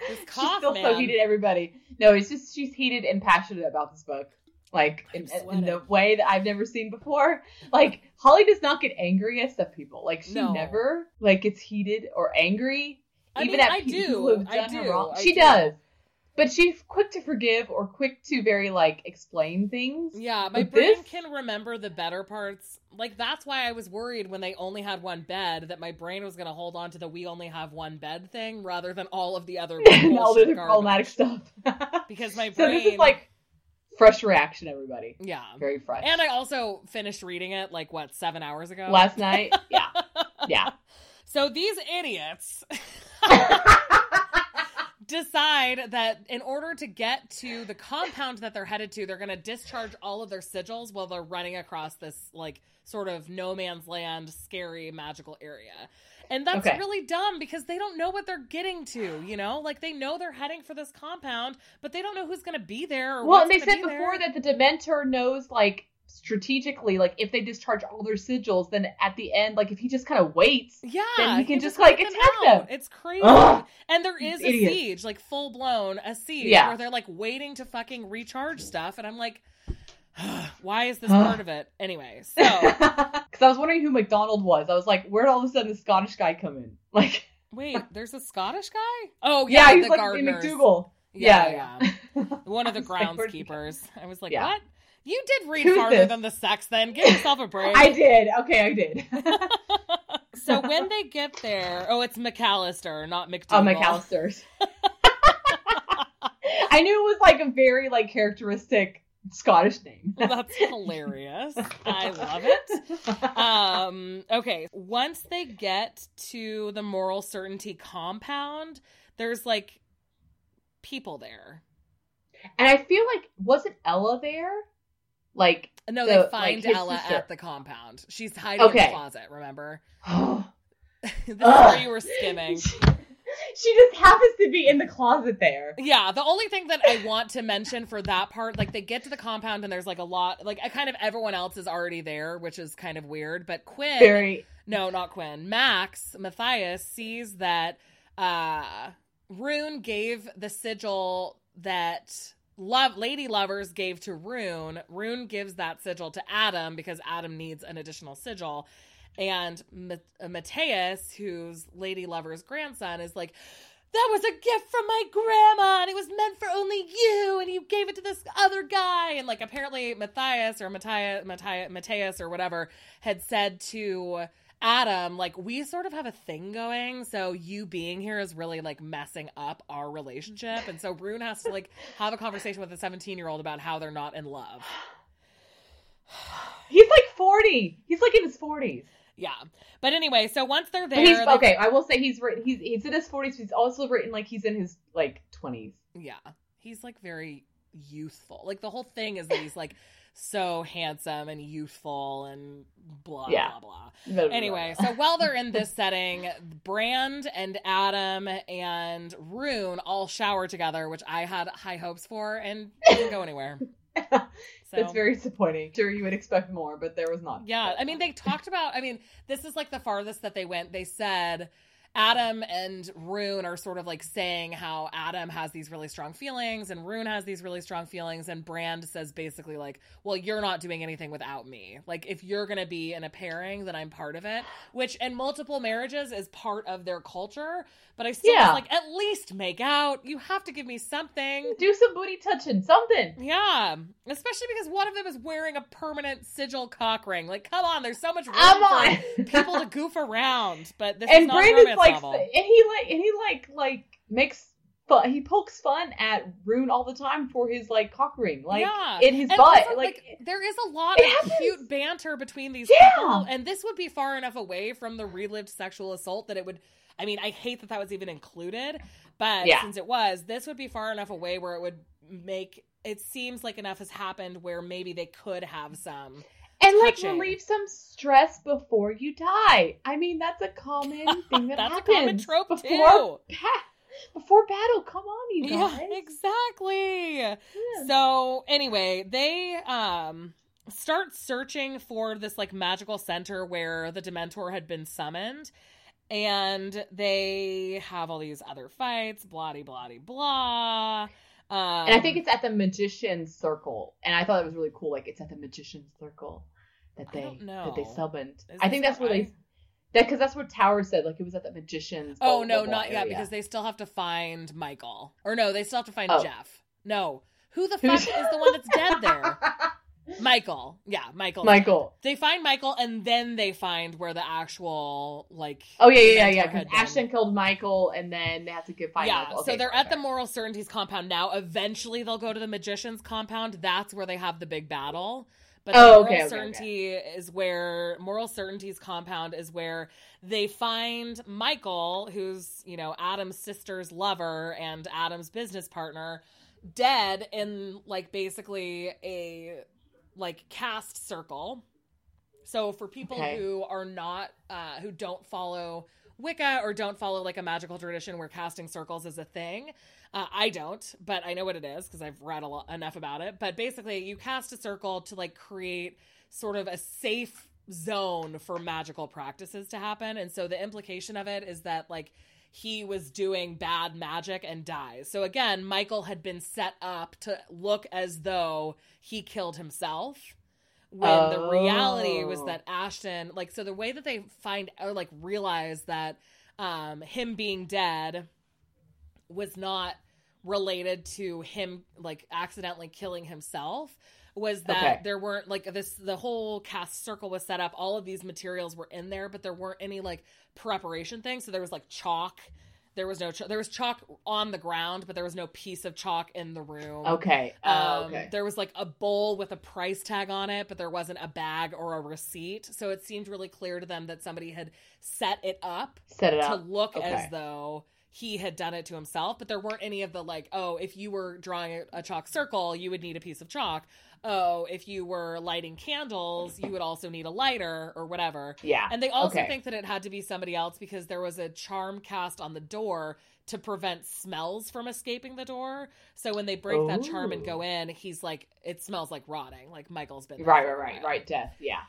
[SPEAKER 1] This
[SPEAKER 2] She's still
[SPEAKER 1] man.
[SPEAKER 2] so heated, everybody. No, it's just she's heated and passionate about this book. Like in, in the way that I've never seen before. Like Holly does not get angry at stuff people. Like she
[SPEAKER 1] No.
[SPEAKER 2] never like gets heated or angry.
[SPEAKER 1] I
[SPEAKER 2] even
[SPEAKER 1] mean,
[SPEAKER 2] at
[SPEAKER 1] I
[SPEAKER 2] people
[SPEAKER 1] do.
[SPEAKER 2] who have
[SPEAKER 1] I
[SPEAKER 2] done her wrong.
[SPEAKER 1] I
[SPEAKER 2] she
[SPEAKER 1] do.
[SPEAKER 2] does. But she's quick to forgive or quick to very like explain things.
[SPEAKER 1] Yeah, my
[SPEAKER 2] But
[SPEAKER 1] brain
[SPEAKER 2] this-
[SPEAKER 1] can remember the better parts. Like that's why I was worried when they only had one bed that my brain was going to hold on to the we only have one bed thing rather than all of the other
[SPEAKER 2] and all the problematic stuff.
[SPEAKER 1] because my brain so
[SPEAKER 2] this is like fresh reaction, everybody.
[SPEAKER 1] yeah.
[SPEAKER 2] Very fresh.
[SPEAKER 1] And I also finished reading it like what, 7 hours ago.
[SPEAKER 2] Last night, yeah, yeah.
[SPEAKER 1] So these idiots decide that in order to get to the compound that they're headed to, they're going to discharge all of their sigils while they're running across this like sort of no man's land, scary magical area. And that's
[SPEAKER 2] Okay.
[SPEAKER 1] really dumb because they don't know what they're getting to, you know? Like they know they're heading for this compound, but they don't know who's going to be there or
[SPEAKER 2] Well, and they said before
[SPEAKER 1] there.
[SPEAKER 2] that the Dementor knows, like, strategically, like, if they discharge all their sigils, then at the end, like, if he just kind of waits,
[SPEAKER 1] Yeah,
[SPEAKER 2] then he can just,
[SPEAKER 1] wipe
[SPEAKER 2] like,
[SPEAKER 1] them
[SPEAKER 2] attack
[SPEAKER 1] out.
[SPEAKER 2] them.
[SPEAKER 1] It's crazy.
[SPEAKER 2] Ugh.
[SPEAKER 1] and there is a
[SPEAKER 2] Idiots.
[SPEAKER 1] siege, like full blown a siege,
[SPEAKER 2] Yeah.
[SPEAKER 1] where they're like waiting to fucking recharge stuff, and I'm like, why is this part of it? Anyway, so
[SPEAKER 2] Because I was wondering who McDonald was. I was like, where'd all of a sudden the Scottish guy come in? Like,
[SPEAKER 1] wait, there's a Scottish guy. Oh
[SPEAKER 2] yeah,
[SPEAKER 1] yeah,
[SPEAKER 2] he's
[SPEAKER 1] the
[SPEAKER 2] like
[SPEAKER 1] gardeners. Yeah,
[SPEAKER 2] Yeah,
[SPEAKER 1] yeah. One of the
[SPEAKER 2] was like,
[SPEAKER 1] groundskeepers. I was like,
[SPEAKER 2] Yeah.
[SPEAKER 1] what? You did read
[SPEAKER 2] Who's
[SPEAKER 1] farther
[SPEAKER 2] this?
[SPEAKER 1] than the sex. Then give yourself a break.
[SPEAKER 2] I did. Okay, I did.
[SPEAKER 1] so when they get there, oh, it's McAllister, not McDougal.
[SPEAKER 2] Oh, McAllister's. I knew it was like a very like characteristic Scottish name.
[SPEAKER 1] That's hilarious. I love it. Um, okay, once they get to the moral certainty compound, there's like people there.
[SPEAKER 2] and I feel like wasn't Ella there? Like,
[SPEAKER 1] No,
[SPEAKER 2] The-
[SPEAKER 1] they find
[SPEAKER 2] his
[SPEAKER 1] Ella
[SPEAKER 2] sister.
[SPEAKER 1] at the compound. She's hiding in
[SPEAKER 2] Okay.
[SPEAKER 1] the closet, remember?
[SPEAKER 2] oh,
[SPEAKER 1] this is where you were skimming.
[SPEAKER 2] she just happens to be in the closet there.
[SPEAKER 1] Yeah, the only thing that I want to mention for that part, like they get to the compound and there's like a lot, like I kind of everyone else is already there, which is kind of weird. But Quinn,
[SPEAKER 2] Very.
[SPEAKER 1] no, not Quinn, Max Matthias sees that uh Rune gave the sigil that love lady lovers gave to Rune. Rune gives that sigil to Addam because Addam needs an additional sigil. And uh, Matthias, who's Lady Lover's grandson, is like, that was a gift from my grandma and it was meant for only you and you gave it to this other guy and like apparently matthias or matthias matthias, matthias or whatever had said to addam like we sort of have a thing going so you being here is really like messing up our relationship and so rune has to like have a conversation with a 17 year old about how they're not in love
[SPEAKER 2] He's like 40. He's like in his 40s.
[SPEAKER 1] yeah but anyway so once they're there
[SPEAKER 2] he's
[SPEAKER 1] they-
[SPEAKER 2] okay. I will say he's written. He's he's in his 40s. He's also written like he's in his like 20s.
[SPEAKER 1] Yeah. He's like very youthful. Like the whole thing is that he's like so handsome and youthful and blah
[SPEAKER 2] Yeah.
[SPEAKER 1] blah blah. Anyway, so while they're in this setting, Brand and Addam and Rune all shower together, which I had high hopes for and didn't go anywhere. So
[SPEAKER 2] That's very disappointing. Sure, you would expect more, but there was not.
[SPEAKER 1] Yeah, I mean, they talked about. I mean, this is like the farthest that they went. They said Addam and Rune are sort of like saying how Addam has these really strong feelings and Rune has these really strong feelings, and Brand says basically like, "Well, you're not doing anything without me. Like, if you're gonna be in a pairing, then I'm part of it." Which in multiple marriages is part of their culture. But I still
[SPEAKER 2] Yeah.
[SPEAKER 1] like, at least make out. You have to give me something.
[SPEAKER 2] Do some booty touching, something.
[SPEAKER 1] Yeah, especially because one of them is wearing a permanent sigil cock ring. Like, come on, there's so much room for people to goof around. But this is
[SPEAKER 2] and
[SPEAKER 1] not a
[SPEAKER 2] Brandon's
[SPEAKER 1] romance
[SPEAKER 2] like,
[SPEAKER 1] novel.
[SPEAKER 2] and he like, and he like, like makes fun. He pokes fun at Rune all the time for his like cock ring, like
[SPEAKER 1] yeah,
[SPEAKER 2] in his
[SPEAKER 1] And
[SPEAKER 2] butt.
[SPEAKER 1] also,
[SPEAKER 2] like,
[SPEAKER 1] there is a lot of
[SPEAKER 2] happens.
[SPEAKER 1] cute banter between these
[SPEAKER 2] Yeah.
[SPEAKER 1] people, and this would be far enough away from the relived sexual assault that it would. I mean, I hate that that was even included, but
[SPEAKER 2] Yeah.
[SPEAKER 1] since it was, this would be far enough away where it would make it seems like enough has happened where maybe they could have some.
[SPEAKER 2] And like
[SPEAKER 1] touching.
[SPEAKER 2] relieve some stress before you die. I mean, that's a common thing that
[SPEAKER 1] That's a
[SPEAKER 2] happens.
[SPEAKER 1] common trope
[SPEAKER 2] before
[SPEAKER 1] too.
[SPEAKER 2] before battle. Come on, you guys.
[SPEAKER 1] Yeah, exactly.
[SPEAKER 2] Yeah.
[SPEAKER 1] So anyway, they um start searching for this like magical center where the Dementor had been summoned. And they have all these other fights, blah blah blah. Um,
[SPEAKER 2] and I think it's at the magician's circle, and I thought it was really cool. Like it's at the magician's circle that they that they.
[SPEAKER 1] Is
[SPEAKER 2] I think that's where they that because that's what Tower said. Like it was at the magician's.
[SPEAKER 1] Oh no, not yet because they still have to find Michael. Or no, they still have to find
[SPEAKER 2] Oh.
[SPEAKER 1] Jeff. No. Who the fuck is the one that's dead there? Michael. Yeah, Michael.
[SPEAKER 2] Michael.
[SPEAKER 1] They find Michael and then they find where the actual like
[SPEAKER 2] Oh yeah, yeah, yeah, yeah.
[SPEAKER 1] had
[SPEAKER 2] Because
[SPEAKER 1] been.
[SPEAKER 2] Ashton killed Michael, and then they have to get find
[SPEAKER 1] yeah,
[SPEAKER 2] Michael.
[SPEAKER 1] so they're at the. Mortal Certainties compound now. Eventually, they'll go to the Magician's compound. That's where they have the big battle. But
[SPEAKER 2] Oh,
[SPEAKER 1] moral
[SPEAKER 2] okay, okay,
[SPEAKER 1] certainty is where moral certainty's compound is where they find Michael, who's you know Addam's sister's lover and Addam's business partner, dead in like basically a like cast circle. So for people
[SPEAKER 2] Okay.
[SPEAKER 1] who are not uh, who don't follow Wicca or don't follow like a magical tradition where casting circles is a thing, uh, I don't, but I know what it is because I've read a lot enough about it. But basically, you cast a circle to like create sort of a safe zone for magical practices to happen, and so the implication of it is that like he was doing bad magic and dies. So again, Michael had been set up to look as though he killed himself. When the reality was
[SPEAKER 2] Oh.
[SPEAKER 1] that Ashton, like, so the way that they find or like realize that um, him being dead was not related to him like accidentally killing himself was that
[SPEAKER 2] Okay.
[SPEAKER 1] there weren't like this the whole cast circle was set up all of these materials were in there but there weren't any like preparation things so there was like chalk there was no ch- there was chalk on the ground but there was no piece of chalk in the room
[SPEAKER 2] Okay. Oh,
[SPEAKER 1] um,
[SPEAKER 2] okay.
[SPEAKER 1] There was like a bowl with a price tag on it, but there wasn't a bag or a receipt. So it seemed really clear to them that somebody had set it up
[SPEAKER 2] Set it
[SPEAKER 1] to
[SPEAKER 2] up.
[SPEAKER 1] look
[SPEAKER 2] Okay.
[SPEAKER 1] as though he had done it to himself. But there weren't any of the like, oh, if you were drawing a, a chalk circle, you would need a piece of chalk. Oh, if you were lighting candles, you would also need a lighter or whatever.
[SPEAKER 2] Yeah.
[SPEAKER 1] And they also
[SPEAKER 2] Okay.
[SPEAKER 1] think that it had to be somebody else because there was a charm cast on the door to prevent smells from escaping the door. So when they break that charm and go
[SPEAKER 2] oh.
[SPEAKER 1] in, he's like, it smells like rotting. Like Michael's been there
[SPEAKER 2] Right, right, right, right. Death. Yeah.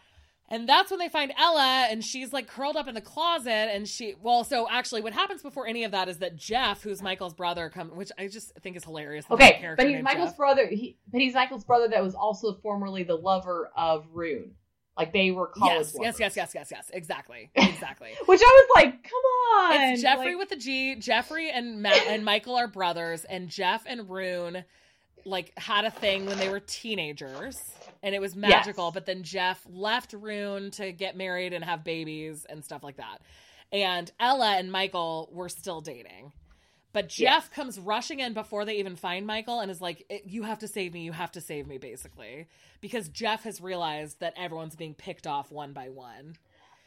[SPEAKER 1] And that's when they find Ella, and she's like curled up in the closet. And she, well, so actually, what happens before any of that is that Jeff, who's Michael's brother, come, which I just think is hilarious. that there's a
[SPEAKER 2] Okay, but he's Michael's
[SPEAKER 1] Jeff.
[SPEAKER 2] brother. He, but he's Michael's brother that was also formerly the lover of Rune. Like they were college
[SPEAKER 1] Yes, yes,
[SPEAKER 2] lovers.
[SPEAKER 1] yes, yes, yes, yes. Exactly, exactly.
[SPEAKER 2] Which I was like, come on.
[SPEAKER 1] It's Jeffrey
[SPEAKER 2] Like,
[SPEAKER 1] with G. Jeffrey and Matt and Michael are brothers, and Jeff and Rune like had a thing when they were teenagers, and it was magical.
[SPEAKER 2] Yes.
[SPEAKER 1] But then Jeff left Rune to get married and have babies and stuff like that. And Ella and Michael were still dating. But Jeff
[SPEAKER 2] Yes.
[SPEAKER 1] comes rushing in before they even find Michael and is like, "Eh, You have to save me. You have to save me, basically. Because Jeff has realized that everyone's being picked off one by one.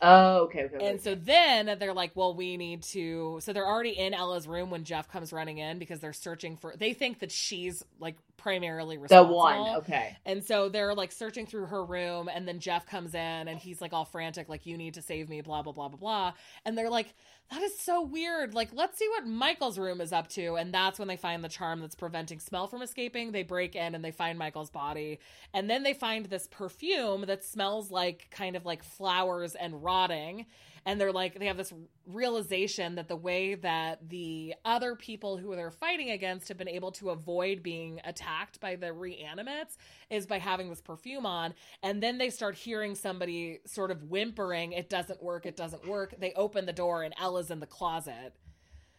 [SPEAKER 2] Oh, okay, okay. okay.
[SPEAKER 1] And so then they're like, well, we need to. So they're already in Ella's room when Jeff comes running in because they're searching for. They think that she's like primarily responsible.
[SPEAKER 2] the one. Okay.
[SPEAKER 1] And so they're like searching through her room, and then Jeff comes in and he's like all frantic, like, you need to save me, blah, blah, blah, blah, blah. And they're like, that is so weird. Like, let's see what Michael's room is up to. And that's when they find the charm that's preventing smell from escaping. They break in and they find Michael's body. And then they find this perfume that smells like kind of like flowers and rotting. And they're like, they have this realization that the way that the other people who they're fighting against have been able to avoid being attacked by the reanimates is by having this perfume on. And then they start hearing somebody sort of whimpering, it doesn't work, it doesn't work. They open the door and Ella's in the closet.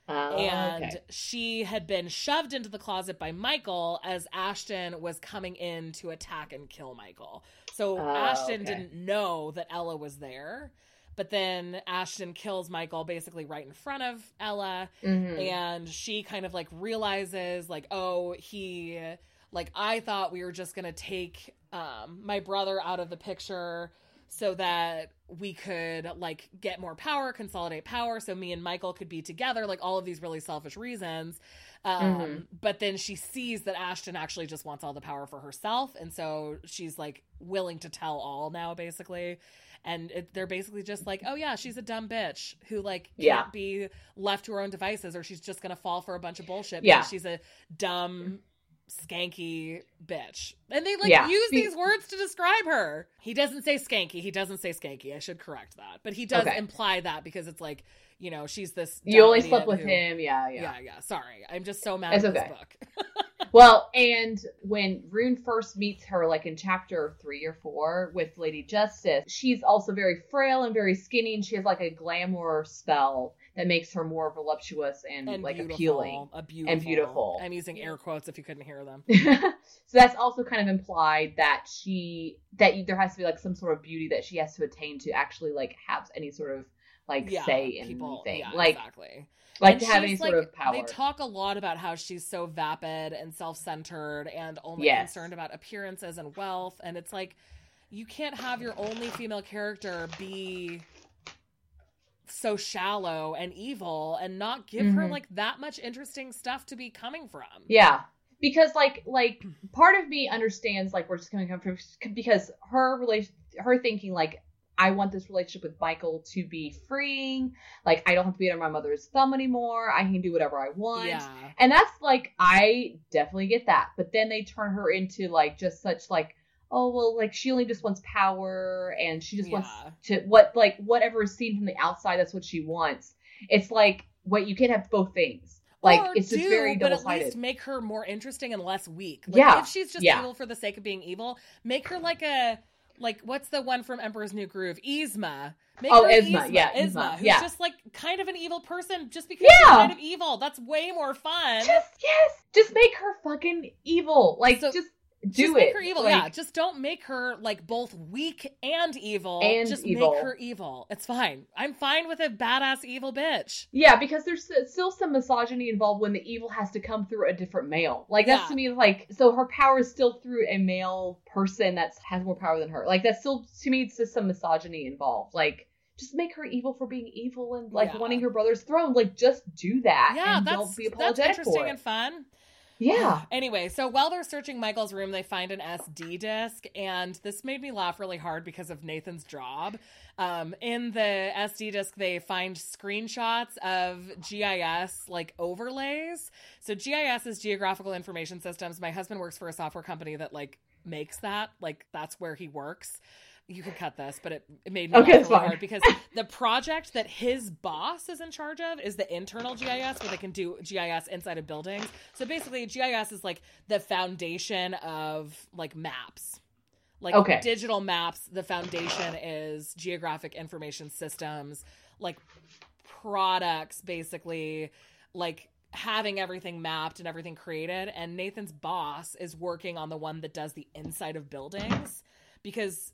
[SPEAKER 2] Oh,
[SPEAKER 1] and
[SPEAKER 2] okay.
[SPEAKER 1] she had been shoved into the closet by Michael as Ashton was coming in to attack and kill Michael. So
[SPEAKER 2] Oh,
[SPEAKER 1] Ashton
[SPEAKER 2] okay.
[SPEAKER 1] didn't know that Ella was there. But then Ashton kills Michael basically right in front of Ella
[SPEAKER 2] Mhm.
[SPEAKER 1] and she kind of like realizes like oh he like i thought we were just gonna take um my brother out of the picture so that we could like get more power consolidate power so me and michael could be together like all of these really selfish reasons um
[SPEAKER 2] Mhm.
[SPEAKER 1] but then she sees that ashton actually just wants all the power for herself and so she's like willing to tell all now basically and it, they're basically just like oh yeah she's a dumb bitch who like can't
[SPEAKER 2] Yeah.
[SPEAKER 1] be left to her own devices or she's just gonna fall for a bunch of bullshit
[SPEAKER 2] Yeah.
[SPEAKER 1] she's a dumb skanky bitch and they like
[SPEAKER 2] Yeah.
[SPEAKER 1] use these words to describe her he doesn't say skanky he doesn't say skanky i should correct that but he does
[SPEAKER 2] Okay.
[SPEAKER 1] imply that because it's like you know she's this
[SPEAKER 2] You only slept with
[SPEAKER 1] who-
[SPEAKER 2] him. Yeah,
[SPEAKER 1] yeah.
[SPEAKER 2] yeah.
[SPEAKER 1] yeah sorry i'm just so mad
[SPEAKER 2] It's
[SPEAKER 1] at
[SPEAKER 2] okay.
[SPEAKER 1] this book
[SPEAKER 2] Well, and when Rune first meets her, like in chapter three or four with Lady Justice, she's also very frail and very skinny, and she has like a glamour spell that makes her more voluptuous and,
[SPEAKER 1] and
[SPEAKER 2] like appealing.
[SPEAKER 1] a beautiful
[SPEAKER 2] beautiful.
[SPEAKER 1] i'm using air quotes if you couldn't hear them
[SPEAKER 2] so that's also kind of implied that she that there has to be like some sort of beauty that she has to attain to actually like have any sort of like
[SPEAKER 1] yeah
[SPEAKER 2] say
[SPEAKER 1] people
[SPEAKER 2] anything,
[SPEAKER 1] yeah
[SPEAKER 2] like
[SPEAKER 1] exactly
[SPEAKER 2] like
[SPEAKER 1] And
[SPEAKER 2] to have any sort
[SPEAKER 1] like-
[SPEAKER 2] of power.
[SPEAKER 1] They talk a lot about how she's so vapid and self-centered and only
[SPEAKER 2] Yes.
[SPEAKER 1] concerned about appearances and wealth, and it's like you can't have your only female character be so shallow and evil and not give her
[SPEAKER 2] Mhm.
[SPEAKER 1] like that much interesting stuff to be coming from.
[SPEAKER 2] Yeah. Because like like part of me understands like where it's coming from because her relation her thinking like I want this relationship with Michael to be freeing. Like I don't have to be under my mother's thumb anymore. I can do whatever I want.
[SPEAKER 1] Yeah.
[SPEAKER 2] And that's like I definitely get that. But then they turn her into like just such like oh well like she only just wants power and she just wants to what like whatever is seen from the outside that's what she wants. It's like what you can't have both things. Like
[SPEAKER 1] Or
[SPEAKER 2] it's just
[SPEAKER 1] do,
[SPEAKER 2] very
[SPEAKER 1] but at least make her more interesting and less weak. Like,
[SPEAKER 2] Yeah.
[SPEAKER 1] If she's just
[SPEAKER 2] Yeah.
[SPEAKER 1] evil for the sake of being evil, make her like a like what's the one from Emperor's New Groove? Yzma. Make
[SPEAKER 2] Oh, Yzma, yeah,
[SPEAKER 1] Yzma, who's
[SPEAKER 2] yeah.
[SPEAKER 1] just like kind of an evil person just because she's kind of evil. That's way more fun.
[SPEAKER 2] Just yes, just make her fucking evil. Like
[SPEAKER 1] So,
[SPEAKER 2] just do
[SPEAKER 1] just
[SPEAKER 2] it.
[SPEAKER 1] make her evil.
[SPEAKER 2] Like,
[SPEAKER 1] yeah, just don't make her like both weak and evil.
[SPEAKER 2] And
[SPEAKER 1] just
[SPEAKER 2] evil.
[SPEAKER 1] make her evil. It's fine. I'm fine with a badass evil bitch.
[SPEAKER 2] Yeah, because there's still some misogyny involved when the evil has to come through a different male. Like that's
[SPEAKER 1] Yeah.
[SPEAKER 2] to me like so her power is still through a male person that has more power than her. Like that's still to me it's just some misogyny involved. Like just make her evil for being evil and like
[SPEAKER 1] Yeah.
[SPEAKER 2] wanting her brother's throne. Like just do that.
[SPEAKER 1] Yeah,
[SPEAKER 2] and
[SPEAKER 1] that's
[SPEAKER 2] don't be
[SPEAKER 1] that's
[SPEAKER 2] apologetic
[SPEAKER 1] interesting
[SPEAKER 2] for it.
[SPEAKER 1] and fun.
[SPEAKER 2] Yeah.
[SPEAKER 1] Anyway, so while they're searching Michael's room, they find an SD disc, and this made me laugh really hard because of Nathan's job. Um, in the SD disc, they find screenshots of GIS like overlays. So GIS is Geographical Information Systems. My husband works for a software company that like makes that. Like that's where he works. You could cut this, but it, it made me
[SPEAKER 2] Okay,
[SPEAKER 1] laugh really hard because the project that his boss is in charge of is the internal GIS, where they can do GIS inside of buildings. So basically, GIS is like the foundation of like maps. Like
[SPEAKER 2] Okay.
[SPEAKER 1] digital maps, the foundation is geographic information systems, like products, basically, like having everything mapped and everything created. And Nathan's boss is working on the one that does the inside of buildings because,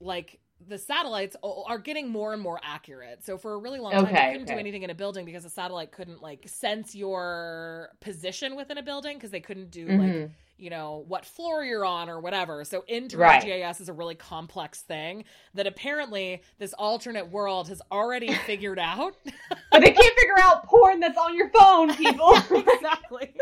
[SPEAKER 1] like, the satellites are getting more and more accurate. So for a really long time,
[SPEAKER 2] Okay,
[SPEAKER 1] they couldn't do anything in a building because the satellite couldn't like sense your position within a building because they couldn't do like
[SPEAKER 2] Mhm.
[SPEAKER 1] you know what floor you're on or whatever. So internal
[SPEAKER 2] Right.
[SPEAKER 1] GIS is a really complex thing that apparently this alternate world has already figured out.
[SPEAKER 2] But they can't figure out porn that's on your phone, people.
[SPEAKER 1] exactly.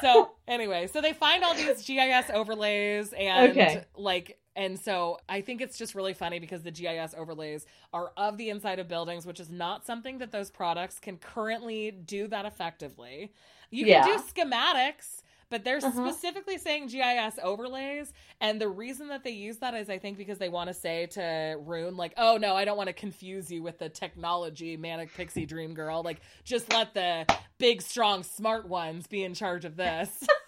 [SPEAKER 1] so anyway, so they find all these GIS overlays and
[SPEAKER 2] Okay.
[SPEAKER 1] like and so I think it's just really funny because the GIS overlays are of the inside of buildings, which is not something that those products can currently do that effectively. You
[SPEAKER 2] Yeah.
[SPEAKER 1] can do schematics, but they're
[SPEAKER 2] Uh-huh.
[SPEAKER 1] specifically saying GIS overlays. And the reason that they use that is I think because they want to say to Rune, like, oh no, I don't want to confuse you with the technology manic pixie dream girl. Like, just let the big, strong, smart ones be in charge of this.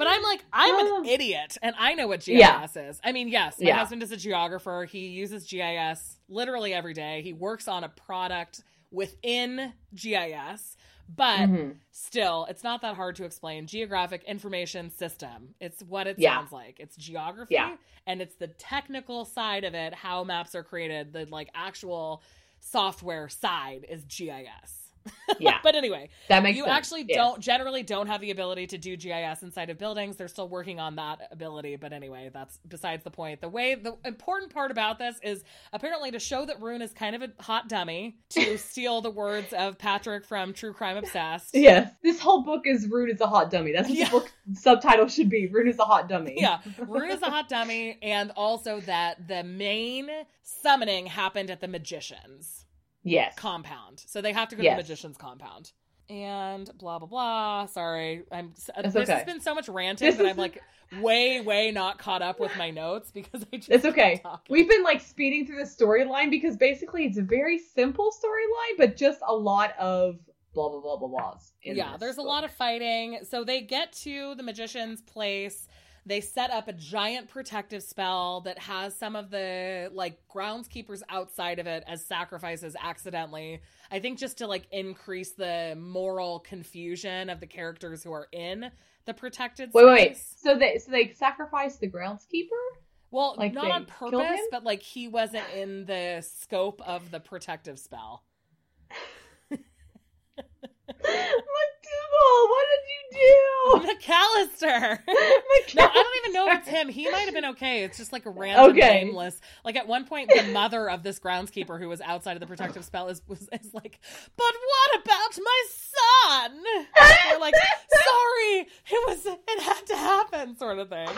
[SPEAKER 1] But I'm like, I'm an idiot and I know what GIS
[SPEAKER 2] Yeah.
[SPEAKER 1] is. I mean, yes, my
[SPEAKER 2] Yeah.
[SPEAKER 1] husband is a geographer. He uses GIS literally every day. He works on a product within GIS, but
[SPEAKER 2] Mhm.
[SPEAKER 1] still, it's not that hard to explain. Geographic Information System. It's what it
[SPEAKER 2] Yeah.
[SPEAKER 1] sounds like. It's geography
[SPEAKER 2] Yeah.
[SPEAKER 1] and it's the technical side of it, how maps are created, the like actual software side is GIS.
[SPEAKER 2] Yeah.
[SPEAKER 1] But anyway,
[SPEAKER 2] That makes
[SPEAKER 1] you
[SPEAKER 2] sense.
[SPEAKER 1] actually
[SPEAKER 2] Yes.
[SPEAKER 1] don't generally don't have the ability to do GIS inside of buildings. They're still working on that ability, but anyway, that's besides the point. The way the important part about this is apparently to show that Rune is kind of a hot dummy to steal the words of Patrick from True Crime Obsessed.
[SPEAKER 2] Yes. This whole book is Rune is a hot dummy. That's what
[SPEAKER 1] Yeah.
[SPEAKER 2] the book subtitle should be. Rune is a hot dummy.
[SPEAKER 1] Yeah, Rune is a hot dummy, and also that the main summoning happened at the magicians.
[SPEAKER 2] Yes.
[SPEAKER 1] compound. So they have to go
[SPEAKER 2] Yes.
[SPEAKER 1] to the magician's compound. And blah blah blah. Sorry, I'm.
[SPEAKER 2] Uh, it's
[SPEAKER 1] this has been so much ranting
[SPEAKER 2] This
[SPEAKER 1] that
[SPEAKER 2] is-
[SPEAKER 1] I'm like way way not caught up with my notes because I just
[SPEAKER 2] It's okay. We've been like speeding through the storyline because basically it's a very simple storyline, but just a lot of blah blah blah blah blahs.
[SPEAKER 1] yeah, there's a lot of fighting. So they get to the magician's place. They set up a giant protective spell that has some of the like groundskeepers outside of it as sacrifices accidentally. I think just to like increase the moral confusion of the characters who are in the protected
[SPEAKER 2] Wait, wait, wait. So they so they sacrifice the groundskeeper?
[SPEAKER 1] Well,
[SPEAKER 2] Like,
[SPEAKER 1] not on purpose, but like he wasn't in the scope of the protective spell.
[SPEAKER 2] McDougal, what did you do?
[SPEAKER 1] McAllister. No, I don't even know if it's him. He might have been okay. It's just like a random
[SPEAKER 2] Okay.
[SPEAKER 1] nameless. Like at one point, the mother of this groundskeeper who was outside of the protective spell is was is like, "But what about my son?" They're like, "Sorry, it was it had to happen," sort of thing.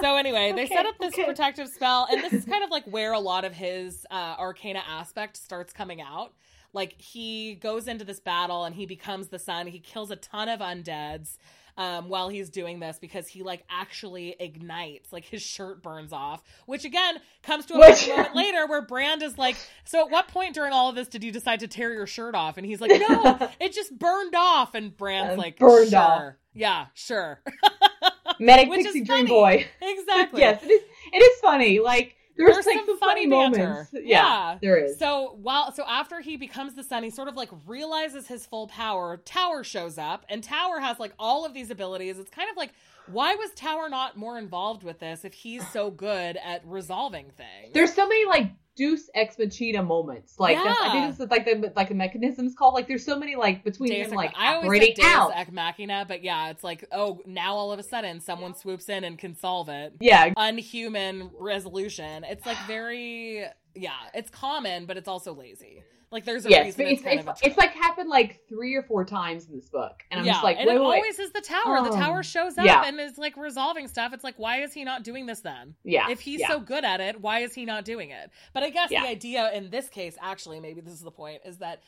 [SPEAKER 1] So anyway, they
[SPEAKER 2] Okay,
[SPEAKER 1] set up this
[SPEAKER 2] okay.
[SPEAKER 1] protective spell, and this is kind of like where a lot of his uh, Arcana aspect starts coming out. Like he goes into this battle and he becomes the sun. He kills a ton of undeads um, while he's doing this because he like actually ignites. Like his shirt burns off, which again comes to a
[SPEAKER 2] Which-
[SPEAKER 1] moment later where Brand is like, "So at what point during all of this did you decide to tear your shirt off?" And he's like, "No, it just burned off." And Brand's
[SPEAKER 2] Uh,
[SPEAKER 1] like,
[SPEAKER 2] burned
[SPEAKER 1] "Sure,
[SPEAKER 2] off.
[SPEAKER 1] yeah, sure, is
[SPEAKER 2] Pixie Dream
[SPEAKER 1] funny.
[SPEAKER 2] Boy.
[SPEAKER 1] exactly."
[SPEAKER 2] yes, it is. It is funny. Like there's,
[SPEAKER 1] There's
[SPEAKER 2] like
[SPEAKER 1] some
[SPEAKER 2] some
[SPEAKER 1] funny
[SPEAKER 2] funny, moments. Yeah,
[SPEAKER 1] Yeah.
[SPEAKER 2] there is.
[SPEAKER 1] So while so after he becomes the sun, he sort of like realizes his full power. Tower shows up, and Tower has like all of these abilities. It's kind of like why was Tower not more involved with this if he's so good at resolving things?
[SPEAKER 2] There's so many like Deus Ex Machina moments. Like that's, I think is like the like the mechanisms called. Like there's so many like between
[SPEAKER 1] Deus
[SPEAKER 2] him like
[SPEAKER 1] I always
[SPEAKER 2] operating
[SPEAKER 1] Deus
[SPEAKER 2] out.
[SPEAKER 1] Ex Machina, but yeah, it's like oh now all of a sudden someone swoops in and can solve it.
[SPEAKER 2] Yeah,
[SPEAKER 1] Unhuman resolution. It's like very yeah, it's common, but it's also lazy. Like there's a
[SPEAKER 2] yes,
[SPEAKER 1] reason it's,
[SPEAKER 2] it's
[SPEAKER 1] kind
[SPEAKER 2] it's,
[SPEAKER 1] of a
[SPEAKER 2] it's like happened like three or four times in this book, and I'm
[SPEAKER 1] yeah,
[SPEAKER 2] just like,
[SPEAKER 1] and
[SPEAKER 2] wait,
[SPEAKER 1] it
[SPEAKER 2] wait, wait.
[SPEAKER 1] always is the tower. the
[SPEAKER 2] Oh.
[SPEAKER 1] tower shows up
[SPEAKER 2] Yeah.
[SPEAKER 1] and is like resolving stuff. It's like, why is he not doing this then?
[SPEAKER 2] yeah,
[SPEAKER 1] If he's
[SPEAKER 2] yeah.
[SPEAKER 1] so good at it, why is he not doing it? But I guess the idea in this case, actually, maybe this is the point, is that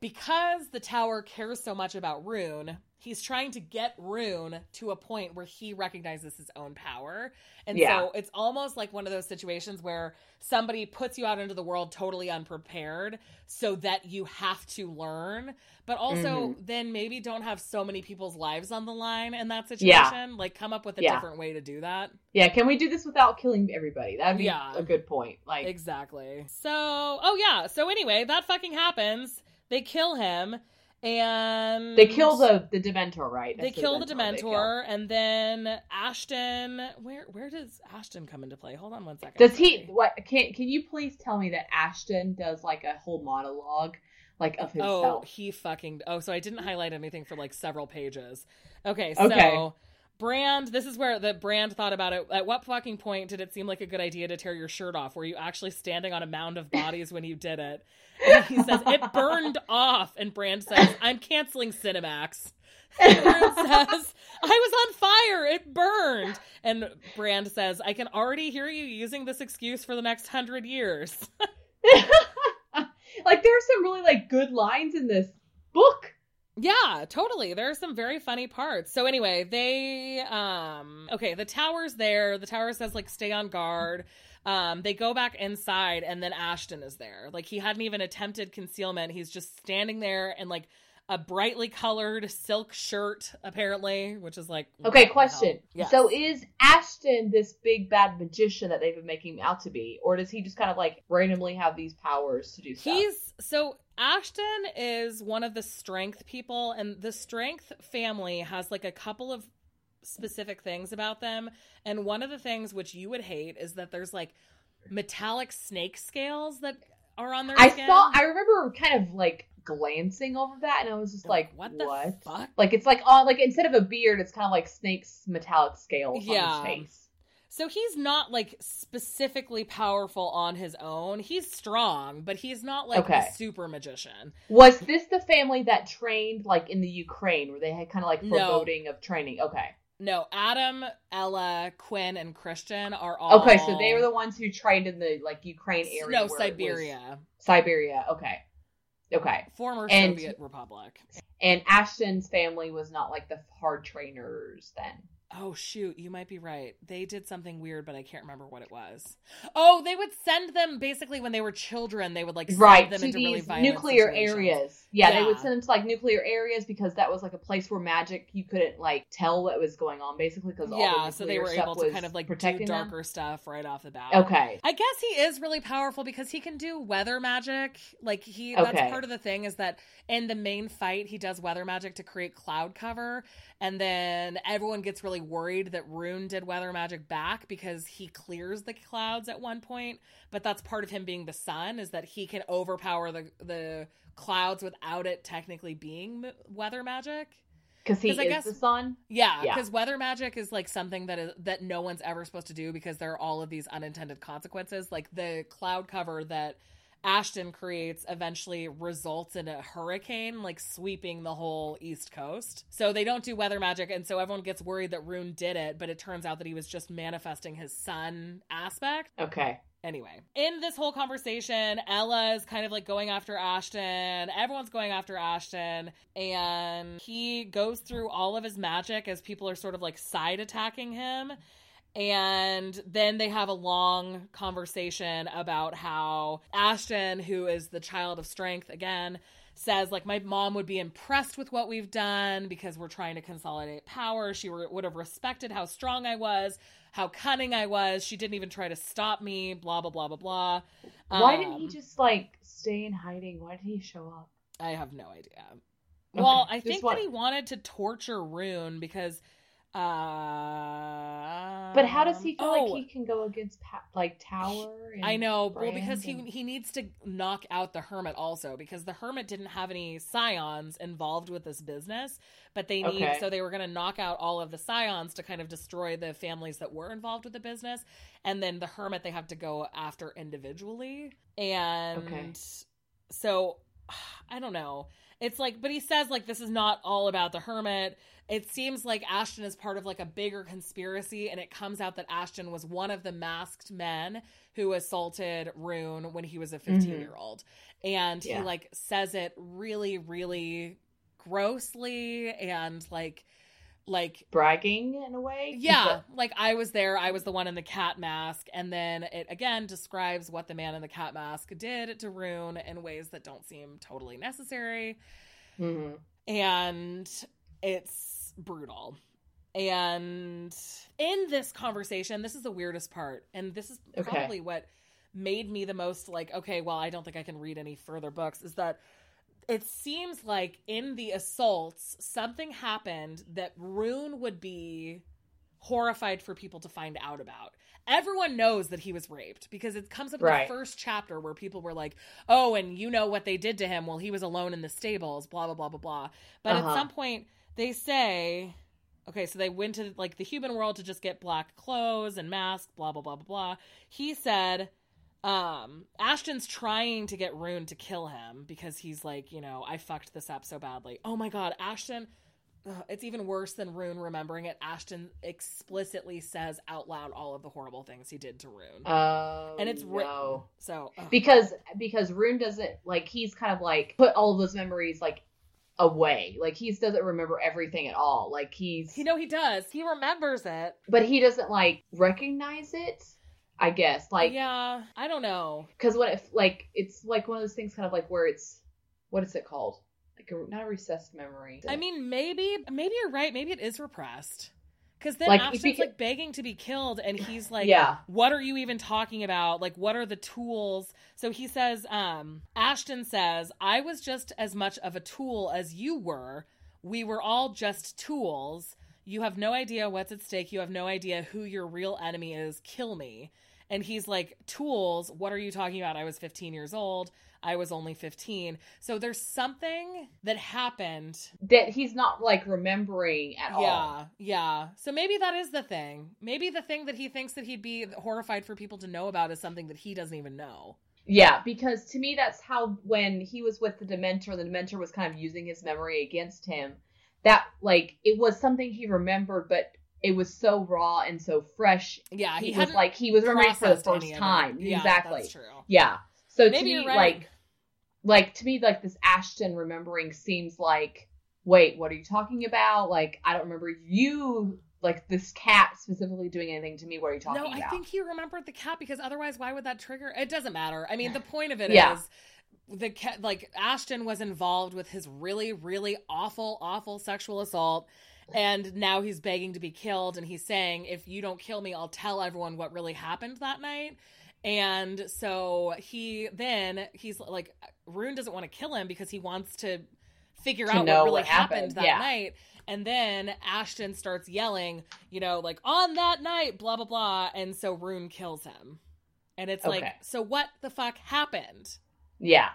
[SPEAKER 1] because the tower cares so much about Rune, he's trying to get Rune to a point where he recognizes his own power. And
[SPEAKER 2] Yeah.
[SPEAKER 1] so it's almost like one of those situations where somebody puts you out into the world totally unprepared so that you have to learn, but also
[SPEAKER 2] Mm-hmm.
[SPEAKER 1] then maybe don't have so many people's lives on the line in that
[SPEAKER 2] Yeah.
[SPEAKER 1] situation. Like come up with a
[SPEAKER 2] Yeah.
[SPEAKER 1] different way to do that.
[SPEAKER 2] yeah. Can we do this without killing everybody? That'd be
[SPEAKER 1] Yeah.
[SPEAKER 2] a good point. Like,
[SPEAKER 1] Exactly. So, oh yeah. So anyway, that fucking happens. They kill him, and
[SPEAKER 2] they kill the the Dementor, right?
[SPEAKER 1] they kill the Dementor,
[SPEAKER 2] kill.
[SPEAKER 1] and then Ashton. Where where does Ashton come into play? Hold on one second.
[SPEAKER 2] Does he? What? Can Can you please tell me that Ashton does like a whole monologue, like of himself.
[SPEAKER 1] Oh, he fucking. Oh, so I didn't highlight anything for like several pages. Okay, so.
[SPEAKER 2] Okay.
[SPEAKER 1] Brand, this is where the brand thought about it. At what fucking point did it seem like a good idea to tear your shirt off? Were you actually standing on a mound of bodies when you did it? And he says, It burned off. And Brand says, I'm canceling Cinemax. And Brand says, I was on fire. It burned. And Brand says, I can already hear you using this excuse for the next hundred years.
[SPEAKER 2] like there are some really like good lines in this book.
[SPEAKER 1] Yeah, totally. There are some very funny parts. So anyway, they um okay, the tower's there. The tower says like stay on guard. Um they go back inside and then Ashton is there. Like he hadn't even attempted concealment. He's just standing there in like a brightly colored silk shirt apparently, which is like
[SPEAKER 2] Okay, question.
[SPEAKER 1] Yes.
[SPEAKER 2] So is Ashton this big bad magician that they've been making him out to be, or does he just kind of like randomly have these powers to do stuff?
[SPEAKER 1] He's so Ashton is one of the strength people, and the strength family has like a couple of specific things about them. And one of the things which you would hate is that there's like metallic snake scales that are on their
[SPEAKER 2] I
[SPEAKER 1] skin.
[SPEAKER 2] saw. I remember kind of like glancing over that, and I was just
[SPEAKER 1] You're
[SPEAKER 2] like,
[SPEAKER 1] what
[SPEAKER 2] "What?"
[SPEAKER 1] the fuck?
[SPEAKER 2] Like it's like on like instead of a beard, it's kind of like snakes metallic scales
[SPEAKER 1] Yeah.
[SPEAKER 2] on his face.
[SPEAKER 1] So he's not like specifically powerful on his own. He's strong, but he's not like
[SPEAKER 2] Okay.
[SPEAKER 1] a super magician.
[SPEAKER 2] Was this the family that trained like in the Ukraine, where they had kind of like
[SPEAKER 1] No.
[SPEAKER 2] foreboding of training? Okay,
[SPEAKER 1] No, Addam, Ella, Quinn, and Christian are all
[SPEAKER 2] okay, so they were the ones who trained in the like Ukraine area.
[SPEAKER 1] no
[SPEAKER 2] where it was-
[SPEAKER 1] Siberia.
[SPEAKER 2] Siberia. Okay, okay.
[SPEAKER 1] former
[SPEAKER 2] And-
[SPEAKER 1] Soviet Republic.
[SPEAKER 2] And Ashton's family was not like the hard trainers then.
[SPEAKER 1] Oh shoot, you might be right. They did something weird, but I can't remember what it was. Oh, they would send them basically when they were children. They would like send
[SPEAKER 2] right
[SPEAKER 1] them
[SPEAKER 2] to
[SPEAKER 1] into really violent
[SPEAKER 2] nuclear
[SPEAKER 1] situations.
[SPEAKER 2] areas. Yeah, they would send them to like nuclear areas because that was like a place where magic you couldn't like tell what was going on basically because all
[SPEAKER 1] Yeah,
[SPEAKER 2] the
[SPEAKER 1] so they were able to kind of like do
[SPEAKER 2] protecting them.
[SPEAKER 1] darker stuff right off the bat.
[SPEAKER 2] Okay,
[SPEAKER 1] I guess he is really powerful because he can do weather magic. Like he
[SPEAKER 2] Okay.
[SPEAKER 1] that's part of the thing is that in the main fight he does weather magic to create cloud cover and then everyone gets really worried that Rune did weather magic back because he clears the clouds at one point, but that's part of him being the sun is that he can overpower the the clouds without it technically being m- weather magic.
[SPEAKER 2] Because he
[SPEAKER 1] 'Cause I
[SPEAKER 2] is
[SPEAKER 1] guess-
[SPEAKER 2] the sun.
[SPEAKER 1] Yeah,
[SPEAKER 2] Yeah.
[SPEAKER 1] because weather magic is like something that is that no one's ever supposed to do because there are all of these unintended consequences. Like the cloud cover that Ashton creates eventually results in a hurricane like sweeping the whole east coast. So they don't do weather magic and so everyone gets worried that Rune did it, but it turns out that he was just manifesting his sun aspect.
[SPEAKER 2] Okay.
[SPEAKER 1] Anyway, in this whole conversation, Ella is kind of like going after Ashton. Everyone's going after Ashton. And he goes through all of his magic as people are sort of like side attacking him. And then they have a long conversation about how Ashton, who is the child of strength again, says like my mom would be impressed with what we've done because we're trying to consolidate power. She would have respected how strong I was, how cunning I was. She didn't even try to stop me. Blah blah blah blah blah.
[SPEAKER 2] Why didn't he
[SPEAKER 1] Um,
[SPEAKER 2] just like stay in hiding? Why did he show up?
[SPEAKER 1] I have no idea. Well, I think
[SPEAKER 2] what-
[SPEAKER 1] that he wanted to torture Rune because. Uh,
[SPEAKER 2] But how does he feel
[SPEAKER 1] oh,
[SPEAKER 2] like he can go against pa- like Tower? And
[SPEAKER 1] I know, well,
[SPEAKER 2] Brand
[SPEAKER 1] because he he needs to knock out the hermit also because the hermit didn't have any scions involved with this business, but they need
[SPEAKER 2] Okay.
[SPEAKER 1] so they were going to knock out all of the scions to kind of destroy the families that were involved with the business, and then the hermit they have to go after individually, and
[SPEAKER 2] Okay.
[SPEAKER 1] so I don't know. It's like, but he says like this is not all about the hermit. It seems like Ashton is part of like a bigger conspiracy, and it comes out that Ashton was one of the masked men who assaulted Rune when he was a 15 year old. And
[SPEAKER 2] Yeah.
[SPEAKER 1] he like says it really, really grossly and like, like,
[SPEAKER 2] bragging in a way.
[SPEAKER 1] yeah, like I was there. I was the one in the cat mask. And then it again describes what the man in the cat mask did to Rune in ways that don't seem totally necessary.
[SPEAKER 2] hmm
[SPEAKER 1] And it's brutal. And in this conversation, this is the weirdest part. And this is
[SPEAKER 2] Okay.
[SPEAKER 1] probably what made me the most like, okay, well, I don't think I can read any further books, is that it seems like in the assaults, something happened that Rune would be horrified for people to find out about. Everyone knows that he was raped because it comes up in
[SPEAKER 2] Right.
[SPEAKER 1] the first chapter where people were like, "Oh, and you know what they did to him? Well, he was alone in the stables, blah blah blah blah blah." But
[SPEAKER 2] Uh-huh.
[SPEAKER 1] at some point they say, okay, so they went to like the human world to just get black clothes and masks, blah blah blah blah blah. He said um Ashton's trying to get Rune to kill him because he's like, you know, I fucked this up so badly. Oh my god, Ashton ugh, it's even worse than Rune remembering it. Ashton explicitly says out loud all of the horrible things he did to Rune.
[SPEAKER 2] Oh,
[SPEAKER 1] and it's written.
[SPEAKER 2] no.
[SPEAKER 1] So ugh.
[SPEAKER 2] because because Rune doesn't like he's kind of like put all of those memories like away. Like he doesn't remember everything at all. Like he's
[SPEAKER 1] you know he does. He remembers it.
[SPEAKER 2] but he doesn't like recognize it. I guess like
[SPEAKER 1] yeah, I don't know.
[SPEAKER 2] because what if like it's like one of those things kind of like where it's what is it called like a, not a recessed memory.
[SPEAKER 1] I mean, maybe maybe you're right. Maybe it is repressed. Because then
[SPEAKER 2] Like,
[SPEAKER 1] Ashton's like begging to be killed, and he's like,
[SPEAKER 2] yeah,
[SPEAKER 1] "What are you even talking about? Like, what are the tools?" So he says, um, Ashton says, "I was just as much of a tool as you were. We were all just tools. You have no idea what's at stake. You have no idea who your real enemy is. Kill me." And he's like, "Tools? What are you talking about? I was 15 years old. I was only 15." So there's something that happened
[SPEAKER 2] that he's not like remembering at all.
[SPEAKER 1] yeah, yeah. So maybe that is the thing. Maybe the thing that he thinks that he'd be horrified for people to know about is something that he doesn't even know.
[SPEAKER 2] Yeah, because to me that's how when he was with the Dementor, the Dementor was kind of using his memory against him. That like it was something he remembered, but it was so raw and so fresh.
[SPEAKER 1] Yeah,
[SPEAKER 2] He,
[SPEAKER 1] he,
[SPEAKER 2] was like he was remembering for the first
[SPEAKER 1] any of it.
[SPEAKER 2] time.
[SPEAKER 1] Yeah,
[SPEAKER 2] exactly.
[SPEAKER 1] That's true.
[SPEAKER 2] Yeah. So to me,
[SPEAKER 1] right.
[SPEAKER 2] like, like to me, like this Ashton remembering seems like, wait, what are you talking about? Like, I don't remember you, like this cat specifically doing anything to me. What are you talking
[SPEAKER 1] no,
[SPEAKER 2] about?
[SPEAKER 1] I think he remembered the cat because otherwise, why would that trigger? It doesn't matter. I mean, the point of it is
[SPEAKER 2] Yeah.
[SPEAKER 1] the cat. Like Ashton was involved with his really, really awful, awful sexual assault. And now he's begging to be killed, and he's saying, "If you don't kill me, I'll tell everyone what really happened that night." And so he then he's like, Rune doesn't want to kill him because he wants to figure
[SPEAKER 2] To
[SPEAKER 1] out what really
[SPEAKER 2] what
[SPEAKER 1] happened,
[SPEAKER 2] happened,
[SPEAKER 1] that
[SPEAKER 2] yeah.
[SPEAKER 1] night. And then Ashton starts yelling, you know, like on that night, blah blah blah. And so Rune kills him. And it's like, so what the fuck happened?
[SPEAKER 2] yeah.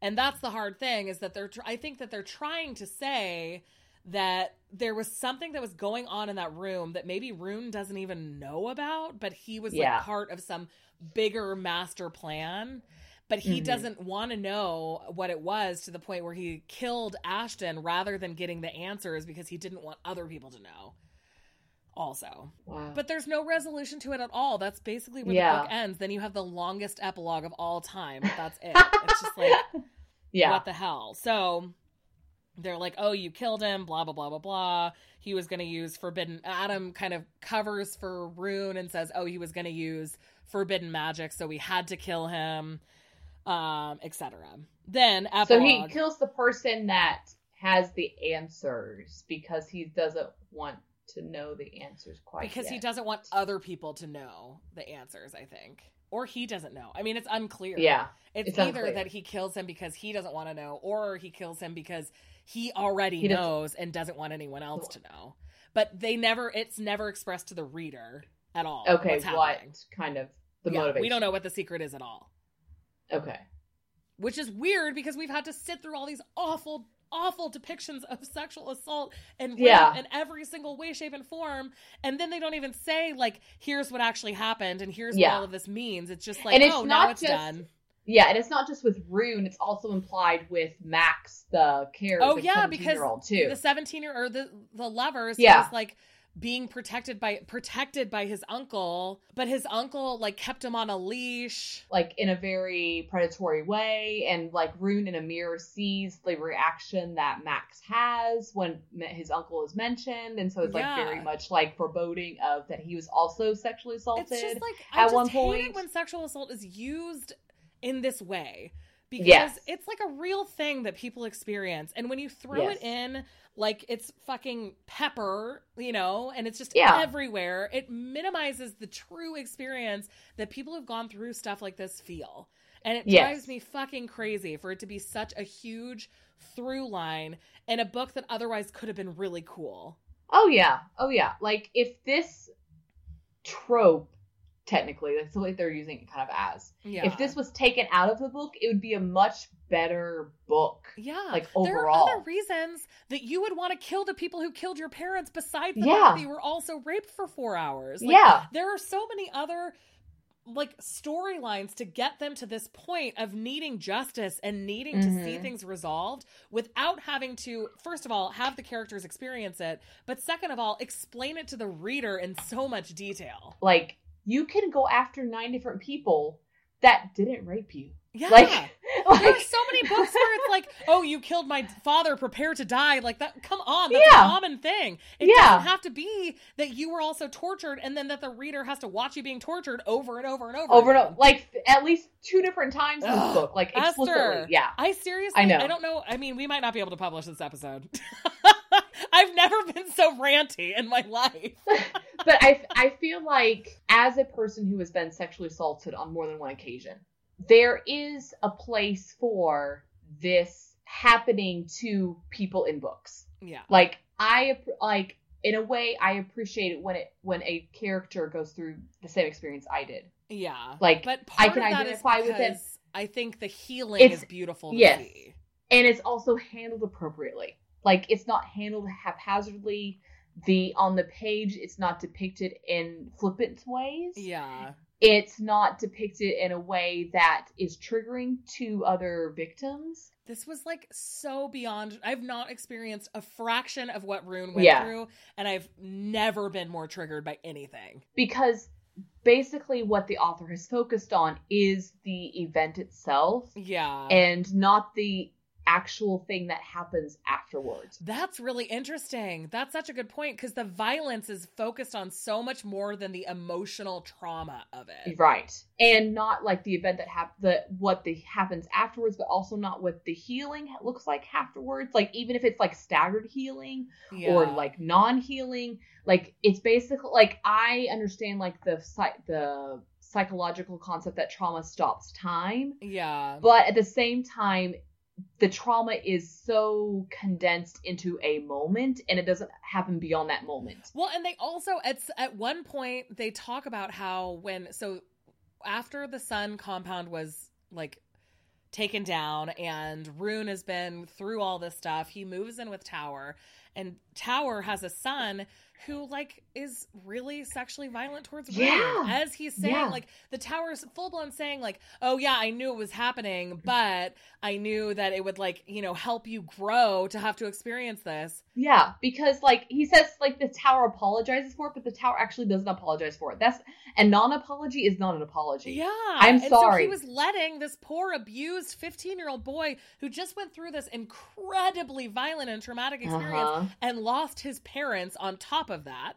[SPEAKER 1] And that's the hard thing is that they're. Tr- I think that they're trying to say that there was something that was going on in that room that maybe Rune doesn't even know about, but he was
[SPEAKER 2] Yeah.
[SPEAKER 1] like part of some bigger master plan. But he
[SPEAKER 2] Mhm.
[SPEAKER 1] doesn't want to know what it was to the point where he killed Ashton rather than getting the answers because he didn't want other people to know. Also,
[SPEAKER 2] Wow.
[SPEAKER 1] but there's no resolution to it at all. That's basically where
[SPEAKER 2] Yeah.
[SPEAKER 1] the book ends. Then you have the longest epilogue of all time. But that's it. it's just like
[SPEAKER 2] yeah.
[SPEAKER 1] what the hell? So they're like, oh, you killed him, blah, blah, blah, blah, blah. He was going to use forbidden. Addam kind of covers for Rune and says, oh, he was going to use forbidden magic, so we had to kill him, um, etc. Then epilogue.
[SPEAKER 2] So he kills the person that has the answers because he doesn't want to know the answers quite
[SPEAKER 1] because he doesn't want other people to know the answers, I think. Or he doesn't know. I mean, it's unclear.
[SPEAKER 2] Yeah.
[SPEAKER 1] It's,
[SPEAKER 2] It's
[SPEAKER 1] either
[SPEAKER 2] unclear.
[SPEAKER 1] that he kills him because he doesn't want to know, or he kills him because he already
[SPEAKER 2] He doesn't-
[SPEAKER 1] knows and doesn't want anyone else to know. But they never, it's never expressed to the reader at all.
[SPEAKER 2] Okay, what kind of the
[SPEAKER 1] Yeah,
[SPEAKER 2] motivation?
[SPEAKER 1] We don't know what the secret is at all.
[SPEAKER 2] Okay.
[SPEAKER 1] Which is weird because we've had to sit through all these awful, awful depictions of sexual assault and rape
[SPEAKER 2] Yeah.
[SPEAKER 1] in every single way, shape, and form. And then they don't even say, like, here's what actually happened and here's
[SPEAKER 2] Yeah.
[SPEAKER 1] what all of this means. It's just like,
[SPEAKER 2] And it's
[SPEAKER 1] oh, now it's
[SPEAKER 2] just-
[SPEAKER 1] done.
[SPEAKER 2] Yeah, and it's not just with Rune; it's also implied with Max, the character.
[SPEAKER 1] Oh, yeah, because
[SPEAKER 2] year old too.
[SPEAKER 1] the 17 year or the the lovers
[SPEAKER 2] Yeah.
[SPEAKER 1] like being protected by protected by his uncle but his uncle like kept him on a leash
[SPEAKER 2] like in a very predatory way, and like Rune in a mirror sees the reaction that Max has when his uncle is mentioned, and so it's like
[SPEAKER 1] Yeah.
[SPEAKER 2] very much like foreboding of that he was also sexually assaulted.
[SPEAKER 1] it's just like i
[SPEAKER 2] at
[SPEAKER 1] just
[SPEAKER 2] one
[SPEAKER 1] hate it
[SPEAKER 2] point.
[SPEAKER 1] when sexual assault is used in this way because
[SPEAKER 2] Yes.
[SPEAKER 1] it's like a real thing that people experience and when you throw
[SPEAKER 2] Yes.
[SPEAKER 1] it in like it's fucking pepper you know and it's just
[SPEAKER 2] Yeah.
[SPEAKER 1] everywhere it minimizes the true experience that people who've gone through stuff like this feel and it
[SPEAKER 2] Yes.
[SPEAKER 1] drives me fucking crazy for it to be such a huge through line in a book that otherwise could have been really cool
[SPEAKER 2] Oh yeah, oh yeah. Like if this trope, technically, that's the way they're using it kind of as.
[SPEAKER 1] yeah
[SPEAKER 2] If this was taken out of the book, it would be a much better book.
[SPEAKER 1] Yeah.
[SPEAKER 2] like,
[SPEAKER 1] There are
[SPEAKER 2] overall.
[SPEAKER 1] other reasons that you would want to kill the people who killed your parents besides the
[SPEAKER 2] Yeah.
[SPEAKER 1] fact that you were also raped for four hours. Like,
[SPEAKER 2] yeah,
[SPEAKER 1] There are so many other like storylines to get them to this point of needing justice and needing to see
[SPEAKER 2] Mhm.
[SPEAKER 1] things resolved without having to first of all have the characters experience it but second of all explain it to the reader in so much detail
[SPEAKER 2] like you can go after nine different people that didn't rape you.
[SPEAKER 1] yeah
[SPEAKER 2] Like,
[SPEAKER 1] There are so many books where it's like, "Oh, you killed my father. Prepare to die." Like that. Come on, that's
[SPEAKER 2] Yeah.
[SPEAKER 1] a common thing. It
[SPEAKER 2] Yeah.
[SPEAKER 1] doesn't have to be that you were also tortured, and then that the reader has to watch you being tortured over and over and over.
[SPEAKER 2] over and over, like at least two different times in this book, like explicitly.
[SPEAKER 1] Esther.
[SPEAKER 2] Yeah,
[SPEAKER 1] I seriously,
[SPEAKER 2] I know.
[SPEAKER 1] I don't know. I mean, we might not be able to publish this episode. I've never been so ranty in my life.
[SPEAKER 2] but I I feel like as a person who has been sexually assaulted on more than one occasion, there is a place for this happening to people in books.
[SPEAKER 1] Yeah.
[SPEAKER 2] Like I like in a way I appreciate it when it when a character goes through the same experience I did.
[SPEAKER 1] Yeah.
[SPEAKER 2] Like,
[SPEAKER 1] but
[SPEAKER 2] I can
[SPEAKER 1] of that is
[SPEAKER 2] identify with it.
[SPEAKER 1] I think the healing
[SPEAKER 2] It's-
[SPEAKER 1] is beautiful to
[SPEAKER 2] yes.
[SPEAKER 1] see.
[SPEAKER 2] and it's also handled appropriately. Like it's not handled haphazardly. The on the page, it's not depicted in flippant ways.
[SPEAKER 1] Yeah.
[SPEAKER 2] It's not depicted in a way that is triggering to other victims.
[SPEAKER 1] This was like so beyond. I've not experienced a fraction of what Rune went
[SPEAKER 2] Yeah.
[SPEAKER 1] through, and I've never been more triggered by anything.
[SPEAKER 2] Because basically, what the author has focused on is the event itself
[SPEAKER 1] Yeah.
[SPEAKER 2] and not the actual thing that happens afterwards.
[SPEAKER 1] That's really interesting. That's such a good point because the violence is focused on so much more than the emotional trauma of it.
[SPEAKER 2] Right. And not like the event that hap- the what the happens afterwards, but also not what the healing looks like afterwards. Like even if it's like staggered healing
[SPEAKER 1] Yeah.
[SPEAKER 2] or like non-healing, like it's basically like I understand like the the psychological concept that trauma stops time,
[SPEAKER 1] yeah.
[SPEAKER 2] but at the same time the trauma is so condensed into a moment and it doesn't happen beyond that moment.
[SPEAKER 1] Well, and they also at at one point they talk about how when so after the Sun compound was like taken down and Rune has been through all this stuff, he moves in with Tower and Tower has a son who like is really sexually violent towards Rue.
[SPEAKER 2] Yeah.
[SPEAKER 1] As he's saying,
[SPEAKER 2] Yeah.
[SPEAKER 1] like the Tower's full blown saying, like, oh yeah, I knew it was happening, but I knew that it would like, you know, help you grow to have to experience this.
[SPEAKER 2] Yeah, because like he says, like the tower apologizes for it, but the tower actually doesn't apologize for it. That's and non-apology is not an apology.
[SPEAKER 1] Yeah.
[SPEAKER 2] I'm
[SPEAKER 1] and So he was letting this poor abused 15 year old boy who just went through this incredibly violent and traumatic experience
[SPEAKER 2] Uh-huh.
[SPEAKER 1] and lost his parents on top of that.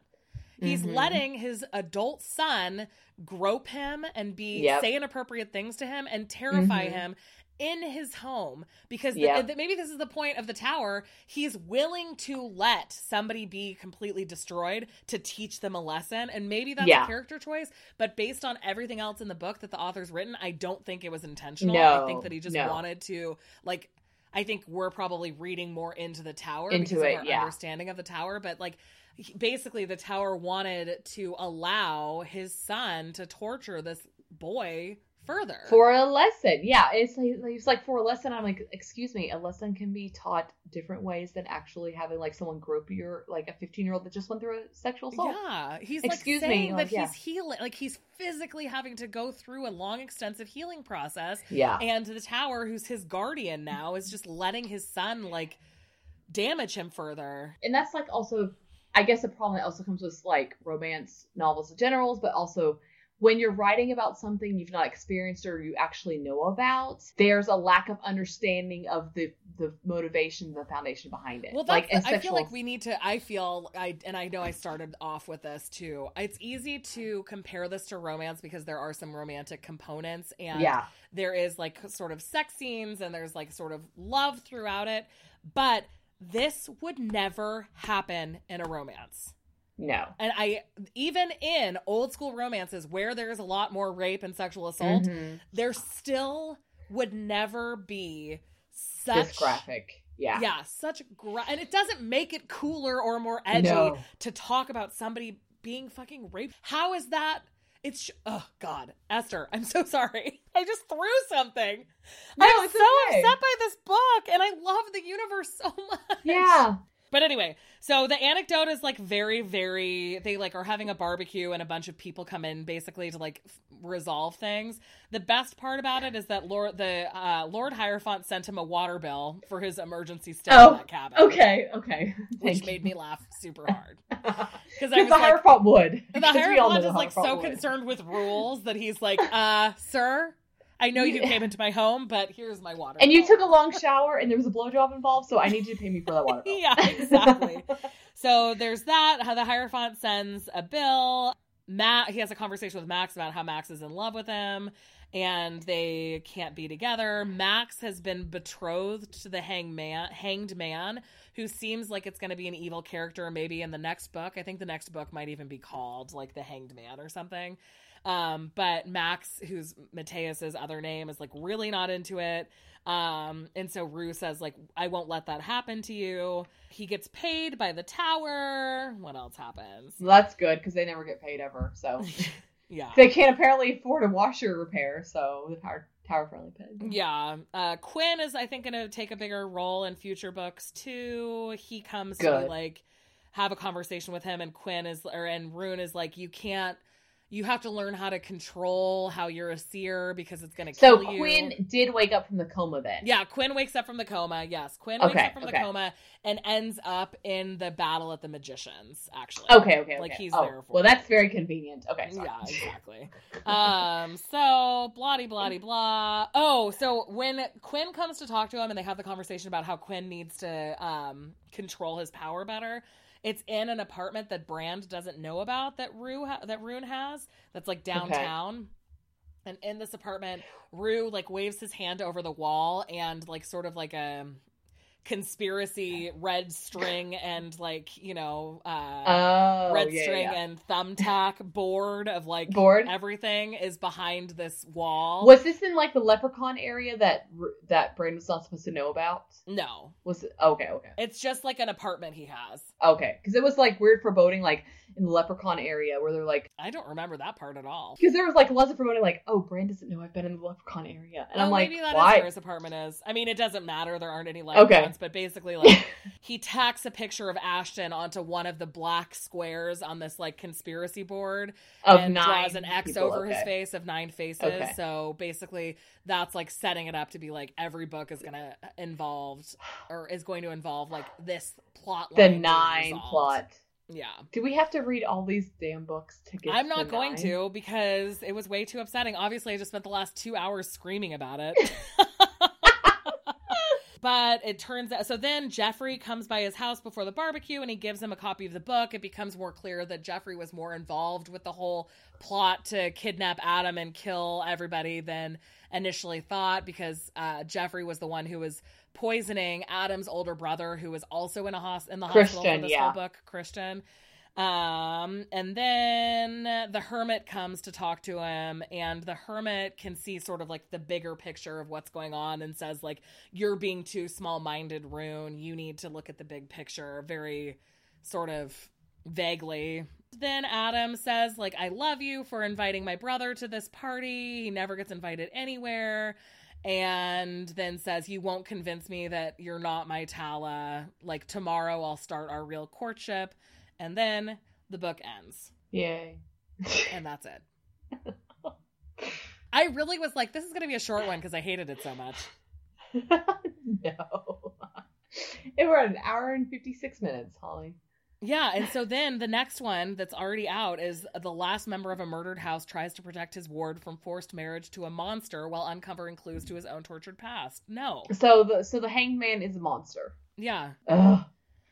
[SPEAKER 1] He's
[SPEAKER 2] Mhm.
[SPEAKER 1] letting his adult son grope him and be
[SPEAKER 2] Yep.
[SPEAKER 1] say inappropriate things to him and terrify
[SPEAKER 2] Mhm.
[SPEAKER 1] him in his home because the-
[SPEAKER 2] Yep.
[SPEAKER 1] th- maybe this is the point of the tower he's willing to let somebody be completely destroyed to teach them a lesson and maybe that's
[SPEAKER 2] Yeah.
[SPEAKER 1] a character choice but based on everything else in the book that the author's written i don't think it was intentional
[SPEAKER 2] No,
[SPEAKER 1] i think that he just
[SPEAKER 2] no.
[SPEAKER 1] wanted to like i think we're probably reading more into the tower
[SPEAKER 2] Into
[SPEAKER 1] because
[SPEAKER 2] it,
[SPEAKER 1] of our
[SPEAKER 2] yeah.
[SPEAKER 1] understanding of the tower but like he- basically the tower wanted to allow his son to torture this boy further
[SPEAKER 2] For a lesson, yeah, it's like it's like for a lesson. I'm like, excuse me, a lesson can be taught different ways than actually having like someone grope your like a 15 year old that just went through a sexual assault.
[SPEAKER 1] Yeah, he's
[SPEAKER 2] Excuse
[SPEAKER 1] like
[SPEAKER 2] me,
[SPEAKER 1] saying
[SPEAKER 2] like,
[SPEAKER 1] that
[SPEAKER 2] yeah.
[SPEAKER 1] he's healing, like he's physically having to go through a long, extensive healing process.
[SPEAKER 2] Yeah,
[SPEAKER 1] And the tower, who's his guardian now, is just letting his son like damage him further.
[SPEAKER 2] and that's like also i guess a problem that also comes with like romance novels in general but also when you're writing about something you've not experienced or you actually know about there's a lack of understanding of the the motivation the foundation behind it
[SPEAKER 1] Well,
[SPEAKER 2] like
[SPEAKER 1] that's,
[SPEAKER 2] and
[SPEAKER 1] I feel like we need to. I feel I and I know I started off with this too. It's easy to compare this to romance because there are some romantic components and
[SPEAKER 2] yeah
[SPEAKER 1] there is like sort of sex scenes and there's like sort of love throughout it, but this would never happen in a romance.
[SPEAKER 2] no
[SPEAKER 1] And I even in old school romances where there's a lot more rape and sexual assault,
[SPEAKER 2] Mhm.
[SPEAKER 1] there still would never be such
[SPEAKER 2] this graphic yeah
[SPEAKER 1] yeah, such gra- and it doesn't make it cooler or more edgy
[SPEAKER 2] No.
[SPEAKER 1] to talk about somebody being fucking raped. How is that? It's sh- oh god, Esther, I'm so sorry. I just threw something.
[SPEAKER 2] No,
[SPEAKER 1] I'm so
[SPEAKER 2] okay.
[SPEAKER 1] upset by this book, and I love the universe so much.
[SPEAKER 2] yeah
[SPEAKER 1] But anyway, so the anecdote is like very, very. They like are having a barbecue and a bunch of people come in basically to like f- resolve things. The best part about it is that Lord the uh, Lord Hierophant sent him a water bill for his emergency stay
[SPEAKER 2] Oh,
[SPEAKER 1] in that cabin,
[SPEAKER 2] okay okay
[SPEAKER 1] which
[SPEAKER 2] Thank
[SPEAKER 1] made me laugh super hard because I was
[SPEAKER 2] the
[SPEAKER 1] like.
[SPEAKER 2] hierophant would
[SPEAKER 1] The
[SPEAKER 2] Because we all know
[SPEAKER 1] Hierophant is like so concerned with rules that he's like, uh, sir, I know you came into my home, but here's my water.
[SPEAKER 2] and you took a long shower and there was a blowjob involved so i need you to pay me for that water bill.
[SPEAKER 1] yeah, exactly. So there's that. How the Hierophant sends a bill. Matt, he has a conversation with Max about how Max is in love with him, and they can't be together. Max has been betrothed to the hangman, hanged man, who seems like it's going to be an evil character. Maybe in the next book, I think the next book might even be called like the Hanged Man or something. Um, but Max, who's Mateus's other name, is like really not into it. Um, and so Rue says, like, I won't let that happen to you. He gets paid by the tower. What else happens?
[SPEAKER 2] Well, that's good because they never get paid ever. So
[SPEAKER 1] Yeah.
[SPEAKER 2] they can't apparently afford a washer repair. So the tower tower finally paid.
[SPEAKER 1] Yeah. Uh, Quinn is, I think, going to take a bigger role in future books too. He comes to like have a conversation with him, and Quinn is, or and Rune is like, you can't. You have to learn how to control how you're a seer because it's going to
[SPEAKER 2] So
[SPEAKER 1] kill you.
[SPEAKER 2] So Quinn did wake up from the coma then.
[SPEAKER 1] Yeah, Quinn wakes up from the coma. Yes, Quinn wakes up from the coma and ends up in the battle at the magicians. Actually,
[SPEAKER 2] Okay, okay, okay.
[SPEAKER 1] Like, he's
[SPEAKER 2] oh,
[SPEAKER 1] there for
[SPEAKER 2] Well,
[SPEAKER 1] it.
[SPEAKER 2] that's very convenient. Okay, sorry.
[SPEAKER 1] Yeah, exactly. um, so bloody bloody blah. Oh, so when Quinn comes to talk to him and they have the conversation about how Quinn needs to um control his power better. It's in an apartment that Brand doesn't know about that Rue ha- that Rune has. That's like downtown. And in this apartment, Rue like waves his hand over the wall and like sort of like a conspiracy red string and like you know uh
[SPEAKER 2] Oh,
[SPEAKER 1] red
[SPEAKER 2] yeah,
[SPEAKER 1] string
[SPEAKER 2] yeah.
[SPEAKER 1] and thumbtack board of like
[SPEAKER 2] Board?
[SPEAKER 1] everything is behind this wall.
[SPEAKER 2] Was this in like the leprechaun area that that Brain was not supposed to know about?
[SPEAKER 1] No,
[SPEAKER 2] Was it? Okay, okay.
[SPEAKER 1] it's just like an apartment he has.
[SPEAKER 2] Okay, because it was like weird foreboding, like in the leprechaun area where they're like,
[SPEAKER 1] I don't remember that part at all.
[SPEAKER 2] because there was like lots of foreboding, like, oh, Brand doesn't know I've been in the leprechaun area, and
[SPEAKER 1] Oh,
[SPEAKER 2] I'm like,
[SPEAKER 1] maybe that is
[SPEAKER 2] why?
[SPEAKER 1] where his apartment is. I mean, it doesn't matter. There aren't any leprechauns, but basically, like, he tacks a picture of Ashton onto one of the black squares on this like conspiracy board
[SPEAKER 2] of
[SPEAKER 1] and draws an X
[SPEAKER 2] people,
[SPEAKER 1] over his face of nine faces.
[SPEAKER 2] Okay.
[SPEAKER 1] So basically, that's like setting it up to be like every book is gonna involve or is going to involve like this plot.
[SPEAKER 2] The nine plot.
[SPEAKER 1] Yeah.
[SPEAKER 2] Do we have to read all these damn books to get?
[SPEAKER 1] I'm not going
[SPEAKER 2] nine?
[SPEAKER 1] to because it was way too upsetting. Obviously, I just spent the last two hours screaming about it. but it turns out so then Jeffrey comes by his house before the barbecue and he gives him a copy of the book. It becomes more clear that Jeffrey was more involved with the whole plot to kidnap Addam and kill everybody than initially thought because uh, Jeffrey was the one who was poisoning Addam's older brother who was also in a hos- in the hospital for
[SPEAKER 2] Christian,
[SPEAKER 1] this
[SPEAKER 2] yeah.
[SPEAKER 1] whole book, Christian. Um, and then the hermit comes to talk to him, and the hermit can see sort of like the bigger picture of what's going on and says, like, you're being too small minded, Rune. You need to look at the big picture very sort of vaguely. Then Addam says, like, I love you for inviting my brother to this party. He never gets invited anywhere. And then says, You won't convince me that you're not my Tala. Like, tomorrow I'll start our real courtship. And then the book ends.
[SPEAKER 2] Yay.
[SPEAKER 1] And that's it. I really was like, This is going to be a short one because I hated it so much.
[SPEAKER 2] no. And we're an hour and 56 minutes, Holly.
[SPEAKER 1] Yeah, and so then the next one that's already out is the last member of a murdered house tries to protect his ward from forced marriage to a monster while uncovering clues to his own tortured past. No.
[SPEAKER 2] So the so the hanged man is a monster.
[SPEAKER 1] Yeah.
[SPEAKER 2] Ugh.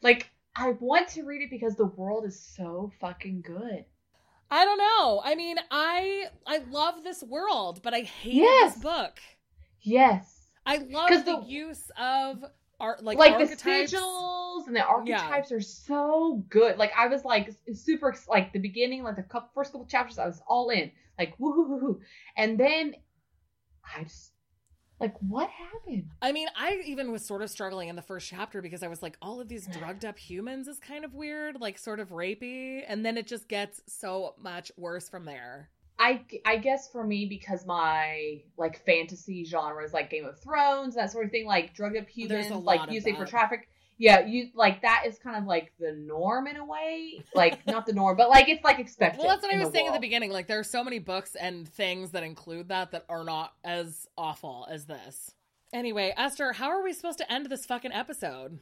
[SPEAKER 2] Like I want to read it because the world is so fucking good.
[SPEAKER 1] I don't know. I mean, I I love this world, but I hate
[SPEAKER 2] Yes.
[SPEAKER 1] this book.
[SPEAKER 2] Yes.
[SPEAKER 1] I love the,
[SPEAKER 2] the-
[SPEAKER 1] use of art like,
[SPEAKER 2] Like, the sigils and the archetypes are so good. Like I was like super like the beginning, like the couple, first couple chapters, I was all in, like woo hoo hoo hoo, and then I just like what happened?
[SPEAKER 1] I mean, I even was sort of struggling in the first chapter because I was like, all of these drugged up humans is kind of weird, like sort of rapey, and then it just gets so much worse from there.
[SPEAKER 2] I I guess for me because my like fantasy genre is like Game of Thrones that sort of thing, like drug up humans,
[SPEAKER 1] a
[SPEAKER 2] like using for traffic. Yeah, you like that is kind of like the norm in a way, like not the norm, but like it's like expected.
[SPEAKER 1] Well, that's what I was saying at the beginning. Like, there are so many books and things that include that that are not as awful as this. Anyway, Esther, how are we supposed to end this fucking episode?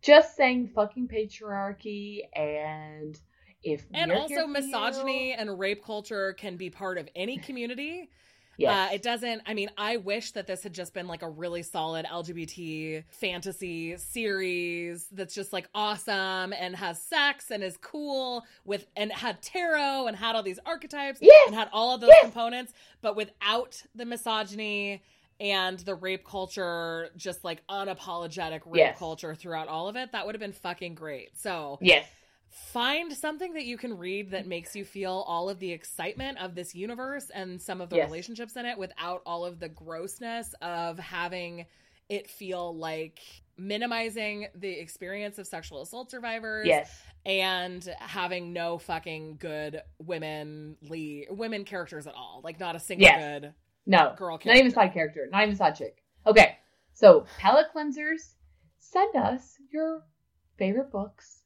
[SPEAKER 2] Just saying fucking patriarchy and if
[SPEAKER 1] And also, misogyny
[SPEAKER 2] you-
[SPEAKER 1] and rape culture can be part of any community.
[SPEAKER 2] Yes.
[SPEAKER 1] Uh, it doesn't. I mean, I wish that this had just been like a really solid LGBT fantasy series that's just like awesome and has sex and is cool with and had tarot and had all these archetypes
[SPEAKER 2] Yes!
[SPEAKER 1] and had all of those
[SPEAKER 2] Yes!
[SPEAKER 1] components, but without the misogyny and the rape culture, just like unapologetic rape
[SPEAKER 2] Yes.
[SPEAKER 1] culture throughout all of it. That would have been fucking great. So
[SPEAKER 2] yes.
[SPEAKER 1] Find something that you can read that makes you feel all of the excitement of this universe and some of the
[SPEAKER 2] Yes.
[SPEAKER 1] relationships in it without all of the grossness of having it feel like minimizing the experience of sexual assault survivors
[SPEAKER 2] Yes.
[SPEAKER 1] and having no fucking good women lead women characters at all like not a single
[SPEAKER 2] Yes.
[SPEAKER 1] good
[SPEAKER 2] No.
[SPEAKER 1] girl
[SPEAKER 2] Not even side character. Not even side chick. Okay. So palette cleansers, send us your favorite books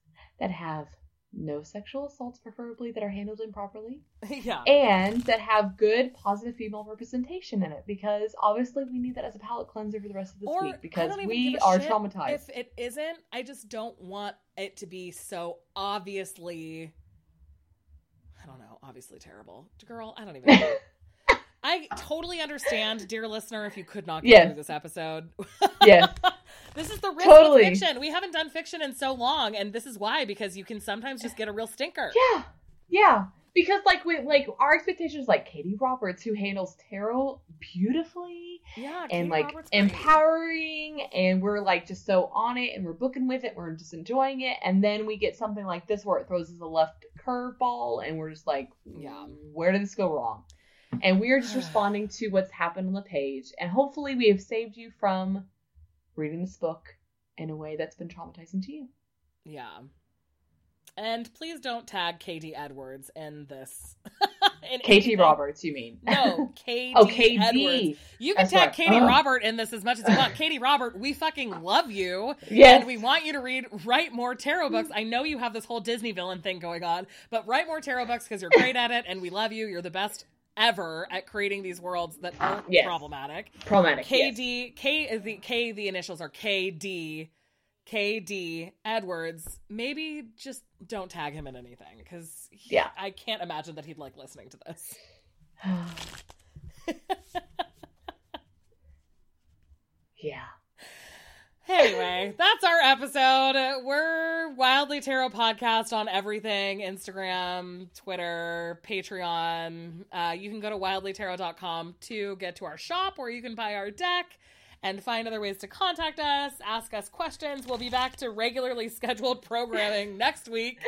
[SPEAKER 2] that have no sexual assaults, preferably that are handled improperly,
[SPEAKER 1] yeah
[SPEAKER 2] and that have good positive female representation in it. Because obviously we need that as a palate cleanser for the rest of this
[SPEAKER 1] Or,
[SPEAKER 2] week because we are traumatized.
[SPEAKER 1] if it isn't i just don't want it to be so obviously i don't know obviously terrible girl i don't even know i totally understand dear listener if you could not get
[SPEAKER 2] Yes.
[SPEAKER 1] through this episode
[SPEAKER 2] yes.
[SPEAKER 1] this is the risk
[SPEAKER 2] Totally.
[SPEAKER 1] with fiction we haven't done fiction in so long and this is why because you can sometimes just get a real stinker
[SPEAKER 2] Yeah. Yeah. Because like we like our expectations like Katee Roberts who handles tarot beautifully
[SPEAKER 1] yeah
[SPEAKER 2] and
[SPEAKER 1] Katee
[SPEAKER 2] like
[SPEAKER 1] Roberts great.
[SPEAKER 2] empowering and we're like just so on it and we're booking with it we're just enjoying it and then we get something like this where it throws us a left curveball and we're just like
[SPEAKER 1] Yeah.
[SPEAKER 2] where did this go wrong and we are just responding to what's happened on the page and hopefully we have saved you from reading this book in a way that's been traumatizing to you
[SPEAKER 1] yeah And please don't tag KD Edwards in this. in
[SPEAKER 2] Katie. Roberts, you mean?
[SPEAKER 1] No, Katie
[SPEAKER 2] oh, KD.
[SPEAKER 1] Edwards. You can
[SPEAKER 2] That's
[SPEAKER 1] tag
[SPEAKER 2] right.
[SPEAKER 1] Katie
[SPEAKER 2] Oh.
[SPEAKER 1] Robert in this as much as you want. Katee Robert, we fucking love you.
[SPEAKER 2] Yes.
[SPEAKER 1] And we want you to read, write more tarot books. I know you have this whole Disney villain thing going on, but write more tarot books because you're great at it and we love you. You're the best ever at creating these worlds that aren't
[SPEAKER 2] Yes.
[SPEAKER 1] problematic.
[SPEAKER 2] Problematic. yes.
[SPEAKER 1] KD, K is the K, the initials are KD, KD Edwards. Maybe just don't tag him in anything because
[SPEAKER 2] Yeah.
[SPEAKER 1] I can't imagine that he'd like listening to this.
[SPEAKER 2] yeah.
[SPEAKER 1] Anyway, that's our episode. We're Wildly Tarot Podcast on everything Instagram, Twitter, Patreon. Uh, you can go to wildlytarot.com to get to our shop where you can buy our deck and find other ways to contact us, ask us questions. We'll be back to regularly scheduled programming next week.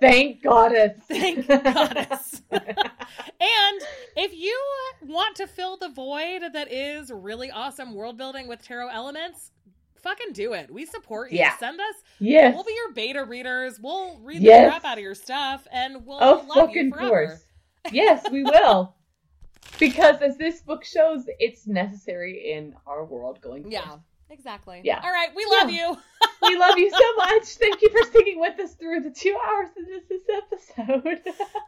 [SPEAKER 2] Thank goddess.
[SPEAKER 1] Thank goddess. and if you want to fill the void that is really awesome world building with tarot elements, fucking do it. We support you.
[SPEAKER 2] Yeah.
[SPEAKER 1] Send us.
[SPEAKER 2] yes.
[SPEAKER 1] We'll be your beta readers. We'll read
[SPEAKER 2] Yes.
[SPEAKER 1] the crap out of your stuff, and we'll
[SPEAKER 2] Of
[SPEAKER 1] love
[SPEAKER 2] fucking
[SPEAKER 1] you forever.
[SPEAKER 2] course. Yes, we will. because as this book shows, it's necessary in our world going forward.
[SPEAKER 1] Yeah, exactly.
[SPEAKER 2] Yeah.
[SPEAKER 1] All right, we love you.
[SPEAKER 2] We love you so much. Thank you for sticking with us through the two hours of this, episode.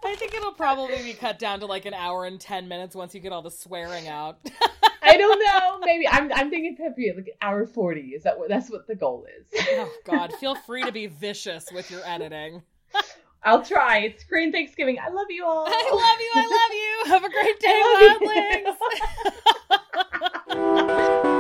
[SPEAKER 1] I think it'll probably be cut down to like an hour and ten minutes once you get all the swearing out.
[SPEAKER 2] I don't know. Maybe I'm I'm thinking Peppy like hour forty. Is that what that's what the goal is?
[SPEAKER 1] oh God, feel free to be vicious with your editing.
[SPEAKER 2] I'll try. It's Green Thanksgiving. I love you all.
[SPEAKER 1] I love you. I love you. Have a great day,
[SPEAKER 2] I love you.
[SPEAKER 1] wildlings.